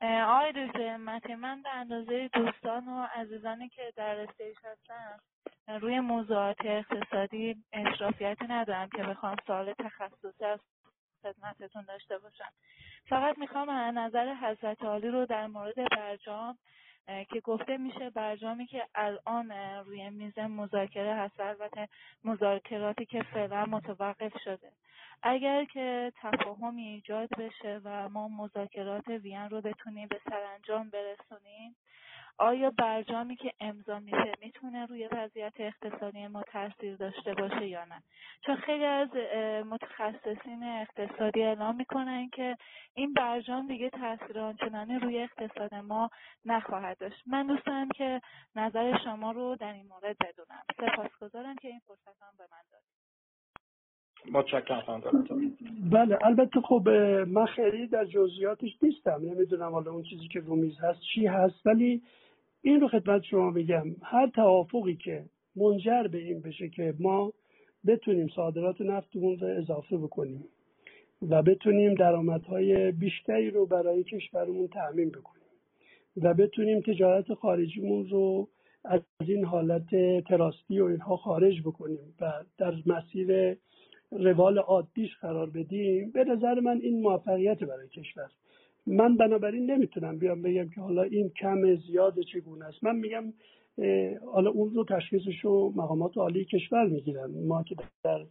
آقای دکتر همتی من به اندازه دوستان و عزیزانی که در استیج هستن روی موضوعات اقتصادی اشرافیتی ندارم که بخوام سوال تخصصی از خدمتتون داشته باشم. فقط می‌خوام نظر حضرت عالی رو در مورد برجام که گفته میشه برجامی که الان روی میز مذاکره هست البته مذاکراتی که فعلا متوقف شده. اگر که تفاهمی ایجاد بشه و ما مذاکرات وین رو بتونیم به سرانجام برسونیم آیا برجامی که امضا میشه می‌تونه روی وضعیت اقتصادی ما تاثیر داشته باشه یا نه؟ چون خیلی از متخصصین اقتصادی اعلام می‌کنن که این برجام دیگه تاثیر آنچنانی روی اقتصاد ما نخواهد داشت. من دوست دارم که نظر شما رو در این مورد بدونم. سپاسگزارم که این فرصت هم به من دادید. متشکرم بله البته خب من خیلی در جزئیاتش نیستم. نمی‌دونم حالا اون چیزی که رو میز هست چی هست ولی این رو خدمت شما بگم هر توافقی که منجر به این بشه که ما بتونیم صادرات نفتمون رو اضافه بکنیم و بتونیم درآمدهای بیشتری رو برای کشورمون تعمین بکنیم و بتونیم تجارت خارجیمون رو از این حالت تراستی و اینها خارج بکنیم و در مسیر روال عادیش قرار بدیم به نظر من این موفقیت برای کشور. من بنابراین نمی‌تونم بیام بگم که حالا این کم زیاد چگونه است. من میگم حالا اون رو تشخیصش رو مقامات عالی کشور می‌گیرن. ما که در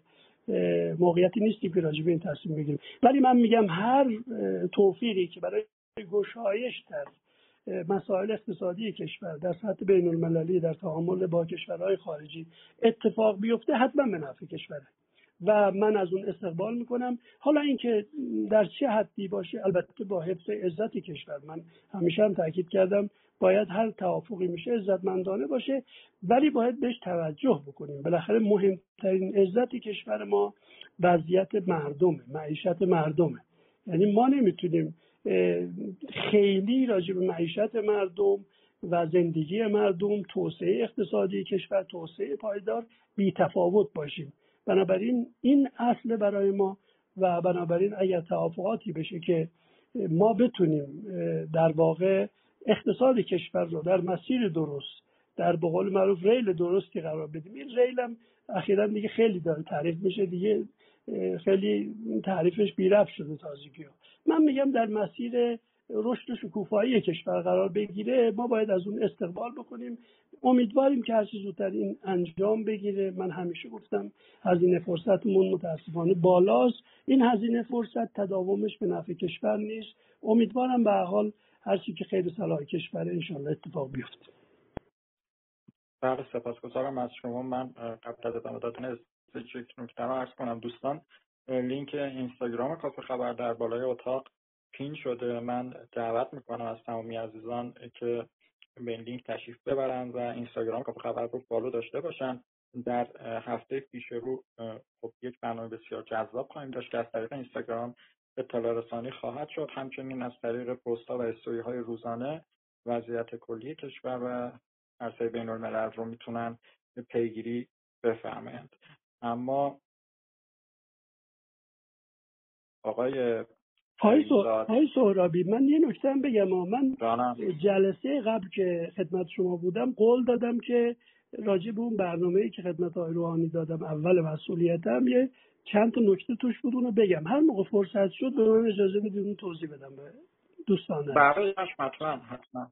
موقعیتی نیستیم که راجع به این تصمیم بگیریم. ولی من میگم هر توفیقی که برای گشایش در مسائل اقتصادی کشور در سطح بین المللی در تعامل با کشورهای خارجی اتفاق بیفته حتما به نفع کشوره. و من از اون استقبال می‌کنم. حالا اینکه در چه حدی باشه البته با حفظ عزت کشور. من همیشه هم تاکید کردم باید هر توافقی میشه عزتمندانه باشه ولی باید بهش توجه بکنیم. بالاخره مهمترین عزت کشور ما وضعیت مردمه معیشت مردمه. یعنی ما نمی‌تونیم خیلی راجع به معیشت مردم و زندگی مردم توسعه اقتصادی کشور توسعه پایدار بی تفاوت باشیم. بنابراین این اصل برای ما و بنابراین اگر توافقاتی بشه که ما بتونیم در واقع اقتصاد کشور رو در مسیر درست در بقول معروف ریل درستی قرار بدیم این ریل هم اخیرا دیگه خیلی داره تعریف میشه دیگه خیلی تعریفش بیرفت شده تازگی ها. من میگم در مسیر رشد و شکوفایی کشور قرار بگیره ما باید از اون استقبال بکنیم. امیدواریم که هرچی زودتر این انجام بگیره. من همیشه گفتم هزینه فرصتمون متاسفانه بالاست. این هزینه فرصت تداومش به نفع کشور نیست. امیدوارم به هر حال هرچی که خیر صلاح کشور انشالله اتفاق بیفته. بله سپاسگزارم از شما. من قبل از ادامه یک نکته رو عرض کنم. دوستان لینک اینستاگرام کافه خبر در بالای اتاق pin شده. من دعوت می‌کنم از تمامی عزیزان که به این لینک تشریف ببرن و اینستاگرام کافه خبر رو follow داشته باشن. در هفته پیش رو خب یک برنامه بسیار جذاب خواهیم داشت که از طریق اینستاگرام اطلاع رسانی خواهد شد. همچنین از طریق پستها و استوری های روزانه وضعیت کلی کشور و عرصه بین الملل رو می‌تونن پیگیری بفرمایند. اما آقای های سهرابی من یه نکته هم بگم من جلسه قبل که خدمت شما بودم قول دادم که راجع به اون برنامه که خدمت آقای روحانی دادم اول مسئولیتم یه چند تا نکته توش بود اونو بگم. هر موقع فرصت شد به من اجازه می‌دید توضیح بدم به دوستان بله حتما حتما.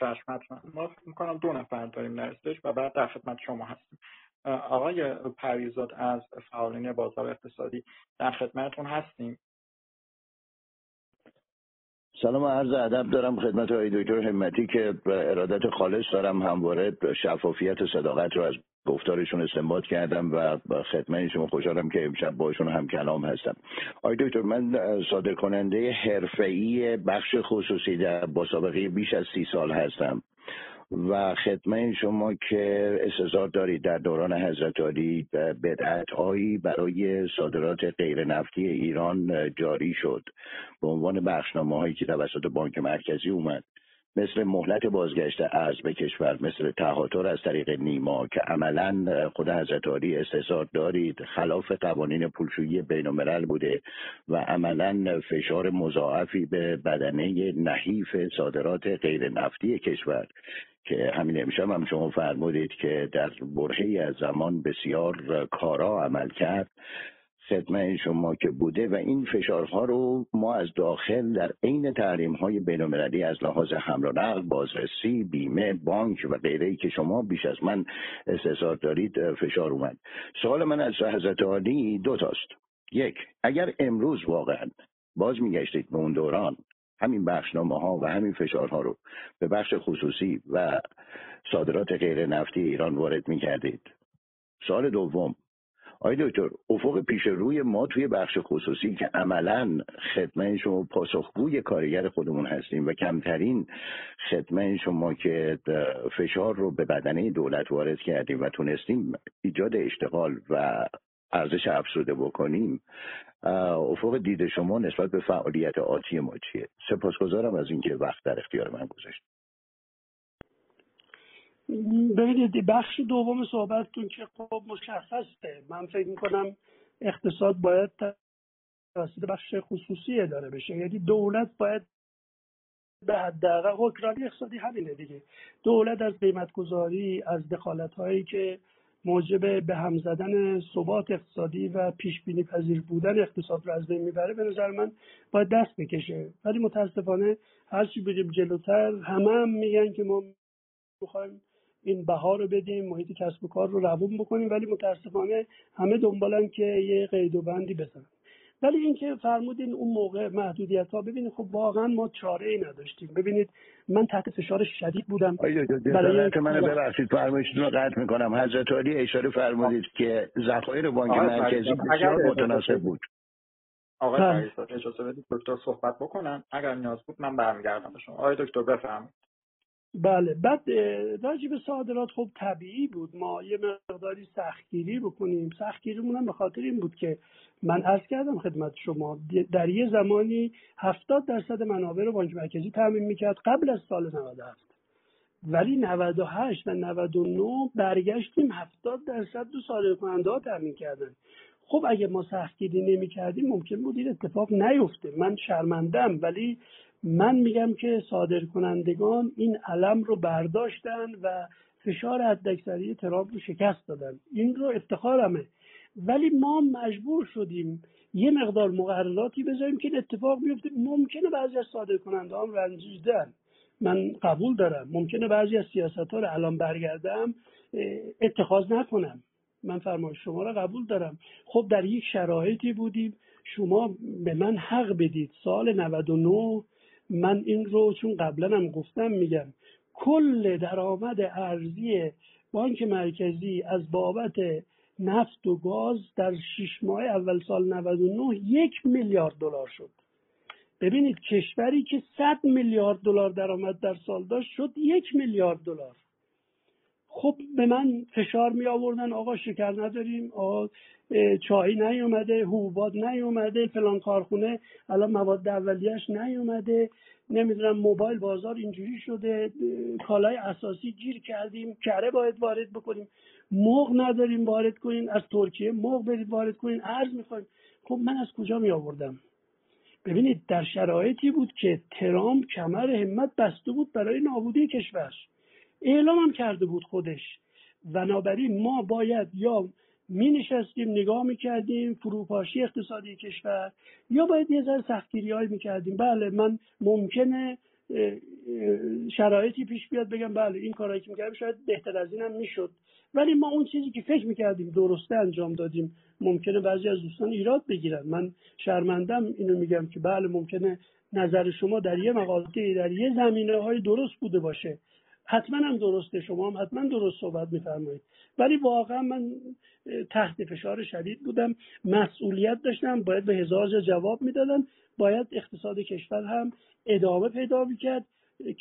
چشم حتما ما می‌کنم دو نفر داریم نرسش و بعد در خدمت شما هستیم. آقای پریزاد از فعالین بازار اقتصادی در خدمتتون هستیم. سلام عرض ادب دارم خدمت های دکتر همتی که ارادت خالص دارم همواره شفافیت و صداقت رو از گفتارشون استنباط کردم و خدمت شما خوشحالم که امشب باشون هم کلام هستم. آقای دکتر من صادر کننده حرفه‌ای بخش خصوصی در با سابقه بیش از سی سال هستم. و خدمت شما که استظهار دارید در دوران حضرت علی بدعت هایی برای صادرات غیر نفتی ایران جاری شد. به عنوان بخشنامه هایی که توسط بانک مرکزی اومد. مثل مهلت بازگشت ارز به کشور مثل تهاتر از طریق نیما که عملا خود حضرت عالی استحصار دارید خلاف قوانین پولشویی بین بوده و عملا فشار مضاعفی به بدنه نحیف صادرات غیر نفتی کشور. که همین امشب هم شما فرمودید که در برهی از زمان بسیار کارا عمل کرد خدمت شما که بوده و این فشارها رو ما از داخل در عین تحریم های بین از لحاظ حمل و نقل بازرسی بیمه بانک و غیره که شما بیش از من استحصال دارید فشار اومد. سوال من از حضرت عالی دو تاست. یک اگر امروز واقعا باز میگشتید به اون دوران همین بخشنامه ها و همین فشارها رو به بخش خصوصی و صادرات غیر نفتی ایران وارد می کردید سال دوم آقای دکتر افق پیش روی ما توی بخش خصوصی که عملا خدمت شما پاسخگوی کارگر خودمون هستیم و کمترین خدمت شما که فشار رو به بدنه دولت وارد کردیم و تونستیم ایجاد اشتغال و ارزش افزوده بکنیم افق دید شما نسبت به فعالیت آتی ما چیه؟ سپاسگزارم از اینکه وقت در اختیار من گذاشت. ببینید بخش دوم صحبتتون که خب مشخصه. من فکر می‌کنم اقتصاد باید توسط بخش خصوصی اداره بشه. یعنی دولت باید به حداقل حکرانی اقتصادی همینه دیگه. دولت از قیمت گذاری از دخالت هایی که موجب به هم زدن ثبات اقتصادی و پیش بینی پذیر بودن اقتصاد رو از بین می‌بره به نظر من باید دست بکشه. ولی متاسفانه هرچی بریم جلوتر همه هم میگن که ما می‌خوایم این بها رو بدیم محیط کسب و کار رو روون بکنیم ولی متاسفانه همه دنبالن که یه قید و بندی بزنن. ولی اینکه فرمودین اون موقع محدودیت ها ببینید خب واقعا ما چاره ای نداشتیم. ببینید من تحت فشار شدید بودم. برای من ببخشید فرمایشتون رو قطع می‌کنم. حضرت علی اشاره فرمودید که ذخایر بانک مرکزی بسیار متناسب بود. آقای بله. اجازه بدید دکتر صحبت بکنم. اگر نیاز بود من برمیگردم به شما. آقای دکتر بفرمایید. بله. بعد راجع به صادرات خب طبیعی بود. ما یه مقداری سختگیری بکنیم. سختگیریمون هم به خاطر این بود که من عرض کردم خدمت شما در یه زمانی هفتاد درصد منابع رو بانک مرکزی تعمین می‌کرد قبل از سال 97 ولی 98 و 99 برگشتیم 70 درصد رو صادر کننده ها تامین کردن. خب اگه ما سختگیری نمی کردیم ممکن بود این اتفاق نیفته. من شرمندم ولی من میگم که صادر کنندگان این علم رو برداشتن و فشار حداکثری ترامپ رو شکست دادن. این رو افتخارمه. ولی ما مجبور شدیم یه مقدار مقرراتی بذاریم که این اتفاق بیفته. ممکنه بعضی از صادر کننده هم رنجیدن. من قبول دارم. ممکنه بعضی از سیاست ها رو الان برگردم اتخاذ نکنم. من فرمایش شما رو قبول دارم. خب در یک شرایطی بودیم. شما به من حق بدید. سال 99 من این رو چون قبلا هم گفتم میگم کل درآمد ارزی بانک مرکزی از بابت نفت و گاز در شش ماه اول سال 99 یک میلیارد دلار شد. ببینید کشوری که 100 میلیارد دلار درآمد در سال داشت شد یک میلیارد دلار. خب به من فشار می آوردن آقا شکر نداریم. آقا چای نیومده حبوبات نیومده فلان کارخونه الان مواد اولیش نیومده. نمی‌دونم موبایل بازار اینجوری شده. کالای اساسی گیر کردیم. کره باید وارد بکنیم. موق نداریم وارد کنیم از ترکیه موق برید وارد کنیم ارز می‌خوایم. خب من از کجا می آوردم ببینید در شرایطی بود که ترامپ کمر همت بسته بود برای نابودی کشور اعلام هم کرده بود خودش. بنابراین ما باید یا می نشستیم نگاه می کردیم فروپاشی اقتصادی کشور یا باید یه ذره سختگیری های می کردیم بله من ممکنه شرایطی پیش بیاد بگم بله این کارهایی که می‌کردیم شاید بهتر از اینم می‌شد. ولی ما اون چیزی که فکر می‌کردیم درسته انجام دادیم ممکنه بعضی از دوستان ایراد بگیرن. من شرمندم اینو میگم که بله ممکنه نظر شما در یه مقاطعی در یه زمینه های درست بوده باشه. حتما هم درسته شما هم حتما درست صحبت میفرمایید. ولی واقعا من تحت فشار شدید بودم. مسئولیت داشتم باید به هزار جواب می‌دادم باید اقتصاد کشور هم ادامه پیدا می‌کرد.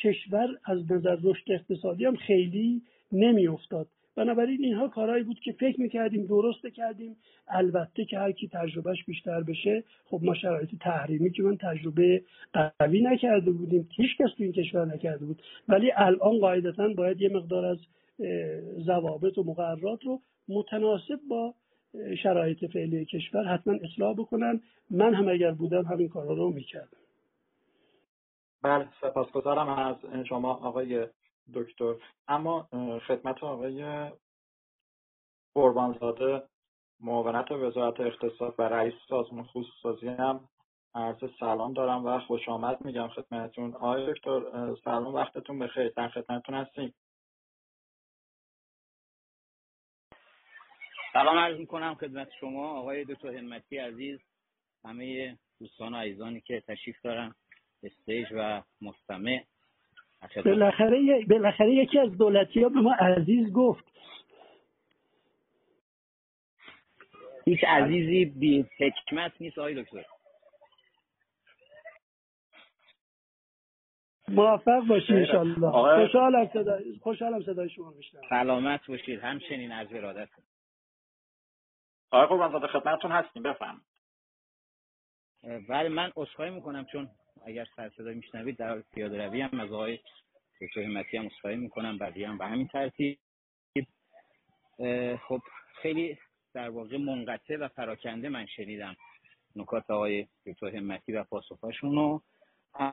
کشور از نظر رشد اقتصادی هم خیلی نمیافتاد. بنابراین اینها کارهایی بود که فکر می‌کردیم درسته کردیم. البته که هر کی تجربهش بیشتر بشه خب ما شرایط تحریمی که من تجربه قوی نکرده بودیم هیچ کس تو این کشور نکرده بود. ولی الان قاعدتا باید یه مقدار از ضوابط و مقررات رو متناسب با شرایط فعلی کشور حتما اصلاح بکنن. من هم اگر بودم همین کارا رو می‌کردم. بله سپاسگزارم از شما آقای دکتر. اما خدمت آقای قربانزاده معاونت وزارت اقتصاد و رئیس سازمان خصوصی هم عرض سلام دارم و خوش آمد میگم خدمتتون. آقای دکتر سلام وقتتون بخیر. در خدمتتون هستیم. سلام عرض می‌کنم خدمت شما. آقای دکتر همتی عزیز همه دوستان و عزیزانی که تشریف دارن استیج و مستمع. بالاخره بالاخره یکی از دولتی ها به ما عزیز گفت. هیچ عزیزی بی حکمت نیست آقای دکتر. موفق باشید انشالله خوشحالم صدای خوشحالم صدای شما میشنم سلامت باشید. همچنین از ارادت آقای قربانزاده خدمتتون هستیم. بفهم بله من عذرخواهی می‌کنم چون اگر سر صدا میشنوید در پیاده روی هم از آقای دکتر همتی هم عذرخواهی می‌کنم بقیه هم به همین ترتیب. خب خیلی در واقع منقطع و پراکنده من شنیدم نکات آقای دکتر همتی و پاسخهاشون رو.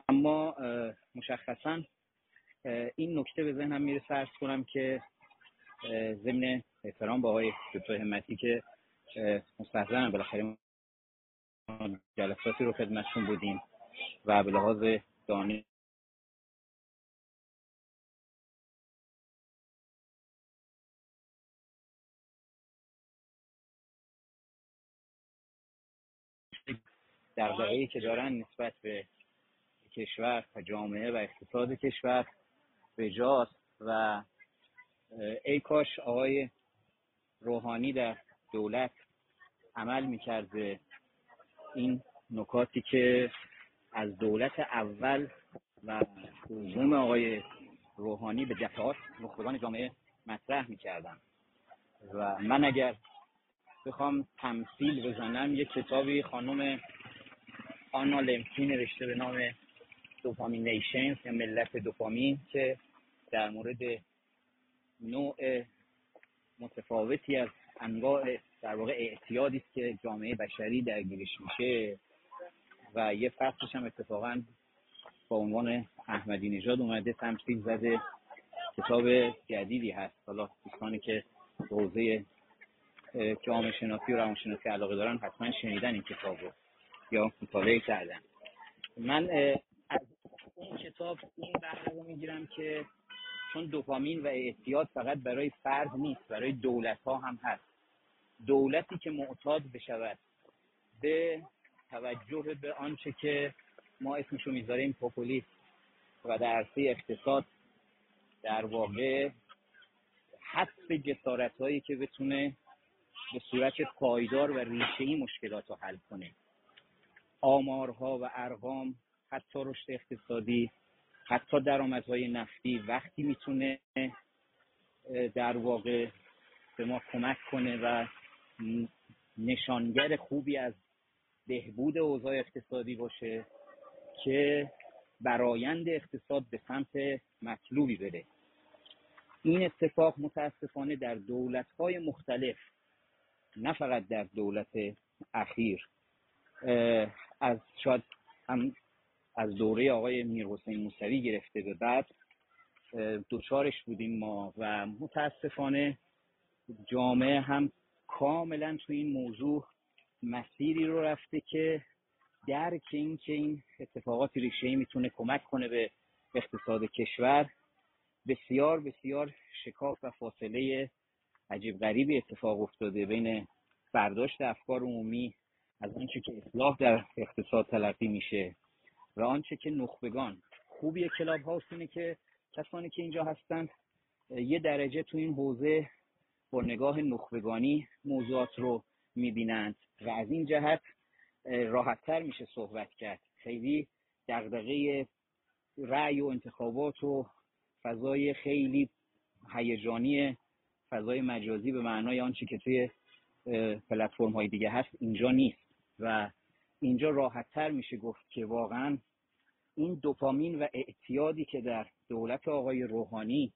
اما مشخصا این نکته به ذهنم میره فرض کنم که ضمن احترام با آقای دکتر همتی که مستحضرم بالاخره جلساتی رو خدمتشون بودیم. و به لحاظ دانش دغدغه‌ای که دارن نسبت به کشور و جامعه و اقتصاد کشور به جاست و ای کاش آقای روحانی در دولت عمل می‌کرده این نکاتی که از دولت اول و دوم آقای روحانی به دفعات نخبگان جامعه مطرح می‌کردم. و من اگر بخوام تمثیل بزنم یک کتابی خانم آنا لمکی نوشته به نام دوپامینیشنز یا ملت دوپامین که در مورد نوع متفاوتی از انواع در واقع اعتیادی است که جامعه بشری درگیرش میشه. و یه فصلش هم اتفاقا با عنوان احمدی نژاد اومده تمثیل زده کتاب جدیدی هست. حالا دوستانی که حوزه جامعه شناسی و روانشناسی علاقه دارن حتما شنیدن این کتاب رو یا مطالعه کردن. من از اون کتاب این بحث رو می‌گیرم که چون دوپامین و اعتیاد فقط برای فرد نیست برای دولت ها هم هست. دولتی که معتاد بشود به توجه به آنچه که ما اسمشو می‌ذاریم پوپولیست و در عرصه اقتصاد در واقع حذف جسارت هایی که بتونه به صورت پایدار و ریشه مشکلات رو حل کنه. آمارها و ارقام حتی رشد اقتصادی حتی درآمدهای نفتی وقتی می‌تونه در واقع به ما کمک کنه و نشانگر خوبی از بهبود اوضاع اقتصادی باشه که برایند اقتصاد به سمت مطلوبی بره. این اتفاق متاسفانه در دولت‌های مختلف نه فقط در دولت اخیر از شاید هم از دوره آقای میر حسین موسوی گرفته به بعد دوچارش بودیم ما و متاسفانه جامعه هم کاملا تو این موضوع مسیری رو رفته که درک این که این اتفاقات ریشه ای می‌تونه کمک کنه به اقتصاد کشور بسیار بسیار شکاف و فاصله عجیب غریبی اتفاق افتاده بین برداشت افکار عمومی از آنچه که اصلاح در اقتصاد تلقی میشه و آنچه که نخبگان. خوبی کلاب هاوس اینه که کسانی که اینجا هستن یه درجه تو این حوزه با نگاه نخبگانی موضوعات رو می‌بینند. و از این جهت راحتتر میشه صحبت کرد. خیلی دغدغه رأی و انتخابات و فضای خیلی هیجانی فضای مجازی به معنای آنچه که توی پلتفرم های دیگه هست اینجا نیست. و اینجا راحتتر میشه گفت که واقعا این دوپامین و اعتیادی که در دولت آقای روحانی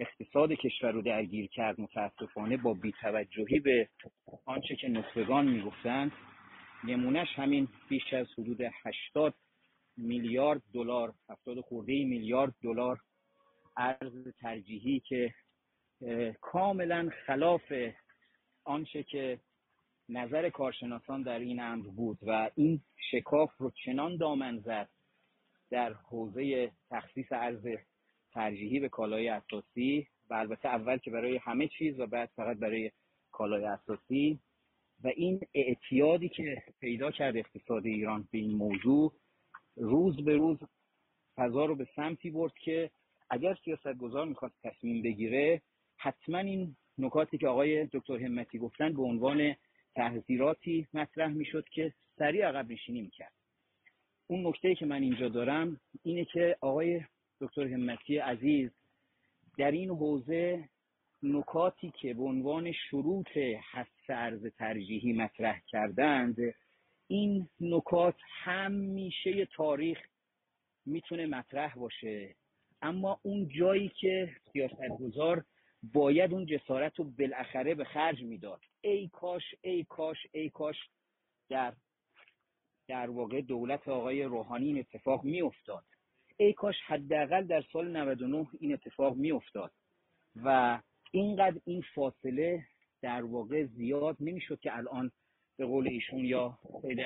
اقتصاد کشور رو درگیر کرد متاسفانه با بیتوجهی به آنچه که نخبگان می‌گفتند نمونهش همین بیش از حدود 80 میلیارد دلار 70 خورده میلیارد دلار ارز ترجیحی که کاملا خلاف آنچه که نظر کارشناسان در این امر بود و این شکاف رو چنان دامن زد در حوزه تخصیص ارز ترجیحی به کالای اساسی و البته اول که برای همه چیز و بعد فقط برای کالای اساسی. و این اعتیادی که پیدا کرد اقتصاد ایران به این موضوع روز به روز فضا رو به سمتی برد که اگر سیاستگزار می‌خواست تصمیم بگیره حتما این نکاتی که آقای دکتر همتی گفتن به عنوان تحذیراتی مطرح می‌شد که سریع عقب نشینی می‌کرد. اون نکته که من اینجا دارم اینه که آقای دکتر همتی عزیز در این حوزه نکاتی که به عنوان شروط حس ارز ترجیحی مطرح کردند این نکات همیشه تاریخ می‌تونه مطرح باشه. اما اون جایی که سیاستگزار باید اون جسارت رو بالاخره به خرج می‌داد. ای کاش ای کاش ای کاش در در واقع دولت آقای روحانی این اتفاق میافتاد. ای کاش حداقل در سال 99 این اتفاق میافتاد. و اینقدر این فاصله در واقع زیاد نمی‌شد که الان به قول ایشون یا خیلی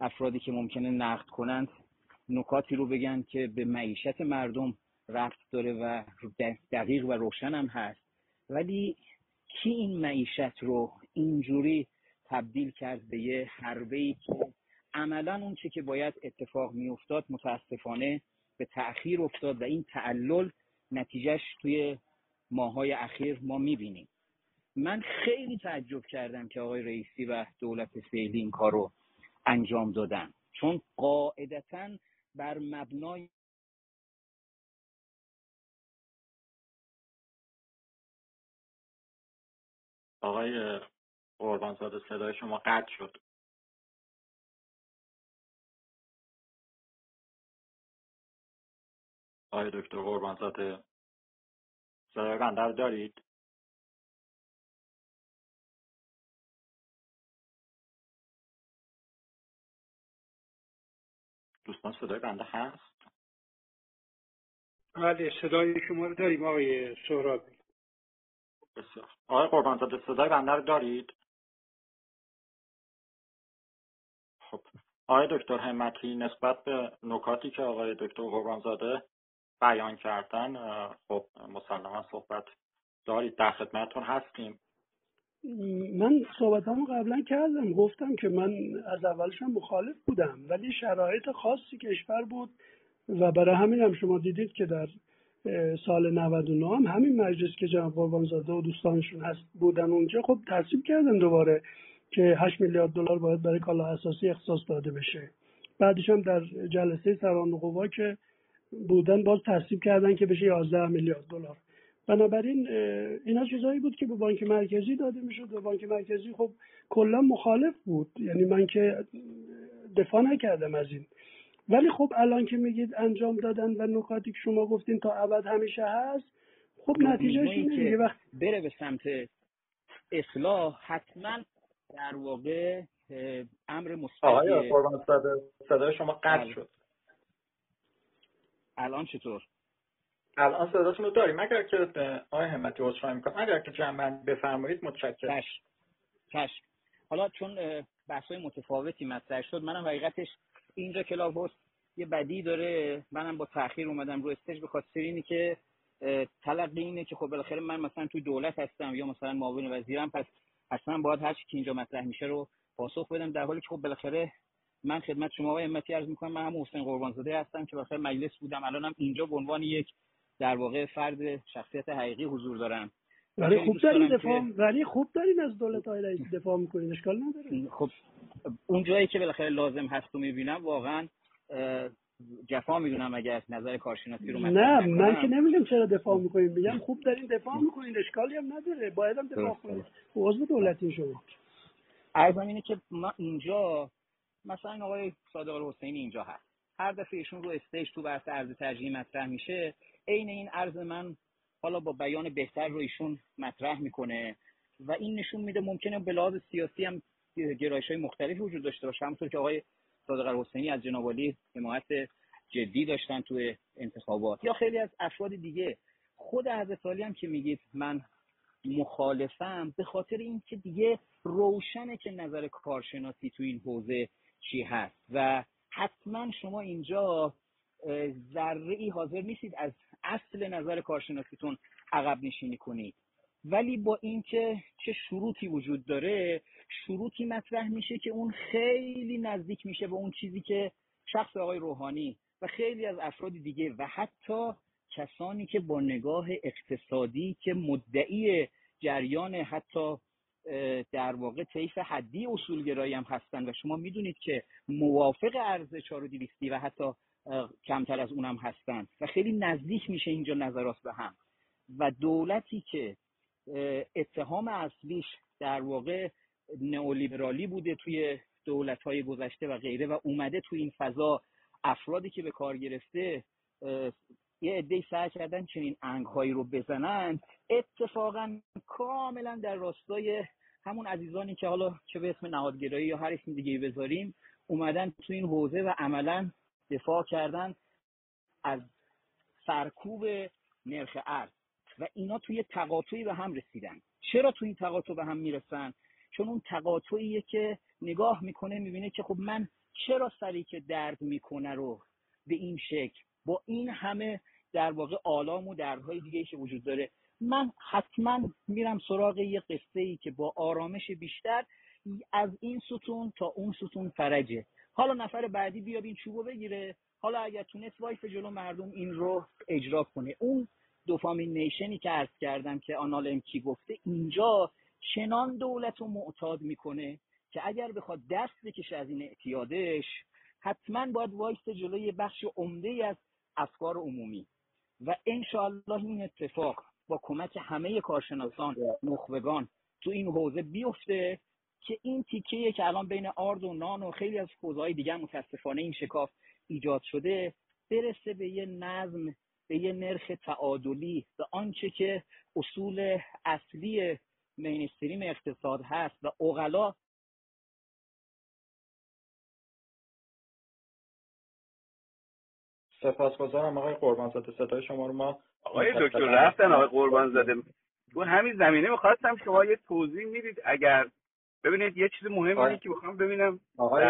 افرادی که ممکنه نقد کنند نکاتی رو بگن که به معیشت مردم رفت داره و دقیق و روشن هم هست. ولی کی این معیشت رو اینجوری تبدیل کرد به یه حربه ای که عملا اون چه که باید اتفاق میافتاد متاسفانه به تأخیر افتاد و این تعلل نتیجهش توی ماهای اخیر ما می‌بینیم. من خیلی تعجب کردم که آقای رئیسی و دولت فعلی این کار رو انجام دادن. چون قاعدتا بر مبنای آقای قربانزاده صدای شما قطع شد. آقای دکتر قربانزاده صدای بنده رو دارید؟ دوستان صدای بنده هست؟ بله صدای شما رو داریم آقای سهرابی بسیار آقای قربانزاده صدای بنده رو دارید؟ خب آقای دکتر همتی نسبت به نکاتی که آقای دکتر قربانزاده بیان کردن خب مسلما صحبت دارید در خدمتتون هستیم. من صحبتامو قبلا کردم گفتم که من از اولشم مخالف بودم ولی شرایط خاصی کشور بود و برای همین هم شما دیدید که در سال 99 هم همین مجلس که جناب قربانزاده و دوستانشون هست بودن اونجا خب تصویب کردن دوباره که 8 میلیارد دلار باید برای کالا اساسی اختصاص داده بشه. بعدش هم در جلسه سران قوا که بودن باز تصویب کردن که بشه 11 میلیارد دلار. بنابراین اینا چیزهایی بود که به بانک مرکزی داده می‌شد و بانک مرکزی خب کلا مخالف بود. یعنی من که دفاع نکردم از این. ولی خب الان که میگید انجام دادن و نکاتی که شما گفتین تا ابد همیشه هست خب نتیجهش اینه وقت بره به سمت اصلاح حتما در واقع امر مثبت آقای صدای شما قطع بله. شد. الان چطور؟ الان صداتون رو داریم. اگر که آقای همتی عذرخواهی می‌کنم اگر که جمع بفرمایید متشکرم. چشم حالا چون بحث متفاوتی مطرح شد منم حقیقتش اینجا کلاب هست یه بدی داره. منم با تاخیر اومدم رو استیج به خاطر اینی که تلقی اینه که خب بالاخره من مثلا توی دولت هستم یا مثلا معاون وزیرم پس اصلا باید هر چی که اینجا مطرح میشه رو پاسخ بدم در حالی که خب بالاخره من خدمت شما آقای امتی عرض می‌کنم من هم حسین قربانزاده هستم که بالاخره مجلس بودم. الانم اینجا به عنوان یک در واقع فرد شخصیت حقیقی حضور دارم. ولی خوب دارین دفاع ولی خوب دارین از دولت های رئیس دفاع می‌کنین. اشکال نداره. خب اون جایی که بالاخره لازم هست و می‌بینم واقعا جفا می‌دونم اگر نظر کارشناسی رو نه من که نمی‌دونم چرا دفاع می‌کنیم میگم خوب دارین دفاع می‌کنین. اشکالی هم نداره. باید هم دفاع کنید عضو دولتی شما. ارزم اینه که ما اینجا مثلا آقای صادق حسینی اینجا هست. هر دفعه ایشون رو استیج تو بحث ارز ترجیحی مطرح میشه. عین این ارز من حالا با بیان بهتر رو ایشون مطرح می‌کنه و این نشون میده ممکنه به لحاظ سیاسی هم گرایش های مختلفی وجود داشته باشه. همونطور که آقای صادق حسینی از جناب حمایت جدی داشتن توی انتخابات. یا خیلی از افراد دیگه. خود حضرت سالی هم که میگید من مخالفم به خاطر اینکه دیگه روشنه که نظر کارشناسی تو این حوزه چی هست. و حتما شما اینجا ذره ای حاضر نیستید از اصل نظر کارشناسیتون عقب نشینی کنید. ولی با اینکه چه شروطی وجود داره شروطی مطرح میشه که اون خیلی نزدیک میشه به اون چیزی که شخص آقای روحانی و خیلی از افراد دیگه و حتی کسانی که با نگاه اقتصادی که مدعی جریان حتی در واقع طیف حدی اصولگرایی هم هستن و شما می‌دونید که موافق ارز 4200 و حتی کمتر از اونم هستن و خیلی نزدیک میشه اینجا نظرات به هم. و دولتی که اتهام اصلیش در واقع نئولیبرالی بوده توی دولت های گذشته و غیره و اومده توی این فضا افرادی که به کار گرفته یه عده سعی کردن چنین انگهایی رو بزنن. اتفاقا کاملا در راستای همون عزیزانی که حالا چه به اسم نهادگرایی یا هر اسم دیگه بذاریم اومدن تو این حوزه و عملا دفاع کردن از سرکوب نرخ ارز. و اینا توی تقاطعی به هم رسیدن. چرا توی این تقاطع به هم می‌رسن؟ چون اون تقاطعیه که نگاه می‌کنه می‌بینه که خب من چرا سری که درد می‌کنه رو به این شکل. با این همه در واقع آلام و دردهای دیگه که وجود داره. من حتما میرم سراغ یه قصه ای که با آرامش بیشتر از این ستون تا اون ستون فرجه. حالا نفر بعدی بیاد این چوبو بگیره. حالا اگر تونست وایف جلو مردم این رو اجرا کنه. اون دوفامینیشنی که عرض کردم که آنال امکی گفته اینجا چنان دولت رو معتاد می‌کنه که اگر بخواد دست بکشه از این اعتیادش حتما باید وایست جلوی بخش عمده از افکار عمومی. و انشاءالله این اتفاق با کمک همه کارشناسان نخبگان تو این حوزه بیفته که این تیکه که الان بین آرد و نان و خیلی از حوزه‌های دیگه متاسفانه این شکاف ایجاد شده برسه به یه نظم به یه نرخ تعادلی به آنچه که اصول اصلی مینستریم اقتصاد هست و اغلا سپاسگزارم آقای قربان زاده صدای شما رو ما آقای دکتر رفتن آقای قربان زاده تو همین زمینه می‌خواستم شما یه توضیح می‌دید اگر ببینید یه چیز مهمی اینه که می‌خوام ببینم آقای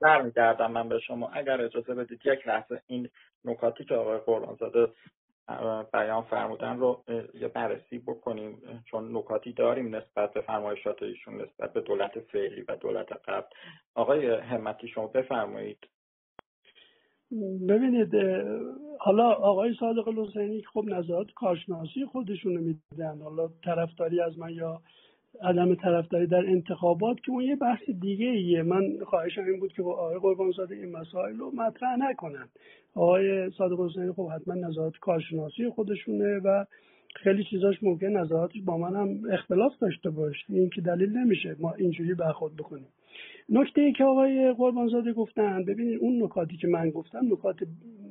در میگردم من به شما. اگر اجازه بدید یک لحظه این نکاتی که آقای قربان زاده بیان فرمودن رو یه بررسی بکنیم چون نکاتی داریم نسبت به فرمایشات ایشون نسبت به دولت فعلی و دولت قبل. آقای همتی شما بفرمایید. ببینید حالا آقای صادق الحسینی خب نظرات کارشناسی خودشونو میدن حالا طرفداری از من یا عدم طرفداری در انتخابات که اون یه بحث دیگه ایه من خواهشم این بود که با آقای قربانزاده این مسائل رو مطرح نکنن. آقای صادق حسینی خب حتما نظرات کارشناسی خودشونه و خیلی چیزاش ممکن نظراتش با من هم اختلاف داشته باشه این که دلیل نمیشه ما اینجوری برخورد بکنیم. نکته ای که آقای قربانزاده گفتن ببینید اون نکاتی که من گفتم نکات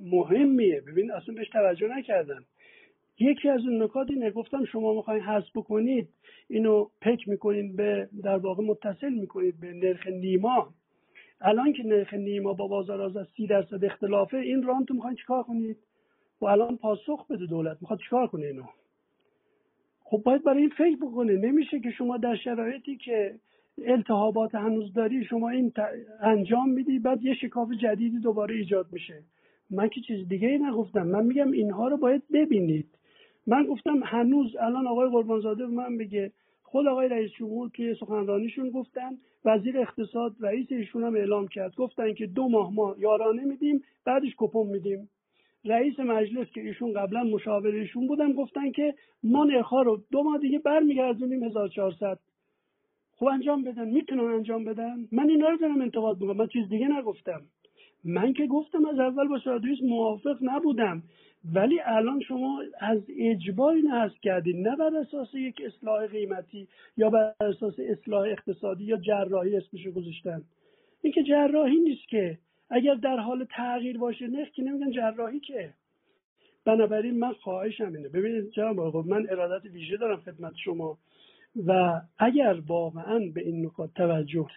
مهمیه. ببین اصلا بهش توجه نکردم. یکی از اون نکات اینه گفتم شما می‌خواین حذف بکنید اینو پک می‌کنید به در واقع متصل می‌کنید به نرخ نیما. الان که نرخ نیما با بازار از سی درصد اختلافه این رانتو می‌خواین چیکار کنید؟ و الان پاسخ بده دولت. می‌خواد چیکار کنه اینو؟ خب باید برای این فکر بکنه. نمیشه که شما در شرایطی که التهابات هنوز داری شما این انجام میدی بعد یه شکاف جدیدی دوباره ایجاد میشه. من که چیز دیگه ای نگفتم. من میگم اینها رو باید ببینید. من گفتم هنوز الان آقای قربانزاده من بگه خود آقای رئیس جمهور توی سخنرانیشون گفتن وزیر اقتصاد رئیس ایشون هم اعلام کرد. گفتن که دو ماه ما یارانه میدیم بعدش کپون میدیم. رئیس مجلس که ایشون قبلا مشاور ایشون بودن گفتن که ما نرخها رو دو ماه دیگه برمیگردونیم 1400 خب انجام بدن می‌تونن انجام بدن؟ من اینا رو دارم انتقاد می‌کنم من چیز دیگه نگفتم. من که گفتم از اول با سرادویس موافق نبودم. ولی الان شما از اجبار این حذف کردین نه بر اساس یک اصلاح قیمتی یا بر اساس اصلاح اقتصادی یا جراحی اسمشو گذاشتن. این که جراحی نیست که اگر در حال تغییر باشه نرخ که نمیگن جراحی که. بنابراین من خواهشم اینه. ببینید جناب آقا من ارادت ویژه دارم خدمت شما و اگر واقعا به این نکات توجه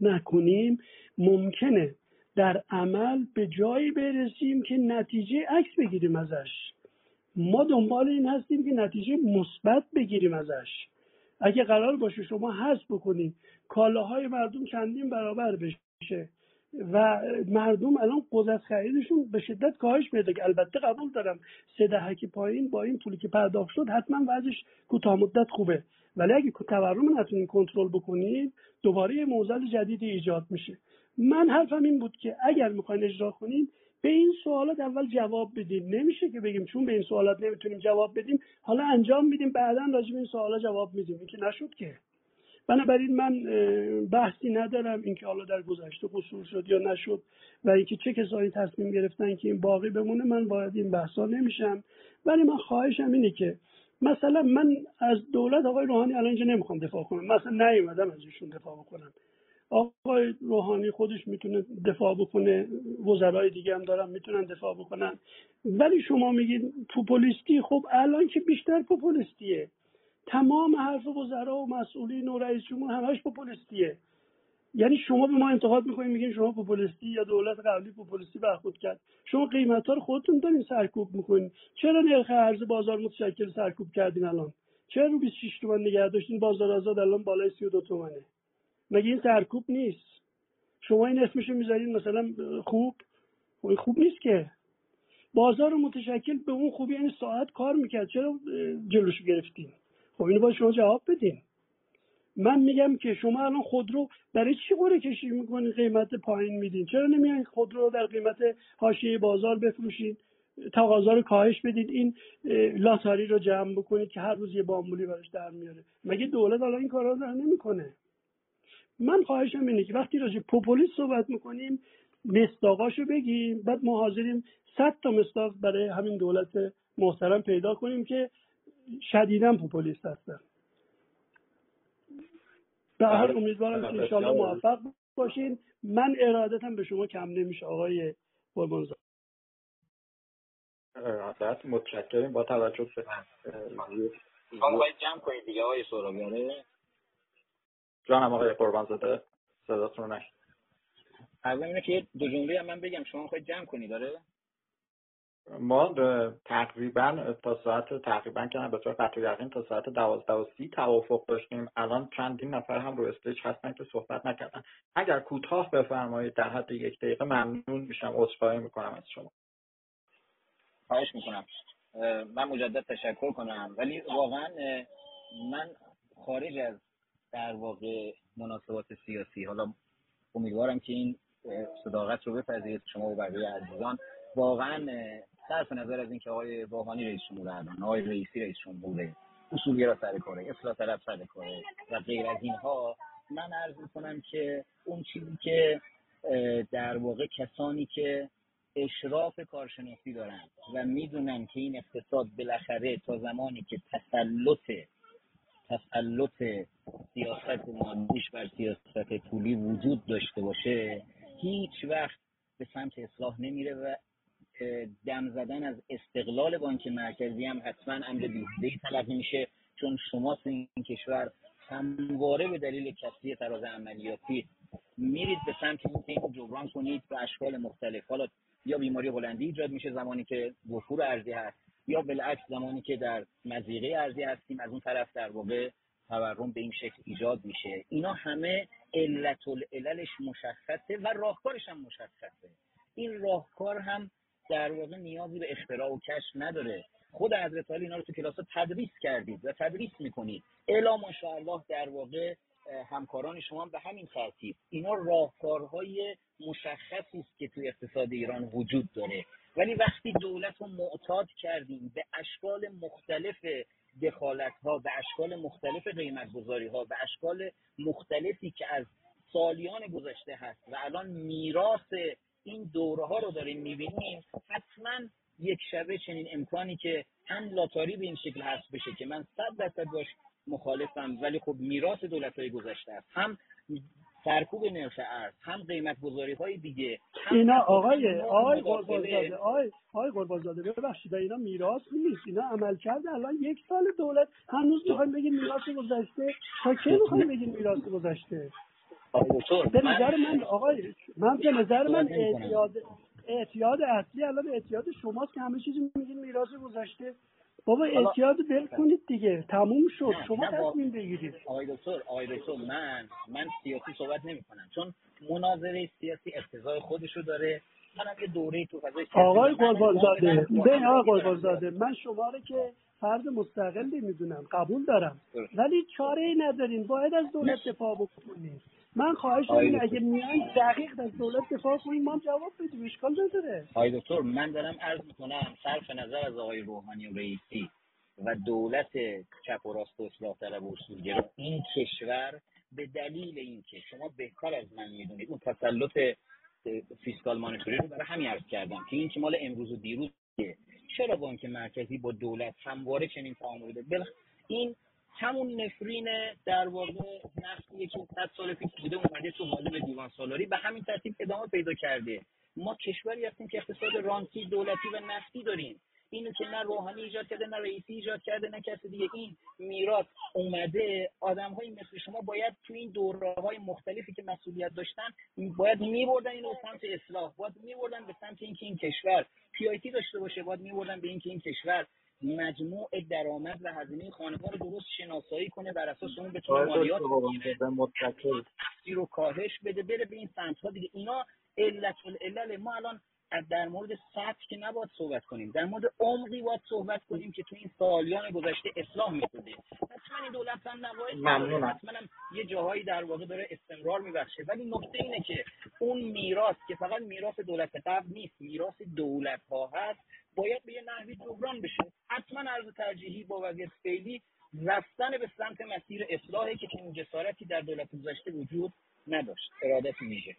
نکنیم ممکنه در عمل به جایی برسیم که نتیجه عکس بگیریم ازش. ما دنبال این هستیم که نتیجه مثبت بگیریم ازش. اگه قرار باشه شما حذف بکنید کالاهای مردم چندین برابر بشه. و مردم الان قدرت خریدشون به شدت کاهش پیدا که البته قبول دارم سه دهکی پایین با این پولی که پرداخت شد حتما وضعش کوتاه مدت خوبه. ولی اگه تورم نتونین کنترل بکنید دوباره یه موزل جدیدی ایجاد میشه. من حرفم این بود که اگر می‌خواین اجرا کنیم به این سوالات اول جواب بدیم نمیشه که بگیم چون به این سوالات نمی‌تونیم جواب بدیم حالا انجام میدیم بعدا راجع به این سوالا جواب میدیم. این که نشد که. بنابراین من بحثی ندارم اینکه حالا در گذشته قصور شد یا نشد و اینکه چه کسانی تصمیم گرفتن که این باقی بمونه من وارد این بحثا نمیشم. ولی من خواهشم اینه که مثلا من از دولت آقای روحانی الان اینجا نمی‌خوام دفاع کنم. مثلا نیومدم از ایشون دفاع بکنم. آقای روحانی خودش می‌تونه دفاع بکنه وزرای دیگه هم دارن می‌تونن دفاع بکنن. ولی شما میگید پوپولیستی خب الان که بیشتر پوپولیستیه. تمام حرف وزرا و مسئولین و رئیس جمهور همش پوپولیستیه. یعنی شما به ما انتقاد می‌کنید میگین شما پوپولیستی یا دولت قبلی پوپولیستی برخورد کرد. شما قیمت ها رو خودتون دارین سرکوب می‌کنین. چرا نرخ ارز بازار متشکل سرکوب کردین الان؟ چرا رو 26 تومن نگه داشتین؟ بازار آزاد الان بالای 32 تومنه مگه این سرکوب نیست؟ شما این اسمشو می‌ذارین مثلا خوب؟ خب خوب نیست که. بازار متشکل به اون خوبی یعنی ساعت کار می‌کرد. چرا جلوشو گرفتین؟ خب اینو باید شما جواب بدین. من میگم که شما الان خودرو برای چی قره کشی می‌کنین قیمت پایین میدین؟ چرا نمیان خودرو رو در قیمت حاشیه بازار بفروشین؟ تقاضا رو کاهش بدید این لاتاری رو جمع بکنید که هر روز یه بامولی براش در میاره. مگه دولت الان این کارا رو نمی‌کنه؟ من خواهشم اینه که وقتی راجع پوپولیست صحبت می‌کنیم مستاقاشو بگیم بعد ما حاضریم صد تا مستاق برای همین دولت محترم پیدا کنیم که شدیدا پوپولیست هستن. به هر بله. امیدوارم که انشاءالله موفق باشین. من ارادتم به شما کم نمیشه آقای قربانزاد ارادت متشکریم با توجه به شما باید جمع کنید دیگه آقای سهرابیانه جانم آقای قربان زاده صداتون رو نشد اینه که دو جمله هم من بگم شما خواهید جمع کنی داره ما تقریبا تا ساعت تقریبا که به طور قطعی یقین تا ساعت دوازده و سی توافق داشتیم. الان چندین نفر هم رو استیج هستن که صحبت نکردن. اگر کوتاه بفرمایید در حد یک دقیقه ممنون میشم. عذرخواهی می‌کنم از شما. خواهش می‌کنم. من مجدد تشکر کنم. ولی واقعا من خارج از در واقع مناسبات سیاسی حالا امیدوارم که این صداقت رو بپذیرید شما و بقیه عزیزان. واقعا صرف نظر از اینکه آقای واهانی رئیس جمهور الان آقای رئیسی رئیس جمهوره اصولگرا سر کاره اصلاح طلب سر کاره و غیر از اینها من عرض می‌کنم که اون چیزی که در واقع کسانی که اشراف کارشناسی دارن و می‌دونن که این اقتصاد بالاخره تا زمانی که تسلط تسلط سیاست ماندیش بر سیاست پولی وجود داشته باشه هیچ وقت به سمت اصلاح نمیره و دم زدن از استقلال بانک مرکزی هم حتما امر بیهودهی تلقی میشه چون شما این کشور همواره به دلیل کسری تراز عملیاتی میرید به سمت اینکه این جبران کنید به اشکال مختلف. حالا یا بیماری هلندی ایجاد میشه زمانی که وفور ارزی هست یا بالعکس زمانی که در مزیقه ارزی هستیم از اون طرف در واقع تورم به این شکل ایجاد میشه. اینا همه علت العللش مشخصه و راهکارش هم مشخصه. این راهکار هم در واقع نیازی به اختراع و کشف نداره. خود حضرت علی اینا رو تو کلاس تدریس کردید و تدریس می‌کنید. الا ماشاءالله در واقع همکاران شما به همین ترتیب. اینا راهکارهای مشخصی است که توی اقتصاد ایران وجود داره. ولی وقتی دولت رو معتاد کردیم به اشکال مختلف دخالت ها به اشکال مختلف قیمت گذاری ها به اشکال مختلفی که از سالیان گذشته هست و الان میراث این دوره ها رو داریم می‌بینیم. حتما یک شبه چنین امکانی که هم لاتاری به این شکل هست بشه که من صد درصد باش مخالفم ولی خب میراث دولت های گذشته است. هم سرکوب نرخ ارز هم قیمت گذاری های دیگه اینا آقای آقای قربانزاده آقای آقای قربانزاده ببخشید اینا میراث نیست اینا عمل کرده الان یک سال دولت هنوز می‌خوایم بگیم میراث گذشته. تا کی می‌خوایم بگیم میراث گذشته؟ به نظر من آقای من به نظر من اعتیاد اعتیاد اصلی الان اعتیاد شماست که همه چیزی میگین میراث گذشته. بابا اعتیاد بل کنید دیگه تموم شد. شما تصمیم بگیرید. آقای دکتر آقای دکتر من من سیاسی صحبت نمی کنم چون مناظره سیاسی اقتضای خودشو داره. منم یه دوره تو فضای آقای قربانزاده ببین آقای قربانزاده من شما رو که فرد مستقلی می‌دونم قبول دارم. ولی چاره ای ندارین. باید از دولت دفاع بکنید من خواهش اینه اگه میان دقیق از دولت دفاع کنیم ما جواب بدیم. اشکال نداره. آقای دکتر من دارم عرض می‌کنم صرف نظر از آقای روحانی و رئیسی و دولت چپ و راست و اصلاح طلب و اصولگرا این کشور به دلیل اینکه شما بهتر از من می‌دونید اون تسلط fiscal monetary رو برای همین عرض کردم که این که مال امروز و دیروز چرا بانک مرکزی با دولت همواره چنین تعاملی داره؟ این همون نفرین در واقع نفتیه که صد سال پیش بوده اومده تو حالم دیوان سالاری. به همین ترتیب ادامه پیدا کرده. ما کشوری هستیم که اقتصاد رانتی دولتی و نفتی داریم. اینو که نه روحانی ایجاد کرده نه رئیسی ایجاد کرده نه کسی دیگه. این میراث اومده. آدم های مثل شما باید تو این دوره های مختلفی که مسئولیت داشتن باید میبردن اینو سمت اصلاح باید میبردن به سمت اینکه این کشور پی داشته باشه باید میبردن به اینکه این کشور مجموع درآمد و هزینه خانوار رو درست شناسایی کنه بر اساس اون بتونه مالیات رو کاهش بده بره به این سمت ها دیگه. اینا علت العلل. ما الان در مورد سطح که نباید صحبت کنیم در مورد عمقی باید صحبت کنیم که تو این سالیان گذشته اصلاح می‌شده حتما این دولت هم نباید حتما یه جاهایی در واقع داره استمرار میبخشه. ولی نکته اینه که اون میراث که فقط میراث دولت قبل نیست میراث دولت ها هست. باید به یه نحوی جبران بشه. حتما عرض ترجیحی با وضعیت فعلی رفتن به سمت مسیر اصلاحی که چنین جسارتی در دولت گذشته وجود نداشت. ارادت ویژه.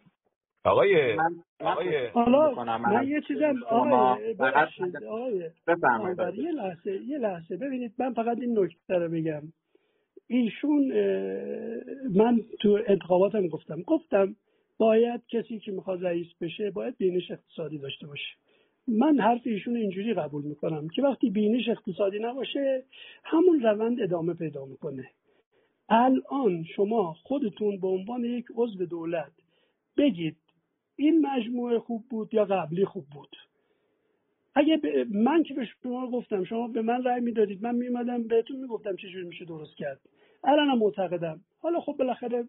آقای من آقای حالا من یه چیزم آقای آقای یه لحظه یه لحظه. ببینید من فقط این نکته رو بگم ایشون من تو انتخاباتم گفتم. گفتم باید کسی که می‌خواد رئیس بشه باید بینش اقتصادی داشته باشه. من حرف ایشون اینجوری قبول می‌کنم که وقتی بینش اقتصادی نباشه همون روند ادامه پیدا می‌کنه. الان شما خودتون به عنوان یک عضو دولت بگید این مجموعه خوب بود یا قبلی خوب بود. اگه من که به شما گفتم شما به من رأی می‌دادید من میمدم بهتون می‌گفتم چجوری میشه درست کرد. الانم معتقدم. حالا خب بالاخره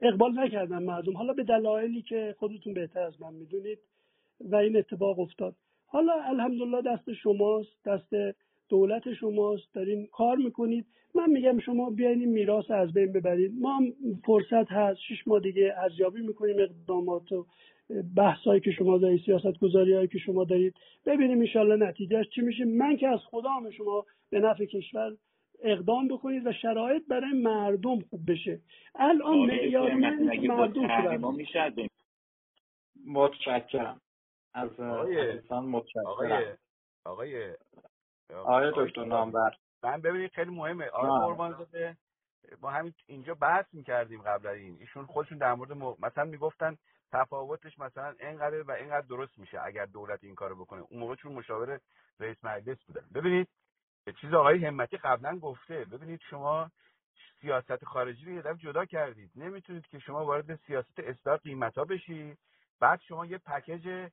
اقبال نکردم مردم حالا به دلایلی که خودتون بهتر از من می‌دونید و این اتفاق افتاد. حالا الحمدلله دست شماست دست دولت شماست دارین کار می‌کنید. من میگم شما بیاین این میراث از بین ببرید. ما هم فرصت هست شش ماه دیگه ارزیابی می‌کنیم اقدامات و بحثایی که شما دارید سیاست گذاری هایی که شما دارید. ببینیم انشالله نتیجهش چی میشه. من که از خدام شما به نفع کشور اقدام بکنید و شرایط برای مردم خوب بشه. الان معیار مردم متشکرم. از آقای متشکرم. آقای آقای دکتر نامبر من ببینید خیلی مهمه. آقای قربان زاده ما همین اینجا بحث می‌کردیم قبل این. ایشون خودشون در مورد م... مثلا می‌گفتن تفاوتش مثلا اینقدر و اینقدر درست میشه اگر دولت این کارو بکنه. اون موقع چون مشاور رئیس مجلس بودن ببینید چیز آقای همتی قبلا گفته. ببینید شما سیاست خارجی رو یه جدا کردید. نمی‌تونید که شما وارد سیاست اصلاح قیمتا بشید بعد شما یه پکیج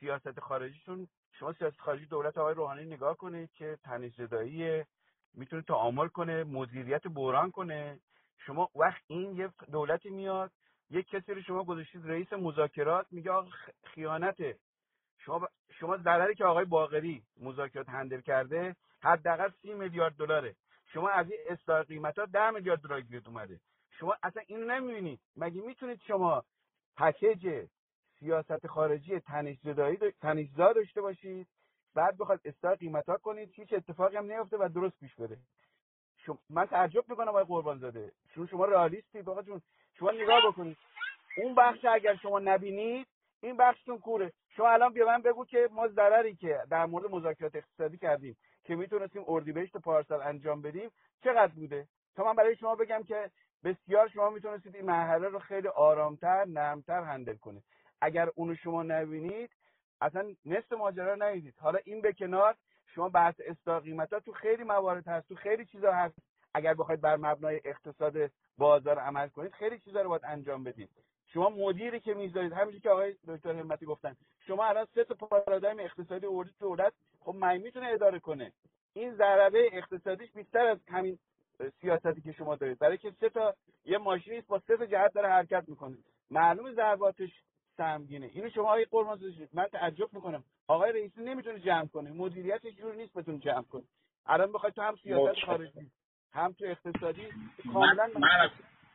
سیاست خارجیتون شما سیاست خارجی دولت آقای روحانی نگاه کنید که تنش زدایی می‌تونه تعامل کنه مدیریت بحران کنه. شما وقت این یه دولتی میاد یک کسی رو شما گذاشتید رئیس مذاکرات میگه آقا خیانته شما شما ضرری که آقای باقری مذاکرات هندل کرده حداقل سی میلیارد دلاره. شما از این اصلاح قیمت ها ده میلیارد دلار گیرد اومده. شما اصلا این نمی‌بینید. مگه می‌تونید شما پکیج سیاست خارجی تنشزا داشته باشید. بعد بخواد اصلاح قیمت ها کنید هیچ اتفاقی هم نیفته و درست پیش بره. شما من تعجب می‌کنم آقای قربان زاده شما شما رئالیستی بابا جون. شما نگاه بکنید. اون بخش اگر شما نبینید این بخشتون کوره. شما الان به من بگو که ما ضرری که در مورد مذاکرات اقتصادی کردیم که می‌تونستیم اردیبهشت پارسال انجام بدیم چقدر بوده؟ تا من برای شما بگم که بسیار شما می‌تونستید این مرحله رو خیلی آرامتر نرمتر هندل کنید. اگر اونو شما نبینید اصلا نصف ماجرا ندیدید. حالا این به کنار شما بحث اصلاح قیمت ها تو خیلی موارد هست تو خیلی چیزا هست. اگر بخواید بر مبنای اقتصاد بازار عمل کنید خیلی چیزا رو باید انجام بدید. شما مدیری که می‌ذارید همینجوری که آقای دکتر همتی گفتن شما الان سه تا پارادایم اقتصادی اوردید دولت خب من می‌تونه اداره کنه. این ضربه اقتصادیش بیشتر از همین سیاستی که شما دارید. برای که سه تا یه ماشینی با سه تا جهت داره حرکت می‌کنه. معلوم ضرباتش سمگینه. اینو شما آقای قرمز من تعجب می‌کنم. آقای رئیسی نمی‌تونه جمع کنه. مدیریتش جور نیست بتونه جمع کنه. الان بخواید تو هم سیاست خارجی هم تو اقتصادی کاملا من, من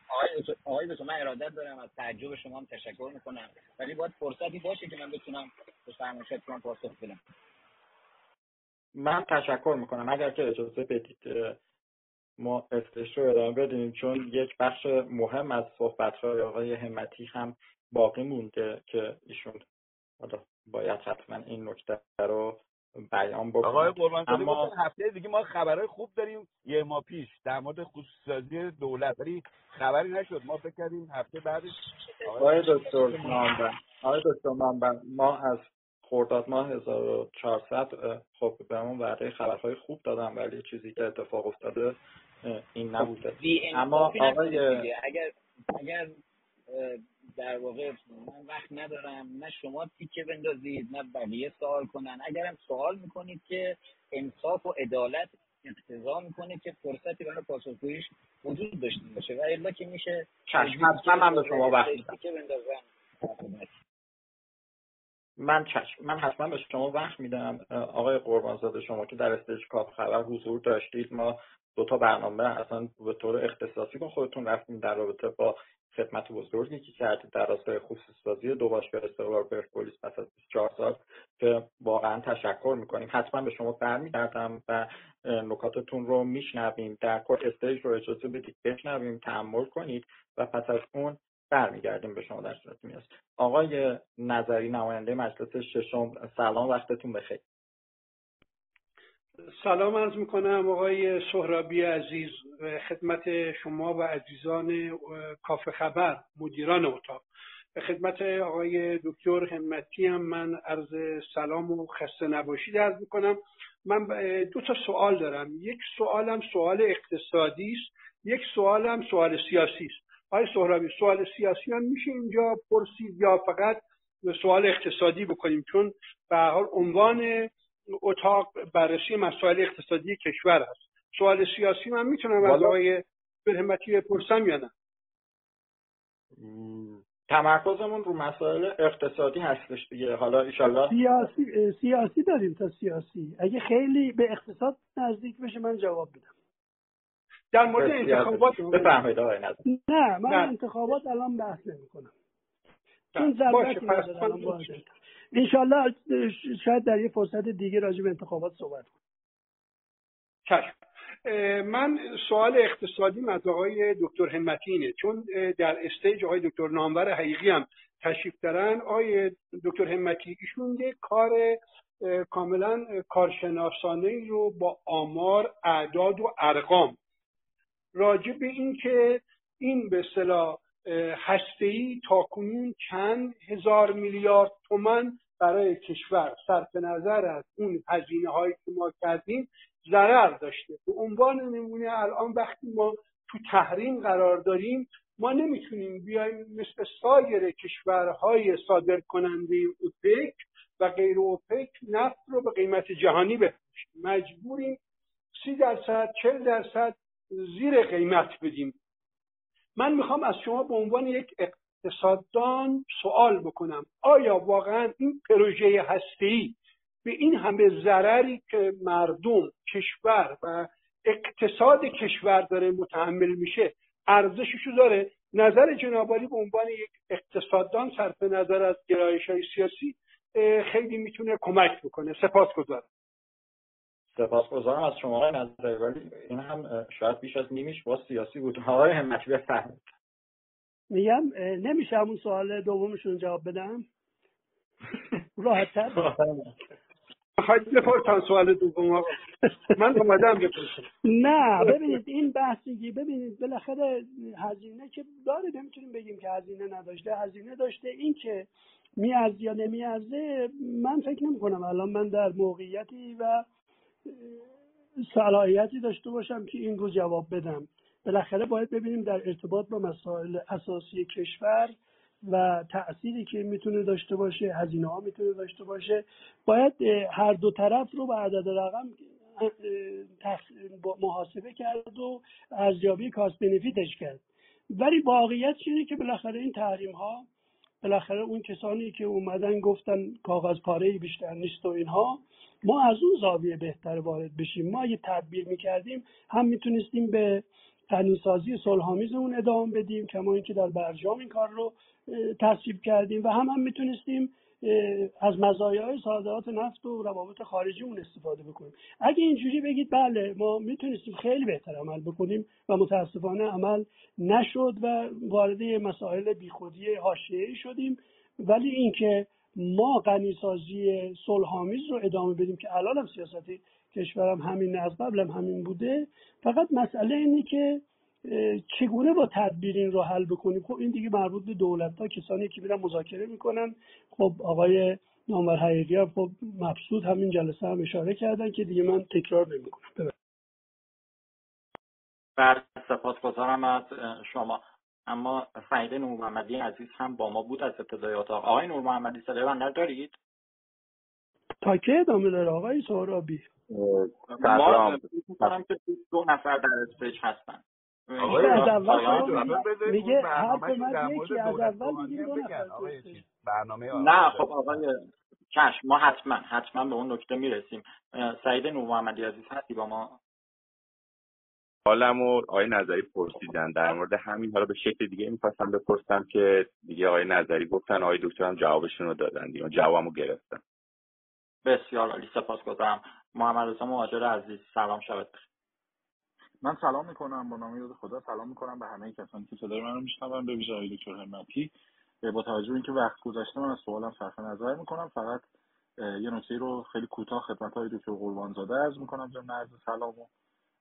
آقای آقای من ارادت دارم از تعجب شما هم تشکر می‌کنم. ولی باید فرصتی باشه که من بتونم به فرمایشات شما پاسخ بدم. من تشکر می‌کنم. اگر که اجازه بدید ما استش رو ادامه بدیم چون یک بخش مهم از صحبت های آقای همتی هم باقی مونده که ایشون باید حتما این نکته رو بیان بکنم آقای قربان اما هفته دیگه ما خبرهای خوب داریم یه ماه پیش در مورد خصوصی دولت ولی خبری نشد. ما فکر کردیم هفته بعدش آقای دکتر منبن آقای دکتر منبن ما از خرداد ماه 1400 خب بهمون وعده خبرهای خوب دادم ولی چیزی که اتفاق افتاده این نبوده. اما آقای اگر اگر در واقع من وقت ندارم نه شما تیکه بندازید نه بقیه سوال کنن. اگرم سوال می‌کنید که انصاف و عدالت اقتضا می‌کنه که فرصتی برای پاسخگوییش وجود داشته باشه. و الا که میشه چشم من به شما وقت من چشم من حتما به شما وقت میدم آقای قربانزاده شما که در استیج کاپ خبر حضور داشتید ما دو تا برنامه اصلا به طور اختصاصی با خودتون رفتیم در رابطه با خدمت بزرگی که کردید در راستای خصوص سازی دو باشگاه استقلال پرسپولیس پس از 24 سال که واقعا تشکر می‌کنیم. حتما به شما برمیگردم و نکاتتون رو میشنویم. در کل استیج رو اجازه بدید بشنویم تحمل کنید و پس از اون برمیگردیم به شما در صورت میاد آقای نظری نماینده مجلس ششم سلام وقتتون بخیر. سلام عرض می‌کنم آقای سهرابی عزیز خدمت شما و عزیزان کافه خبر مدیران اتاق. به خدمت آقای دکتر همتی هم من عرض سلام و خسته نباشید عرض می‌کنم. من دو تا سوال دارم. یک سوالم سوال اقتصادی است یک سوالم سوال سیاسی است. آقای سهرابی سوال سیاسی هم میشه اینجا پرسید یا فقط سوال اقتصادی بکنیم؟ چون به حال عنوان اتاق بررسی مسائل اقتصادی کشور است. سوال سیاسی من می‌تونم از آقای برهمتی بپرسم یا نه؟ تمرکزمون رو مسائل اقتصادی هستش دیگه. حالا ایشالله سیاسی سیاسی داریم تا سیاسی. اگه خیلی به اقتصاد نزدیک بشه من جواب بدم. در مورد انتخابات بفرمایید آقای نه من نه. انتخابات الان بحث نمی کنم چون ضرورتی نداره انشالله شاید در یه فرصت دیگه راجع به انتخابات صحبت کنم چشم. من سوال اقتصادی از آقای دکتر همتی اینه. چون در استیج آقای دکتر نامور حقیقی هم تشریف دارن آقای دکتر همتی ایشون یه کار کاملا کارشناسانه رو با آمار اعداد و ارقام. راجع به اینکه این به اصطلاح هسته‌ای تاکنون چند هزار میلیارد تومن برای کشور صرف نظر از اون هزینه هایی که ما کردیم ضرر داشته. به عنوان نمونه الان وقتی ما تو تحریم قرار داریم ما نمی‌تونیم بیایم مثل سایر کشورهای صادر کننده اوپک و غیر اوپک نفت رو به قیمت جهانی بفروشیم. مجبوریم سی درصد چل درصد زیر قیمت بدیم. من می‌خوام از شما به عنوان یک اقتصاددان سوال بکنم. آیا واقعا این پروژه هستی به این همه ضرری که مردم کشور و اقتصاد کشور داره متحمل میشه ارزششو داره؟ نظر جنابالی به عنوان یک اقتصاددان صرف نظر از گرایش های سیاسی خیلی می‌تونه کمک بکنه. سپاس گذارم سپاسگزارم از شما نظر ولی این هم شاید بیش از نیمیش با سیاسی بود آقای همتی بفرمایید. میگم نمیشه همون سوال دومشون جواب بدم؟ راحت خواهید بپرسن سوال دوم آقا. من اومدم بپرسم. نه ببینید این بحثی ببینید بالاخره هزینه که داره نمی‌تونیم بگیم که هزینه نداشته. هزینه داشته این که میارز یا نمیارزه من فکر نمی کنم الان من در موقعیتی و صلاحیتی داشته باشم که این رو جواب بدم. بالاخره باید ببینیم در ارتباط با مسائل اساسی کشور و تأثیری که می‌تونه داشته باشه هزینه ها می‌تونه داشته باشه. باید هر دو طرف رو به عدد رقم محاسبه کرد و ارزیابی کاست بنفیتش کرد. ولی واقعیت اینه که بالاخره این تحریم ها بالاخره اون کسانی که اومدن گفتن کاغذ پاره بیشتر نیست و اینها ما از اون زاویه بهتر وارد بشیم. ما اگه تدبیر می‌کردیم هم می‌تونستیم به غنیسازی صلحآمیز اون ادامه بدیم کما اینکه در برجام این کار رو تصویب کردیم و هم هم می‌تونستیم از مزایای صادرات نفت و روابط خارجی اون استفاده بکنیم. اگه اینجوری بگید بله ما می‌تونستیم خیلی بهتر عمل بکنیم و متاسفانه عمل نشد و وارد مسائل بیخودی حاشیه‌ای شدیم. ولی اینکه ما غنیسازی صلحآمیز رو ادامه بدیم که الان هم سیاستی کشورم همین از قبل هم همین بوده. فقط مسئله اینه که چگونه با تدبیر این رو حل بکنیم خب این دیگه مربوط به دولت ها کسانی که میرن مذاکره می‌کنن. خب آقای نامور حقیقی هم خب مبسوط همین جلسه هم اشاره کردن که دیگه من تکرار نمی‌کنم. بر سپاسگزارم از شما. اما سعید نور محمدی عزیز هم با ما بود از ابتدای اتاق. آقای نور محمدی صدای بنده دارید تا که ادامه داره آقای سهرابی؟ ما که دو نفر در استیج هستن. آقای از اول میگه حرف من یکی از اول میگه برنامه نه خب آقای چشم ما حتما حتما به اون نکته می‌رسیم. سعید نور محمدی عزیز هستی با ما؟ حالم و آقای نظری پرسیدن. در مورد همین حالا به شکل دیگه می‌خواستم بپرسم که دیگه آقای نظری گفتن آقای دکتر هم جوابشون رو دادن. دیگه جوابمو گرفتم بسیار عالی سپاسگزارم. محمد رضا مهاجر عزیز سلام شبت من سلام می‌کنم با نام یاد خدا سلام می‌کنم به همه کسانی که صدای من رو میشنون به ویژه آقای دکتر همتی. با توجه به اینکه وقت گذشته من از سوالم صرف نظر می‌کنم. فقط یه نکته رو خیلی کوتاه خدمت های دکتر قربانزاده عرض می‌کنم. ضمن عرض سلام و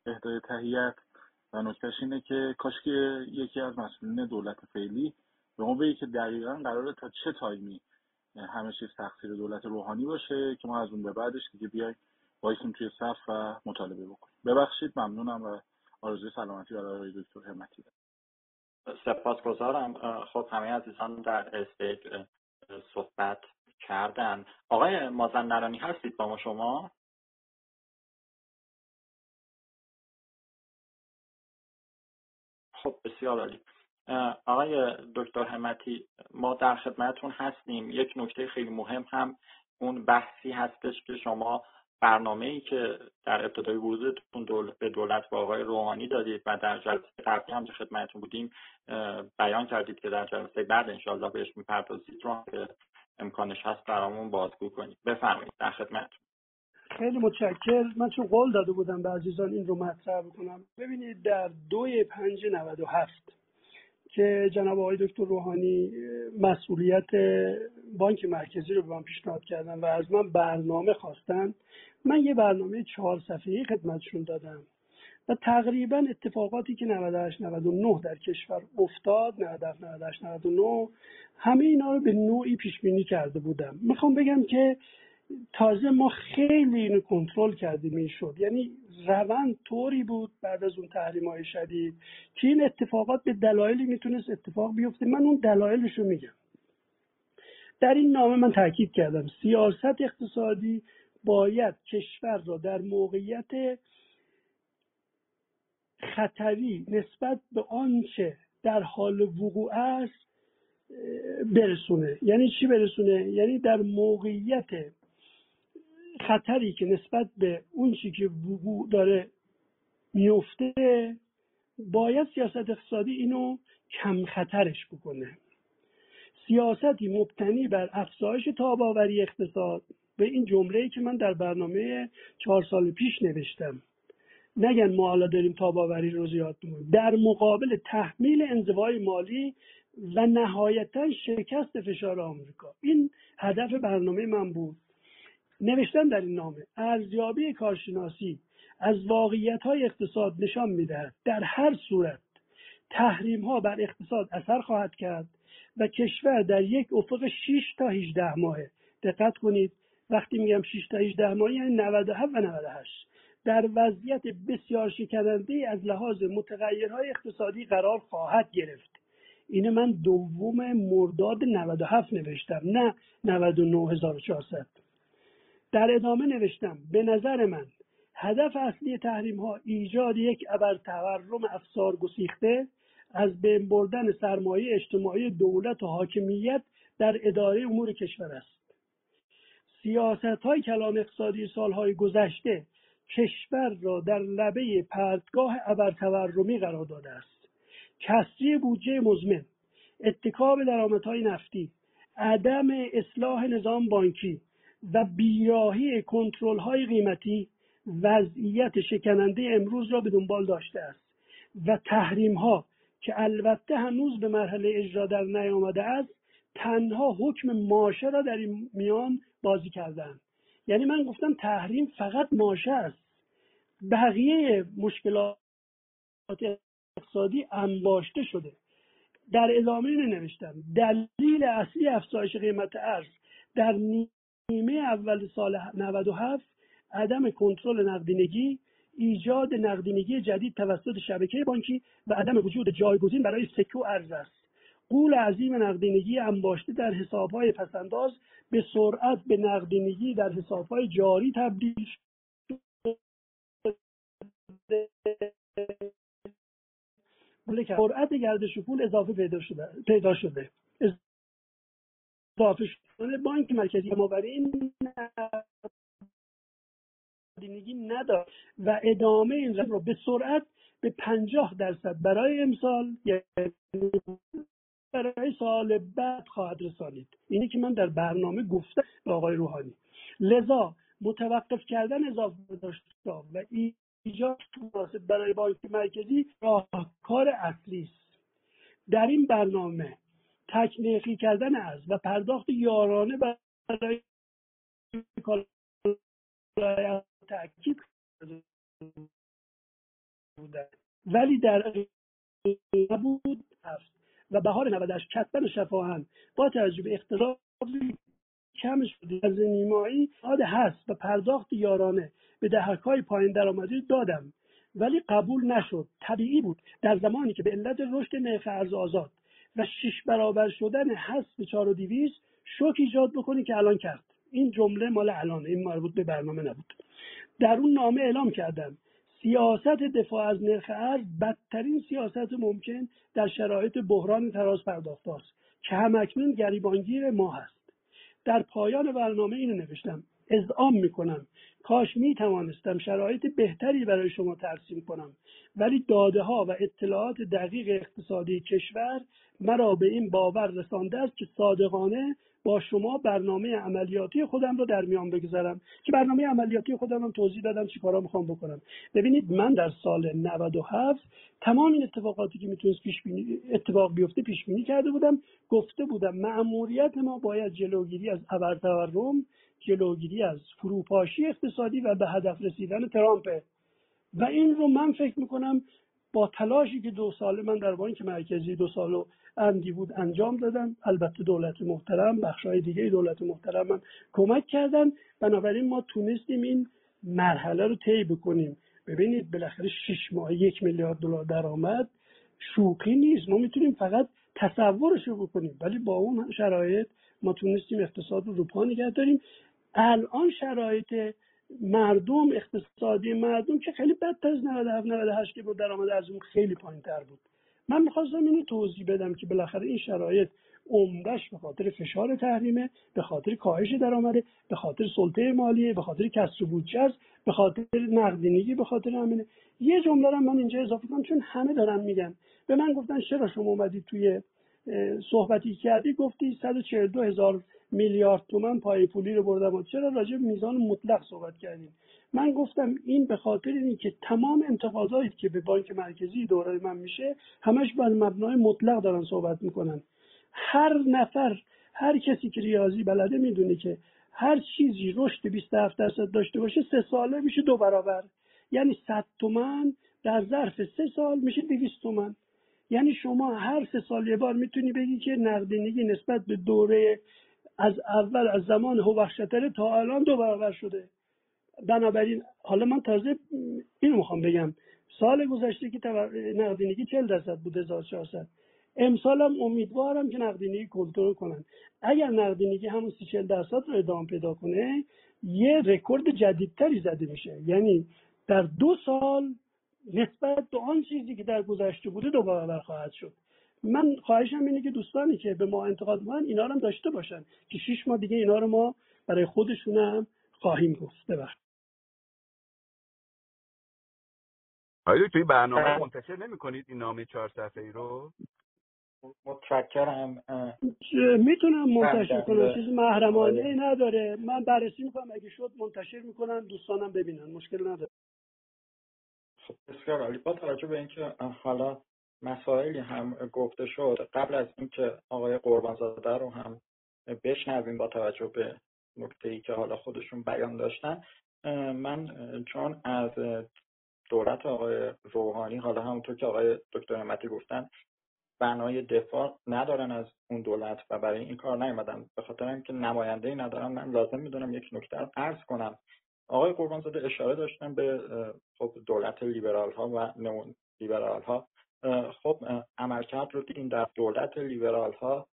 اهدای تهیت. و نکتهش اینه که کاش که یکی از مسئولین دولت فعلی به ما بگه که دقیقا قراره تا چه تایمی همه چیز تقصیر دولت روحانی باشه که ما از اون به بعدش دیگه بیایم وایسیم توی صف و مطالبه بکنیم. ببخشید ممنونم و آرزوی سلامتی برای آقای دکتر همتی سپاسگزارم خب همه عزیزان در stage صحبت کردن. آقای مازندرانی هستید با ما شما؟ خب بسیار عالی. آقای دکتر همتی ما در خدمتتون هستیم. یک نکته خیلی مهم هم اون بحثی هستش که شما برنامه ای که در ابتدای ورودتون. به دولت با آقای روحانی دادید و در جلسه قبلی هم که خدمتتون بودیم بیان کردید که در جلسه بعد انشالله بهش می‌پردازید رو که امکانش هست برامون بازگو کنید. بفرمایید در خدمتتون. خیلی متشکر من چون قول داده بودم به عزیزان این رو مطرح بکنم. ببینید در دوی پنج نود و هفت که جناب آقای دکتر روحانی مسئولیت بانک مرکزی رو به من پیشنهاد کردن و از من برنامه خواستن. من یه برنامه چهار صفحه‌ای خدمتشون دادم و تقریبا اتفاقاتی که 98 99 در کشور افتاد 97 98 99 همه اینا رو به نوعی پیش بینی کرده بودم. می‌خوام بگم که تازه ما خیلی اینو کنترل کردیم این شد. یعنی روند طوری بود بعد از اون تحریم های شدید که این اتفاقات به دلایلی می‌تونست اتفاق بیفته. من اون دلایلش رو میگم. در این نامه من تاکید کردم. سیاست اقتصادی باید کشور را در موقعیت خطری نسبت به آنچه در حال وقوع است برسونه. یعنی چی برسونه؟ یعنی در موقعیت خطری که نسبت به اون چی که وقوع داره میفته باید سیاست اقتصادی اینو کم خطرش بکنه. سیاستی مبتنی بر افزایش تاباوری اقتصاد به این جمله که من در برنامه چهار سال پیش نوشتم. نگن ما حالا داریم تاباوری رو زیاد می‌کنیم. در مقابل تحمیل انزوای مالی و نهایتا شکست فشار آمریکا. این هدف برنامه من بود. نوشتن در این نامه ارزیابی کارشناسی از واقعیت های اقتصاد نشان می‌دهد. در هر صورت تحریم ها بر اقتصاد اثر خواهد کرد و کشور در یک افق 6 تا 18 ماهه. دقت کنید وقتی میگم 6 تا 18 ماه یعنی 97 و 98 در وضعیت بسیار شکننده از لحاظ متغیرهای اقتصادی قرار خواهد گرفت. اینه من دوم مرداد 97 نوشتم نه 99400 در ادامه نوشتم به نظر من هدف اصلی تحریم ها ایجاد یک ابر تورم افسار گسیخته از بین بردن سرمایه اجتماعی دولت و حاکمیت در اداره امور کشور است. سیاست های کلان اقتصادی سالهای گذشته کشور را در لبه پرتگاه ابرتورمی قرار داده است. کسری بودجه مزمن اتکاب درآمدهای نفتی عدم اصلاح نظام بانکی و بیراهی کنترل های قیمتی وضعیت شکننده امروز را به دنبال داشته است و تحریم ها که البته هنوز به مرحله اجرا در نیامده است تنها حکم ماشه را در این میان بازی کردن یعنی من گفتم تحریم فقط ماشه است. بقیه مشکلات اقتصادی انباشته شده. در ادامه نوشتم. دلیل اصلی افزایش قیمت ارز در نیمه اول سال 97 عدم کنترل نقدینگی ایجاد نقدینگی جدید توسط شبکه بانکی و عدم وجود جایگزین برای سکه و ارز است. قول عظیم نقدینگی انباشته در حسابهای پسنداز به سرعت به نقدینگی در حسابهای جاری تبدیل سرعت گردش پول اضافه پیدا شده پیدا شده. اضافه شده. بانک مرکزی ما برای این نقدینگی ندارد و ادامه این رو به سرعت به پنجاه درصد برای امسال یعنی برای سال بعد خواهد رسانید. اینه که من در برنامه گفتم به آقای روحانی. لذا متوقف کردن اضافه داشت و ایجاد مناسب برای بانک مرکزی راهکار اصلی است. در این برنامه تکنیخی کردن از و پرداخت یارانه برای تاکید ولی در نبود هست و بهار 98 کتبن شفاهن با توجه به اختلافی کم شده از نیمایی آده هست و پرداخت یارانه به دهک های پایین درآمدی دادم. ولی قبول نشد. طبیعی بود. در زمانی که به علت رشد نرخ ارز آزاد و شش برابر شدن حذف چهار و دیویز شوک ایجاد بکنی که الان کرد. این جمله مال الان این مربوط به برنامه نبود. در اون نامه اعلام کردم. سیاست دفاع از نرخ ارز بدترین سیاست ممکن در شرایط بحران تراز پرداخت است که همکنون گریبانگیر ما هست. در پایان برنامه اینو نوشتم. اذعام می‌کنم. کاش می توانستم شرایط بهتری برای شما ترسیم کنم ولی داده ها و اطلاعات دقیق اقتصادی کشور مرا به این باور رسانده است که صادقانه با شما برنامه عملیاتی خودم رو در میان بگذارم. که برنامه عملیاتی خودم هم توضیح دادم چیکارا می‌خوام بکنم. ببینید من در سال 97 تمام این اتفاقاتی که می‌تونست پیش بینی اتفاق بیفته پیش بینی کرده بودم گفته بودم مأموریت ما باید جلوگیری از ابرتورم جلوگیری از فروپاشی اقتصادی و به هدف رسیدن ترامپ. و این رو من فکر می‌کنم با تلاشی که دو سال من در بانک مرکزی دو سال و اندی بود انجام دادن. البته دولت محترم بخشهای دیگه دولت محترم من کمک کردن. بنابراین ما تونستیم این مرحله رو طی بکنیم. ببینید بالاخره شش ماه یک میلیارد دلار درآمد. شوخی نیست. ما می‌تونیم فقط تصورش رو بکنیم. ولی با اون شرایط ما تونستیم اقتصاد رو رو پا نگه داریم. الان شرایط مردم اقتصادی مردم که خیلی بدتر از 97 98 که با درآمد از اون خیلی پایین تر بود. من می‌خواستم اینو توضیح بدم که بالاخره این شرایط عمدهش به خاطر فشار تحریمه به خاطر کاهش درآمده به خاطر سلطه مالیه به خاطر کسر بودجه است به خاطر نقدینگی به خاطر همینه. یه جمله رو من اینجا اضافه کنم چون همه دارن میگن. به من گفتن چرا شما اومدید توی صحبتی کردی؟ گفتی 142 هزار میلیارد تومن پای پولی رو بردم چرا راجع میزان مطلق صحبت کردیم؟ من گفتم این به خاطر اینه که تمام انتقاداتی که به بانک مرکزی دوره من میشه همش بر مبنای مطلق دارن صحبت می‌کنن. هر نفر هر کسی که ریاضی بلده می‌دونه که هر چیزی رشد 27 درصد داشته باشه سه ساله میشه دو برابر. یعنی 100 تومن در ظرف سه سال میشه 200 تومن. یعنی شما هر سه سال یه بار می‌تونی بگی که نقدینگی نسبت به دوره از اول از زمان هوخشتره تا الان دو برابر شده. بنابراین حالا من تازه اینو می‌خوام بگم. سال گذشته که نقدینگی 40 درصد بود 1400 امسال هم امیدوارم که نقدینگی کنترل کنن. اگر نقدینگی همون 30 درصد رو ادامه پیدا کنه یه رکورد جدیدتری زده میشه. یعنی در دو سال نسبت به آن چیزی که در گذشته بوده دو برابر خواهد شد. من خواهشم اینه که دوستانی که به ما انتقاد من اینا رو هم داشته باشن که شیش ماه دیگه اینا رو ما برای خودشون هم خواهیم گفت. ببخشید. آیا توی برنامه منتشر نمی کنید این نامه چهار صفحه ای رو؟ متشکرم. می‌تونم منتشر کنم. چیز محرمانه نداره. من بررسی می‌کنم. اگه شد منتشر می‌کنم. دوستانم ببینن. مشکل نداره. خب بسیار عالی. با توجه به اینکه حالا مسائلی هم گفته شد. قبل از اینکه آقای قربانزاده رو هم بشنویم با توجه به نکته ای که حالا خودشون بیان داشتن من چون از دولت آقای روحانی حالا همونطور که آقای دکتر نعمتی گفتن بنای دفاع ندارن از اون دولت و برای این کار نیومدن. به خاطر اینکه نماینده ای ندارن من لازم می‌دونم یک نکته رو عرض کنم. آقای قربانزاده اشاره داشتن به خب دولت لیبرال ها و نمون لیبرال ها خب عملکرد رو دیدیم در دولت لیبرال ها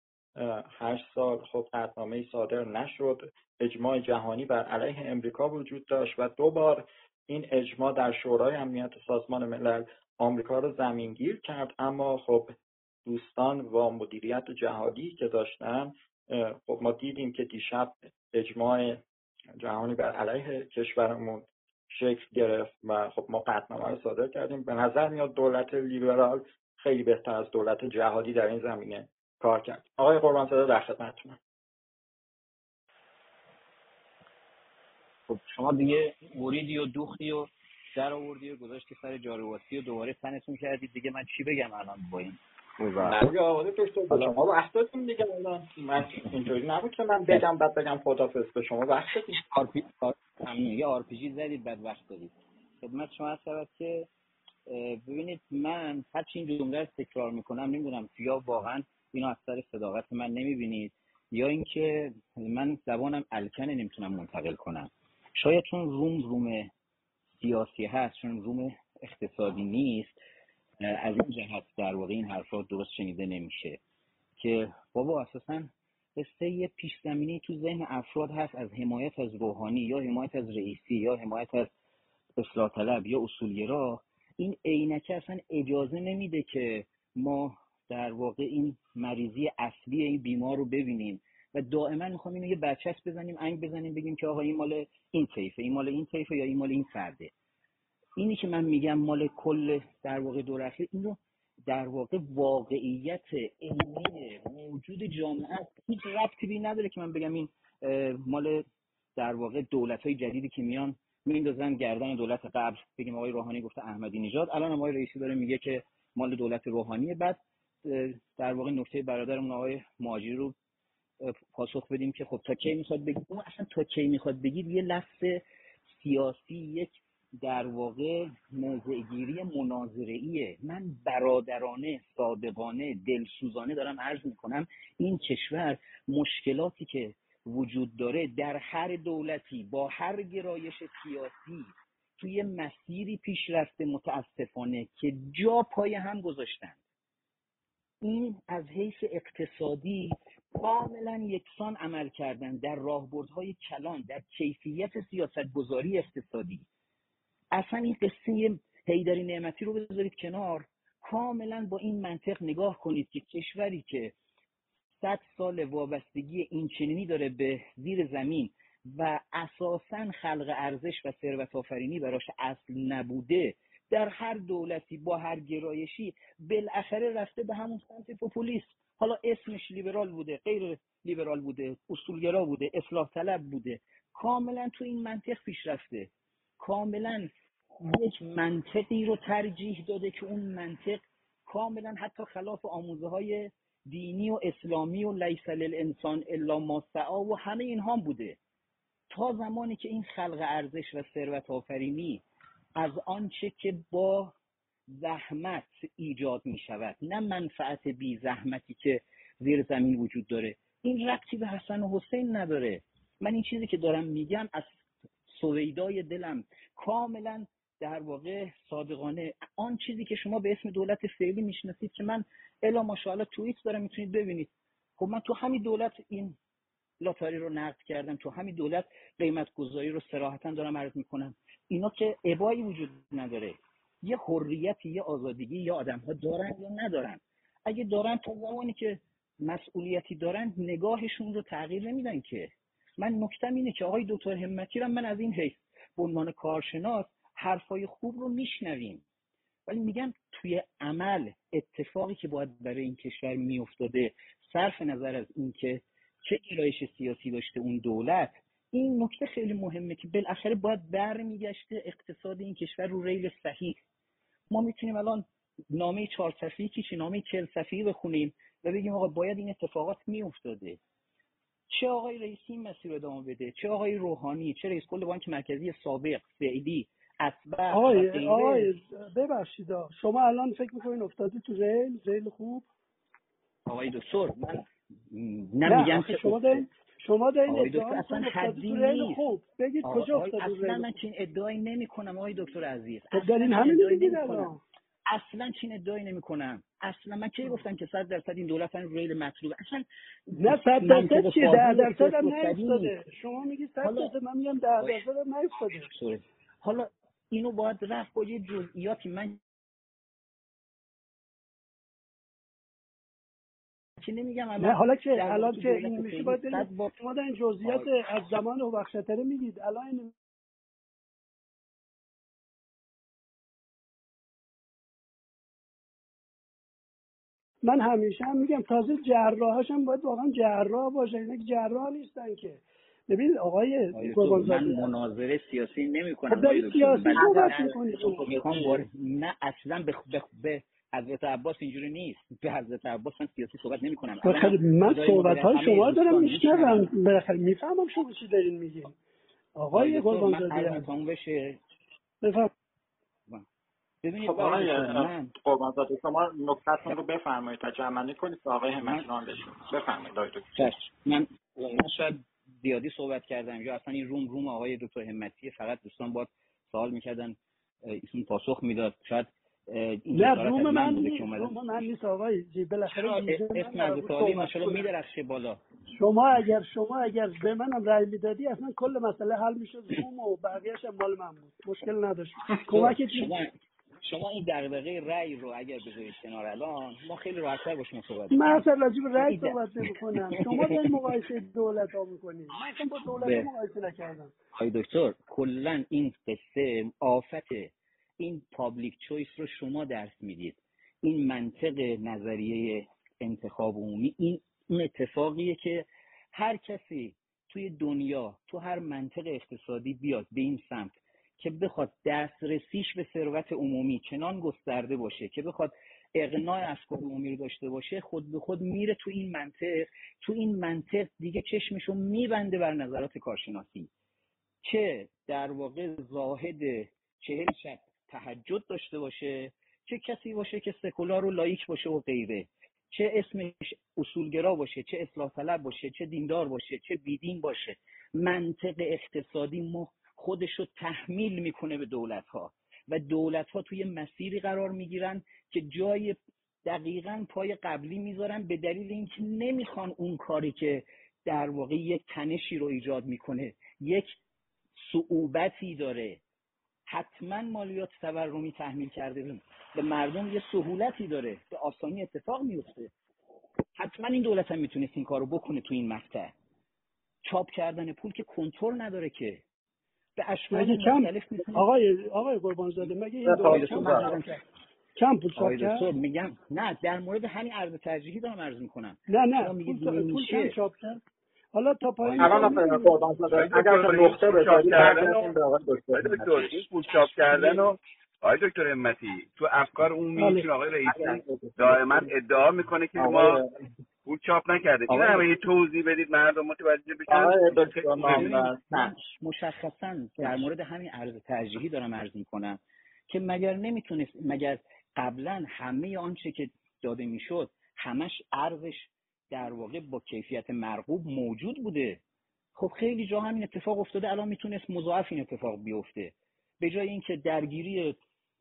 هشت سال خب قطنامه صادر نشد. اجماع جهانی بر علیه امریکا وجود داشت و دو بار این اجماع در شورای امنیت سازمان ملل آمریکا رو زمینگیر کرد. اما خب دوستان و مدیریت جهادی که داشتن خب ما دیدیم که دیشب اجماع جهانی بر علیه کشورمون شکل گرفت و خب ما قطنامه رو صادر کردیم. به نظر میاد دولت لیبرال خیلی بهتر از دولت جهادی در این زمینه کار کرد. آقای قربانزاده در خدمتتونم خب شما دیگه بریدی و دوختی و در آوردی و گذاشتی سر جارواسی و دوباره تنتون کردید. دیگه من چی بگم الان با این؟ به شما دیگه الان. من اینطوری نبود که من بگم بعد بگم خدافظ به شما. وقت آرپی یه آرپیجی زدید بعد وقت دادید. خدمت شما هست که ببینید من هرچی این جمله رو تکرار می‌کنم نمی‌دونم یا واقعا اینو از سر صداقت من نمی‌بینید یا اینکه من زبانم الکنه نمی‌تونم منتقل کنم. شاید چون روم روم سیاسی هست چون روم اقتصادی نیست از این جهت در واقع این حرفا درست شنیده نمیشه. که بابا اساسا قصه پیش زمینی تو ذهن افراد هست از حمایت از روحانی یا حمایت از رئیسی یا حمایت از اصلاح طلب یا اصولگرا. این عینکه اصلا اجازه نمیده که ما در واقع این مریضی اصلی این بیمار رو ببینیم. و دائما می‌خوام اینو یه برچسب بزنیم انگ بزنیم بگیم که آقا این مال این طیفه این مال این طیفه یا این مال این فرده. اینی که من میگم مال کل در واقع دور اخیر این رو در واقع واقعیت علمی موجود جامعه هیچ ربطی به نداره که من بگم این مال در واقع دولت های جدیدی که میان میندازن گردن دولت قبل. بگیم آقای روحانی گفته احمدی نژاد. الان آقای رئیسی داره میگه که مال دولت روحانی. بعد در واقع نکته برادرمون آقای ماجری رو پاسخ بدیم که خب تا کی می‌خواد بگید اون اصلا تا کی می‌خواد بگید یه لفظ سیاسی یک در واقع موضعگیری مناظره‌ایه من برادرانه صادقانه دلسوزانه دارم عرض می‌کنم این کشور مشکلاتی که وجود داره در هر دولتی با هر گرایش سیاسی توی مسیری پیش رفته متاسفانه که جا پای هم گذاشتن این از حیث اقتصادی کاملا یکسان عمل کردن در راهبردهای کلان در کیفیت سیاست گذاری اقتصادی. اصلا این قصه هیدری نعمتی رو بذارید کنار. کاملا با این منطق نگاه کنید که کشوری که صد سال وابستگی اینچنینی داره به زیر زمین و اساسا خلق ارزش و ثروت آفرینی براش اصل نبوده در هر دولتی با هر گرایشی بالاخره رفته به همون سمت پوپولیست حالا اسمش لیبرال بوده غیر لیبرال بوده اصولگرا بوده اصلاح طلب بوده. کاملا تو این منطق پیش رفته. کاملا یک منطقی رو ترجیح داده که اون منطق کاملا حتی خلاف آموزه های دینی و اسلامی و لیس للانسان الا ما سعا و همه اینها بوده. تا زمانی که این خلق ارزش و ثروت آفرینی از آنچه که با زحمت ایجاد می شود نه منفعت بی زحمتی که زیر زمین وجود داره. این ربطی به حسن و حسین نداره. من این چیزی که دارم میگم از سویدای دلم کاملا در واقع صادقانه. آن چیزی که شما به اسم دولت فعلی می‌شناسید که من الا ماشاءالله توییت دارم می‌تونید ببینید. خب من تو همین دولت این لاتاری رو نقد کردم تو همین دولت قیمت گذاری رو سراحتا دارم عرض می‌کنم. اینا که ابایی وجود نداره. یه حریتی یه آزادگی یا آدم ها دارن یا ندارن. اگه دارن تا زمانی که مسئولیتی دارن نگاهشون رو تغییر نمیدن که. من نکتم اینه که آقای دکتر همتی من از این حیث به عنوان کارشناس حرفای خوب رو میشنویم. ولی میگم توی عمل اتفاقی که باید برای این کشور میافتاده صرف نظر از اینکه چه گرایش سیاسی داشته اون دولت این نکته خیلی مهمه که بالاخره باید برمیگشته اقتصاد این کشور رو ریل صحیح. ما می‌تونیم الان نامه چهار صفحه‌ای که نامه چهل صفحه‌ای بخونیم و بگیم آقا باید این اتفاقات میافتاده. چه آقای رئیسی این مسیر رو ادامه بده؟ چه آقای روحانی؟ چه رئیس کل بانک مرکزی سابق فعلی اتبع آقای آقای ببخشید شما الان فکر می‌کنین افتاده تو ریل ریل خوب؟ آقای دکتر من نمیگم که شما دارین شما دارین ادعا اصلا حدی نیست. خوب. بگید کجا افتاده اصلا من چین ادعایی نمی کنم آقای دکتر عزیز. خب دارین همین میگید الان. اصلا چین ادعایی نمی کنم اصلا من کی گفتم که صد درصد این دولت این ریل مطلوب. اصلا نه صد درصد چیه؟ ده درصد هم نیفتاده. شما میگی صد درصد من میگم ده درصد هم نیفتاده. حالا اینو باید رفت با یه جزئیاتی. من که نمیگم؟ نه حالا که الان که این میشه باید شما در این جزئیات از زمان و بخشتره میگید. الان من همیشه هم میگم تازه جراحاش هم باید واقعا جراح باشه اینا که جراح نیستن که. ببین آقای من مناظره سیاسی نمی کنم خب سیاسی می‌کنید. نه اصلا به, به, حضرت عباس اینجوری نیست. به حضرت عباس من سیاسی صحبت نمی کنم من صحبت های شما دارم میشنوم بالاخره می‌فهمم شما چی دارین میگین. آقای قربانزاده من بشه. بفهم ببینید خب آقای قربانزاده شما نکتتون رو بفرمایید تا جمعنی کنید آقای همچنان بشید بفرمایید دکتر. من من شاید زیادی صحبت کردم یا اصلا این روم روم آقای دکتر همتی فقط دوستان با سوال می‌کردن ایشون پاسخ می‌داد. شاید نه روم من نیست روم من نیست آقای بالاخره اسم از تعالی ماشاءالله میدرخشه بالا. شما اگر شما اگر به منم رأی می‌دادی اصلا کل مسئله حل می‌شد روم و بقیه‌اش مال من بود. مشکل نداشت. کمک شما این دغدغه رأی رو اگر بذارید کنار الان ما خیلی راحت‌تر با شما صحبت من اصلا راجع به رأی صحبت نمی‌کنم. شما دارید مقایسه دولت ها می‌کنید من اصلا با دولت مقایسه نکردم. آقای دکتر کلا این قصه آفت این پابلیک چویس رو شما درس می‌دید. این منطق نظریه انتخاب عمومی این اون اتفاقیه که هر کسی توی دنیا تو هر منطق اقتصادی بیاد به این سمت. که بخواد دسترسیش به ثروت عمومی چنان گسترده باشه که بخواد اقناع افکار عمومی رو داشته باشه خود به خود میره تو این منطق تو این منطق دیگه چشمشو میبنده بر نظرات کارشناسی چه در واقع زاهد چهل شب تهجد داشته باشه چه کسی باشه که سکولار و لایک باشه و غیره چه اسمش اصولگرا باشه چه اصلاح طلب باشه چه دیندار باشه چه بیدین باشه. منطق اقتصادی خودش رو تحمیل می‌کنه به دولت ها و دولت ها توی مسیری قرار می‌گیرن که جای دقیقا پای قبلی می‌ذارن به دلیل اینکه نمی‌خوان اون کاری که در واقع یک تنشی رو ایجاد می‌کنه یک صعوبتی داره. حتما مالیات تورمی تحمیل کرده به مردم یه سهولتی داره. به آسانی اتفاق میفته حتما این دولت هم می‌تونست این کارو بکنه تو این مقطع. چاپ کردن پول که کنترل نداره که. به اشکال مختلف می‌تونه آقای آقای قربانزاده مگه این دولت کم کم پول چاپ کرد؟ میگم نه در مورد همین ارز ترجیحی دارم عرض می‌کنم. نه نه پول, کم چاپ کرد؟ حالا تا پایین اگر نقطه بذارید دکتر پول چاپ کردن و آقای دکتر همتی تو افکار اون بله. میشون آقای رئیسی دائما ادعا می‌کنه که ما پول چاپ نکرده. این همه یه توضیح بدید مردم متوجه بشن. مشخصا در مورد همین ارز ترجیحی دارم عرض می‌کنم که مگر نمی‌تونست مگر قبلا همه آنچه که داده می‌شد همش ارزش در واقع با کیفیت مرغوب موجود بوده؟ خب خیلی جا همین اتفاق افتاده الان می‌تونست مضاعف این اتفاق بیفته. به جای اینکه درگیری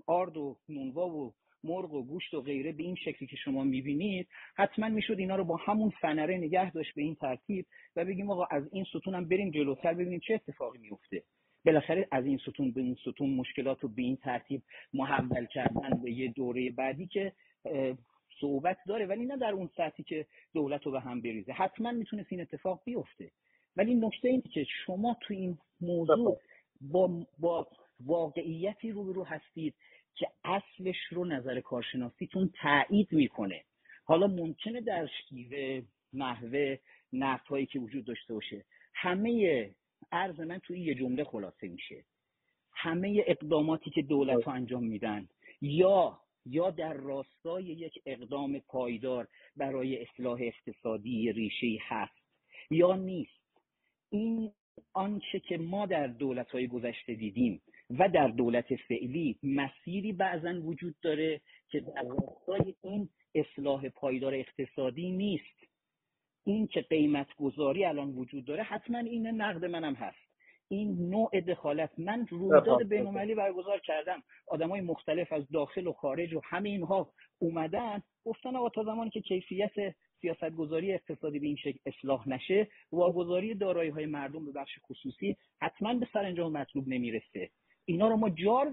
آرد و نونوا و مرغ و گوشت و غیره به این شکلی که شما می‌بینید حتما می‌شد اینا رو با همون فنره نگه داشت به این ترتیب و بگیم آقا از این ستون هم بریم جلوتر ببینیم چه اتفاقی میفته بالاخره از این ستون به این ستون مشکلات رو به این ترتیب محول کردن به یه دوره بعدی که صعوبت داره ولی نه در اون سطحی که دولت رو به هم بریزه. حتما می‌تونست این اتفاق بیفته. ولی نکته اینه که شما تو این موضوع با, با واقعیتی روبرو هستید. که اصلش رو نظر کارشناسیتون تایید می‌کنه. حالا ممکنه در شیوه نحوه نقد هایی که وجود داشته باشه همه عرض من توی یه جمله خلاصه میشه. همه اقداماتی که دولت ها انجام میدن یا یا در راستای یک اقدام پایدار برای اصلاح اقتصادی ریشه هست یا نیست. این آنچه که ما در دولت های گذشته دیدیم و در دولت فعلی مسیری بعضا وجود داره که در راستای این اصلاح پایدار اقتصادی نیست. این که قیمت گذاری الان وجود داره حتما این نقد منم هست. این نوع دخالت من رویداد بینالمللی برگزار کردم. آدمای مختلف از داخل و خارج و همه اینها اومدن گفتن آقا تا زمانی که کیفیت سیاستگذاری اقتصادی به این شکل اصلاح نشه واگذاری دارایی های مردم به بخش خصوصی حتما به سرانجام مطلوب نمی‌رسه. اینا رو ما جار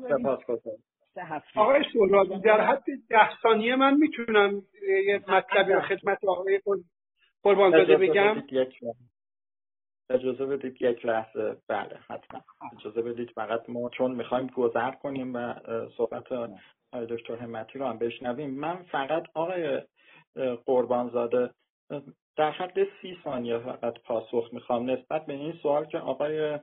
هفته. آقای سهرابی در حد ده ثانیه من می‌تونم یه مطلبی رو خدمت آقای قر- قربانزاده بگم بدید یک اجازه بدید یک لحظه. بله حتما. اجازه بدید فقط ما چون می‌خوایم گذر کنیم و صحبت آقای دکتر همتی رو هم بشنویم. من فقط آقای قربانزاده در حد سی ثانیه فقط پاسخ می‌خوام نسبت به این سوال که آقای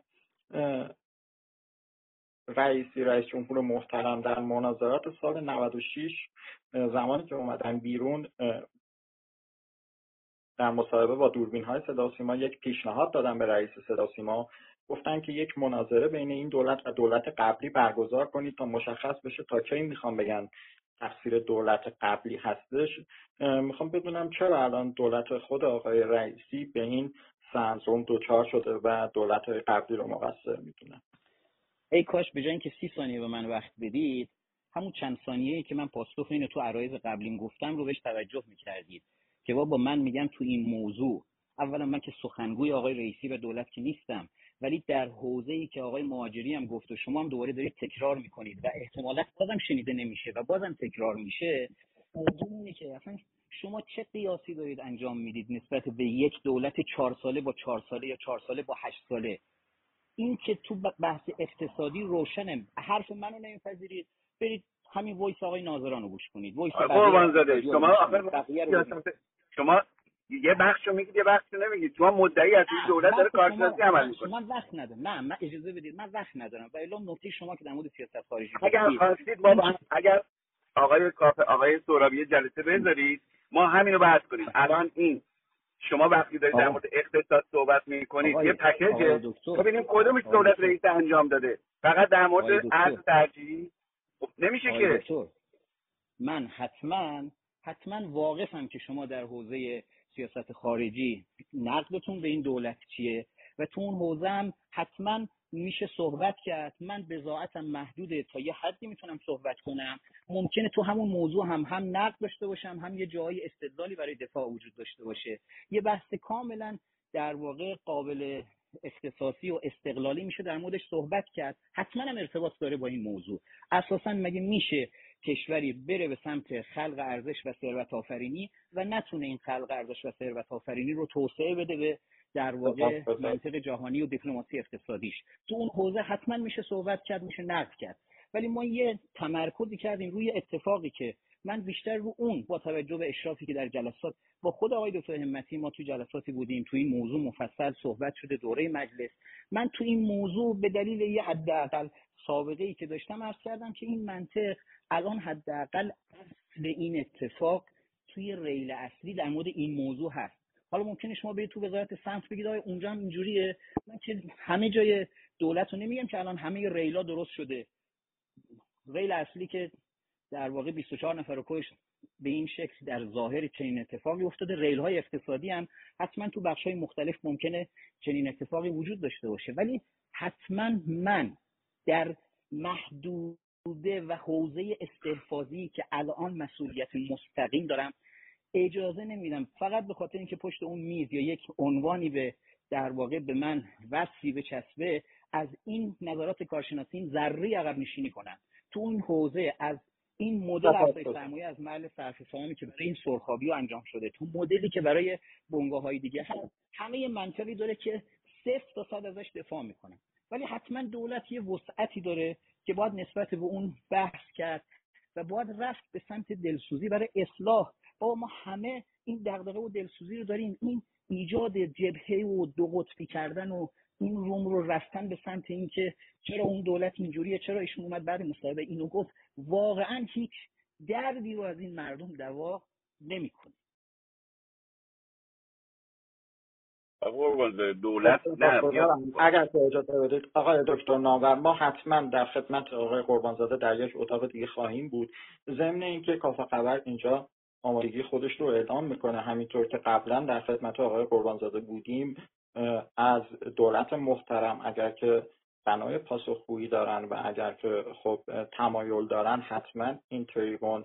رئیسی رئیس جمهور محترم در مناظرات سال 96 اه، زمانی که اومدن بیرون در مصاحبه با دوربین های صدا سیما یک پیشنهاد دادن به رئیس صدا و سیما. گفتن که یک مناظره بین این دولت و دولت قبلی برگزار کنید تا مشخص بشه تا کی می‌خوام بگن تقصیر دولت قبلی هستش. می‌خوام بدونم چرا الان دولت خود آقای رئیسی به این سندروم دوچار شده و دولت های قبلی رو مقصر می‌دونن؟ ای کاش به جای اینکه سی ثانیه به من وقت بدید همون چند ثانیه‌ای که من پاسخ اینو تو عرایز قبلیم گفتم رو بهش توجه می‌کردید که بابا من میگم تو این موضوع. اولا من که سخنگوی آقای رئیسی و دولت که نیستم ولی در حوزه ای که آقای مهاجری هم گفت و شما هم دوباره دارید تکرار می‌کنید و احتمالا بازم شنیده نمیشه و بازم تکرار میشه موضوع اینه که اصلا شما چه قیاسی دارید انجام می‌دید نسبت به یک دولت چهار ساله با چهار ساله یا چهار ساله با هشت ساله؟ این که تو بحث اقتصادی روشنه. حرف منو نمیپذیرید. برید همین وایس آقای ناظران رو گوش کنید. وایس شما آخر شما یه بخش رو میگید یه بخش رو نمیگید. شما مدعی از این دولت داره شما- کارشناسی عمل می‌کنه. من وقت ندارم نه من اجازه بدید. من وقت ندارم. و الا نکته شما که در مورد سیاست خارجی اگر خواستید ما با اگر آقای کاف آقای سهرابی یه جلسه بذارید ما همین رو بحث کنیم. الان این شما وقتی دارید در. مورد اقتصاد صحبت می‌کنید یه پکیجه دکتر. ببینیم کدومش دولت. رئیس انجام داده فقط در مورد. ارز ترجیحی خب نمیشه که من حتما حتما واقفم که شما در حوزه سیاست خارجی نقدتون به این دولت چیه و تو اون حوزه هم حتما میشه صحبت کرد. من بضاعتم محدوده. تا یه حدی می‌تونم صحبت کنم. ممکنه تو همون موضوع هم هم نقد داشته باشم هم یه جایی استدلالی برای دفاع وجود داشته باشه. یه بحث کاملا در واقع قابل اختصاصی و استقلالی میشه در موردش صحبت کرد. حتما هم ارتباط داره با این موضوع. اساسا مگه میشه کشوری بره به سمت خلق ارزش و ثروت آفرینی و نتونه این خلق ارزش و ثروت آفرینی رو توسعه بده به در واقع منطق جهانی و دیپلماسی اقتصادیش. تو اون حوزه حتما میشه صحبت کرد میشه نقد کرد. ولی ما یه تمرکزی کردیم روی اتفاقی که من بیشتر رو اون با توجه به اشرافی که در جلسات با خود آقای دکتر همتی ما تو جلساتی بودیم تو این موضوع مفصل صحبت شده دوره مجلس. من تو این موضوع به دلیل یه حداقل سابقه ای که داشتم عرض کردم که این منطق الان حداقل اصل این اتفاق توی ریل اصلی در مورد این موضوع هست. حالا ممکنه شما برید تو وزارت سمت بگید آیا اونجا هم اینجوریه. من که همه جای دولت رو نمیگم که الان همه ریلا درست شده. ریل اصلی که در واقع 24 نفر رو کش به این شکل در ظاهر چنین اتفاقی افتاده. ریل های اقتصادی هم حتما تو بخش های مختلف ممکنه چنین اتفاقی وجود داشته باشه. ولی حتما من در محدوده و حوزه استحفاظی که الان مسئولیت مستقیم دارم اجازه نمیدم. فقط به خاطر اینکه پشت اون میز یا یک عنوانی به در واقع به من وصفی به چسبه از این نظرات کارشناسی ذره عقب نشینی کنم. تو اون حوزه از این مدل افزایش سرمایه از محل صرف سهامی که برای این سرخابی انجام شده تو مدلی که برای بنگاه های دیگه هست همه منطقی داره که صفر تا صد ازش دفاع می‌کنن ولی حتما دولت یه وسعتی داره که باید نسبت به اون بحث کرد و باید رفت به سمت دلسوزی برای اصلاح با ما همه این دغدغه و دلسوزی رو داریم. این ایجاد جبهه و دو قطبی کردن و این روم رو رفتن به سمت اینکه چرا اون دولت اینجوریه چرا ایشون اومد بعد مصاحبه اینو گفت. واقعا هیچ دردی رو از این مردم دوا نمی‌کنه. دولت نه اگر اجازه بدید آقای دکتر نامور ما حتما در خدمت آقای قربانزاده در یک اتاق دیگه خواهیم بود. ضمن اینکه کافه خبر اینجا آمادگی خودش رو اعلام می‌کنه. همینطور که قبلا در خدمت آقای قربانزاده بودیم از دولت محترم اگر که بنای پاسخگویی دارن و اگر که خب تمایل دارن حتما این تریبون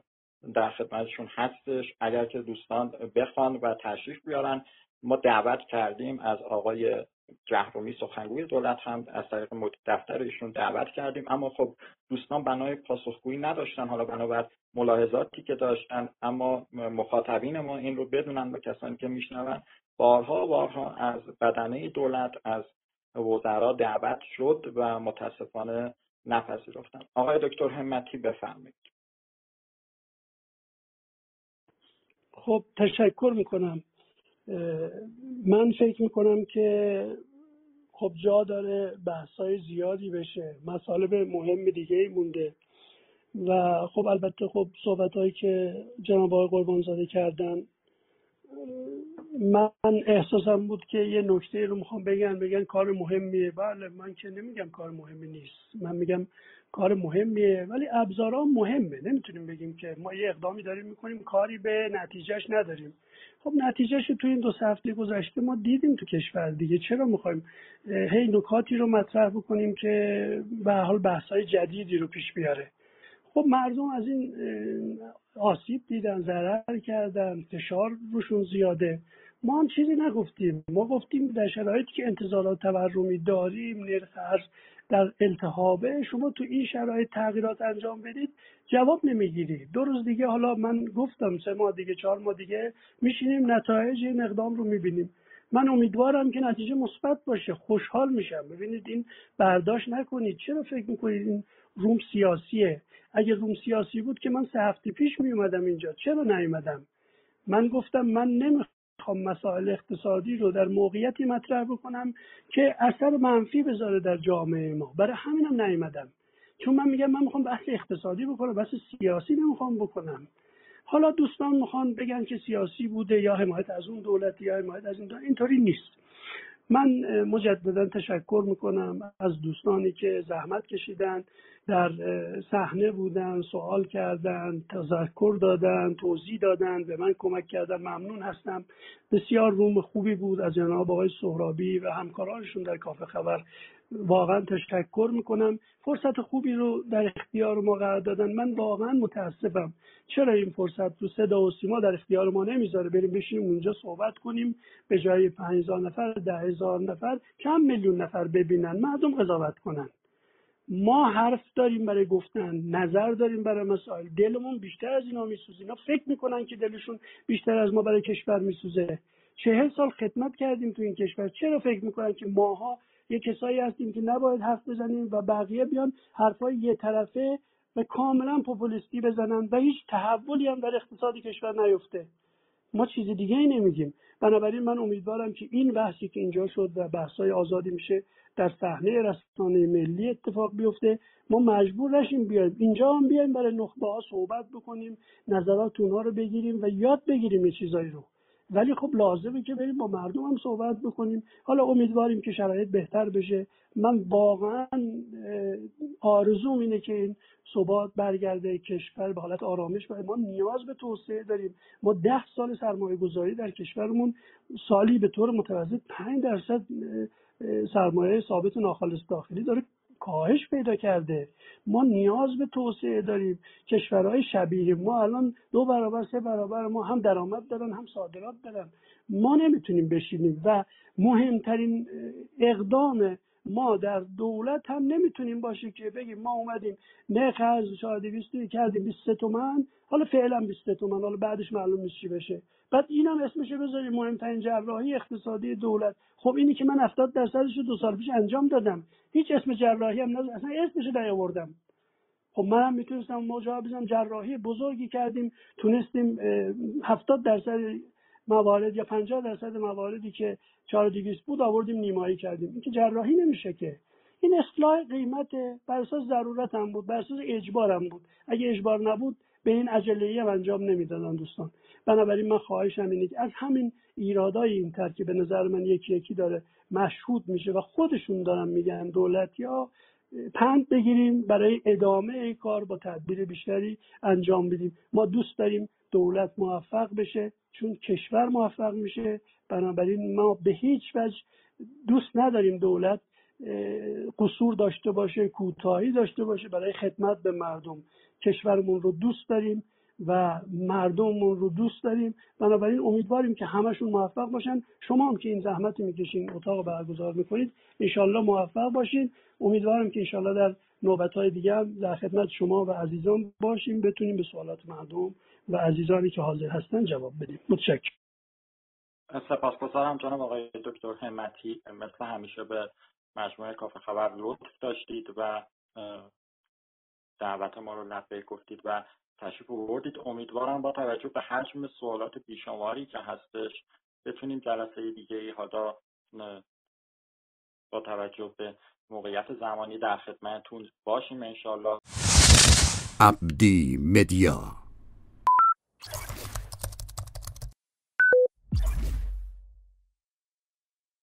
در خدمتشون هستش. اگر که دوستان بخوان و تشریف بیارن ما دعوت کردیم از آقای جهرومی سخنگوی دولت هم از طریق دفتر ایشون دعوت کردیم. اما خب دوستان بنای پاسخگویی نداشتن. حالا بنابر ملاحظاتی که داشتن اما مخاطبین ما این رو بدونن و کسانی که میشنون بارها بارها از بدنه دولت از وزرا دعوت شد و متاسفانه نپذیرفتن. آقای دکتر همتی بفرمایید. خب تشکر می‌کنم. من فکر می‌کنم که خب جا داره بحثای زیادی بشه مطالب مهم دیگه ای مونده. و خب البته خب صحبت هایی که جناب آقای قربانزاده کردن من احساسم بود که یه نکته رو می‌خوام بگن بگن کار مهمیه. بله من که نمیگم کار مهمی نیست. من میگم کار مهمیه. ولی ابزارا مهمه. نمی‌تونیم بگیم که ما یه اقدامی داریم می‌کنیم کاری به نتیجهش نداریم. خب نتیجهش تو این دو هفته گذشته ما دیدیم تو کشور دیگه. چرا می‌خوایم؟ هی نکاتی رو مطرح بکنیم که به حال بحثای جدیدی رو پیش بیاره. خب مردم از این آسیب دیدن ضرر کردن فشار روشون زیاده. ما هم چیزی نگفتیم. ما گفتیم در شرایطی که انتظارات تورمی داریم نرخ ارز در التهابه شما تو این شرایط تغییرات انجام بدید جواب نمی‌گیری. دو روز دیگه حالا من گفتم سه ماه دیگه چهار ماه دیگه میشینیم نتایج این اقدام رو می‌بینیم. من امیدوارم که نتیجه مثبت باشه خوشحال میشم. ببینید این برداشت نکنید. چرا فکر می‌کنید این روم سیاسیه؟ اگه روم سیاسی بود که من سه هفته پیش میومدم اینجا چرا نیومدم؟ من گفتم من نمی‌خوام مسائل اقتصادی رو در موقعیتی مطرح بکنم که اثر منفی بذاره در جامعه ما. برای همینم نیومدم. چون من میگم من می‌خوام بحث اقتصادی بکنم بحث سیاسی نمی‌خوام بکنم. حالا دوستان می‌خوان بگن که سیاسی بوده یا حمایت از اون دولت یا حمایت از این اینطوری نیست. من مجددا تشکر می‌کنم از دوستانی که زحمت کشیدن در صحنه بودن سوال کردن تذکر دادن توضیح دادن به من کمک کردن. ممنون هستم. بسیار روم خوبی بود از جناب آقای سهرابی و همکارانشون در کافه خبر واقعا تشکر می‌کنم. فرصت خوبی رو در اختیار ما قرار دادن. من واقعا متاسفم. چرا این فرصت رو صدا و سیما در اختیار ما نمی‌ذاره؟ بریم بشینیم اونجا صحبت کنیم. به جای هزار نفر ده هزار نفر چند میلیون نفر ببینن. مردم قضاوت کنن. ما حرف داریم برای گفتن. نظر داریم برای مسائل. دلمون بیشتر از اینا میسوزه. اینا فکر می‌کنن که دلشون بیشتر از ما برای کشور میسوزه. چهل سال خدمت کردیم تو این کشور. چرا فکر می‌کنن که ماها یه کسایی هستیم که نباید حرف بزنیم و بقیه بیان حرفای یه طرفه و کاملا پوپولیستی بزنن و هیچ تحولی هم در اقتصاد کشور نیفته. ما چیز دیگه ای نمیگیم. بنابراین من امیدوارم که این بحثی که اینجا شد و بحثای آزادی میشه در صحنه رسانه ملی اتفاق بیفته. ما مجبور نشیم بیایم. اینجا هم بیایم برای نخبه ها صحبت بکنیم نظرات اونها رو بگیریم و یاد بگیریم یه چیزایی رو. ولی خب لازمه که بریم با مردم هم صحبت بکنیم. حالا امیدواریم که شرایط بهتر بشه. من واقعا آرزوم اینه که این ثبات برگرده کشور به حالت آرامش و ما نیاز به توسعه داریم. ما ده سال سرمایه گذاری در کشورمون سالی به طور متوسط پنج درصد سرمایه ثابت ناخالص داخلی داره. کاهش پیدا کرده. ما نیاز به توسعه داریم. کشورهای شبیه ما الان دو برابر سه برابر ما هم درآمد دارن هم صادرات دارن. ما نمی‌تونیم بشینیم و مهمترین اقدام ما در دولت هم نمی‌تونیم باشه که بگیم ما اومدیم نرخ از شاید کردیم 23 تومن حالا فعلا 23 تومن حالا بعدش معلوم نیست چی بشه. بعد اینم اسمش بذاریم مهمترین جراحی اقتصادی دولت. خب اینی که من 70 درصدش رو دو سال پیش انجام دادم. هیچ اسم جراحی هم نزد اصلا اسمش نیاوردم. خب منم می‌تونستم مجاب بزنم جراحی بزرگی کردیم تونستیم 70 درصد موارد یا 50 درصد مواردی که 4200 بود آوردیم نیمایی کردیم. این که جراحی نمیشه که. این اصلاح قیمت بر اساس ضرورت هم بود بر اساس اجبار هم بود. اگه اجبار نبود به این عجله هم انجام نمی‌دادن دوستان. بنابراین من خواهشم اینه که از همین ایرادای این تر که به نظر من یکی یکی داره مشهود میشه و خودشون دارن میگن دولت یا پند بگیریم برای ادامه این کار با تدبیر بیشتری انجام بدیم. ما دوست داریم دولت موفق بشه. چون کشور موفق میشه بنابراین ما به هیچ وجه دوست نداریم دولت قصور داشته باشه کوتاهی داشته باشه برای خدمت به مردم. کشورمون رو دوست داریم و مردممون رو دوست داریم. بنابراین امیدواریم که همشون موفق باشن. شما هم که این زحمت می‌کشین اتاق برگزار می‌کنید انشالله موفق باشین. امیدوارم که انشالله در نوبت های دیگه هم در خدمت شما و عزیزان باشیم بتونیم به سوالات مردم و عزیزانی که حاضر هستن جواب بدیم. متشکرم. سپاسگزارم جناب آقای دکتر همتی. مثل همیشه به مجموعه کافه خبر لطف داشتید و دعوت ما رو لبیک گفتید و تشریف آوردید. امیدوارم با توجه به حجم سوالات بیشماری که هستش بتونیم جلسه دیگه ای حالا با توجه به موقعیت زمانی در خدمتتون باشیم انشالله عبدی مدیا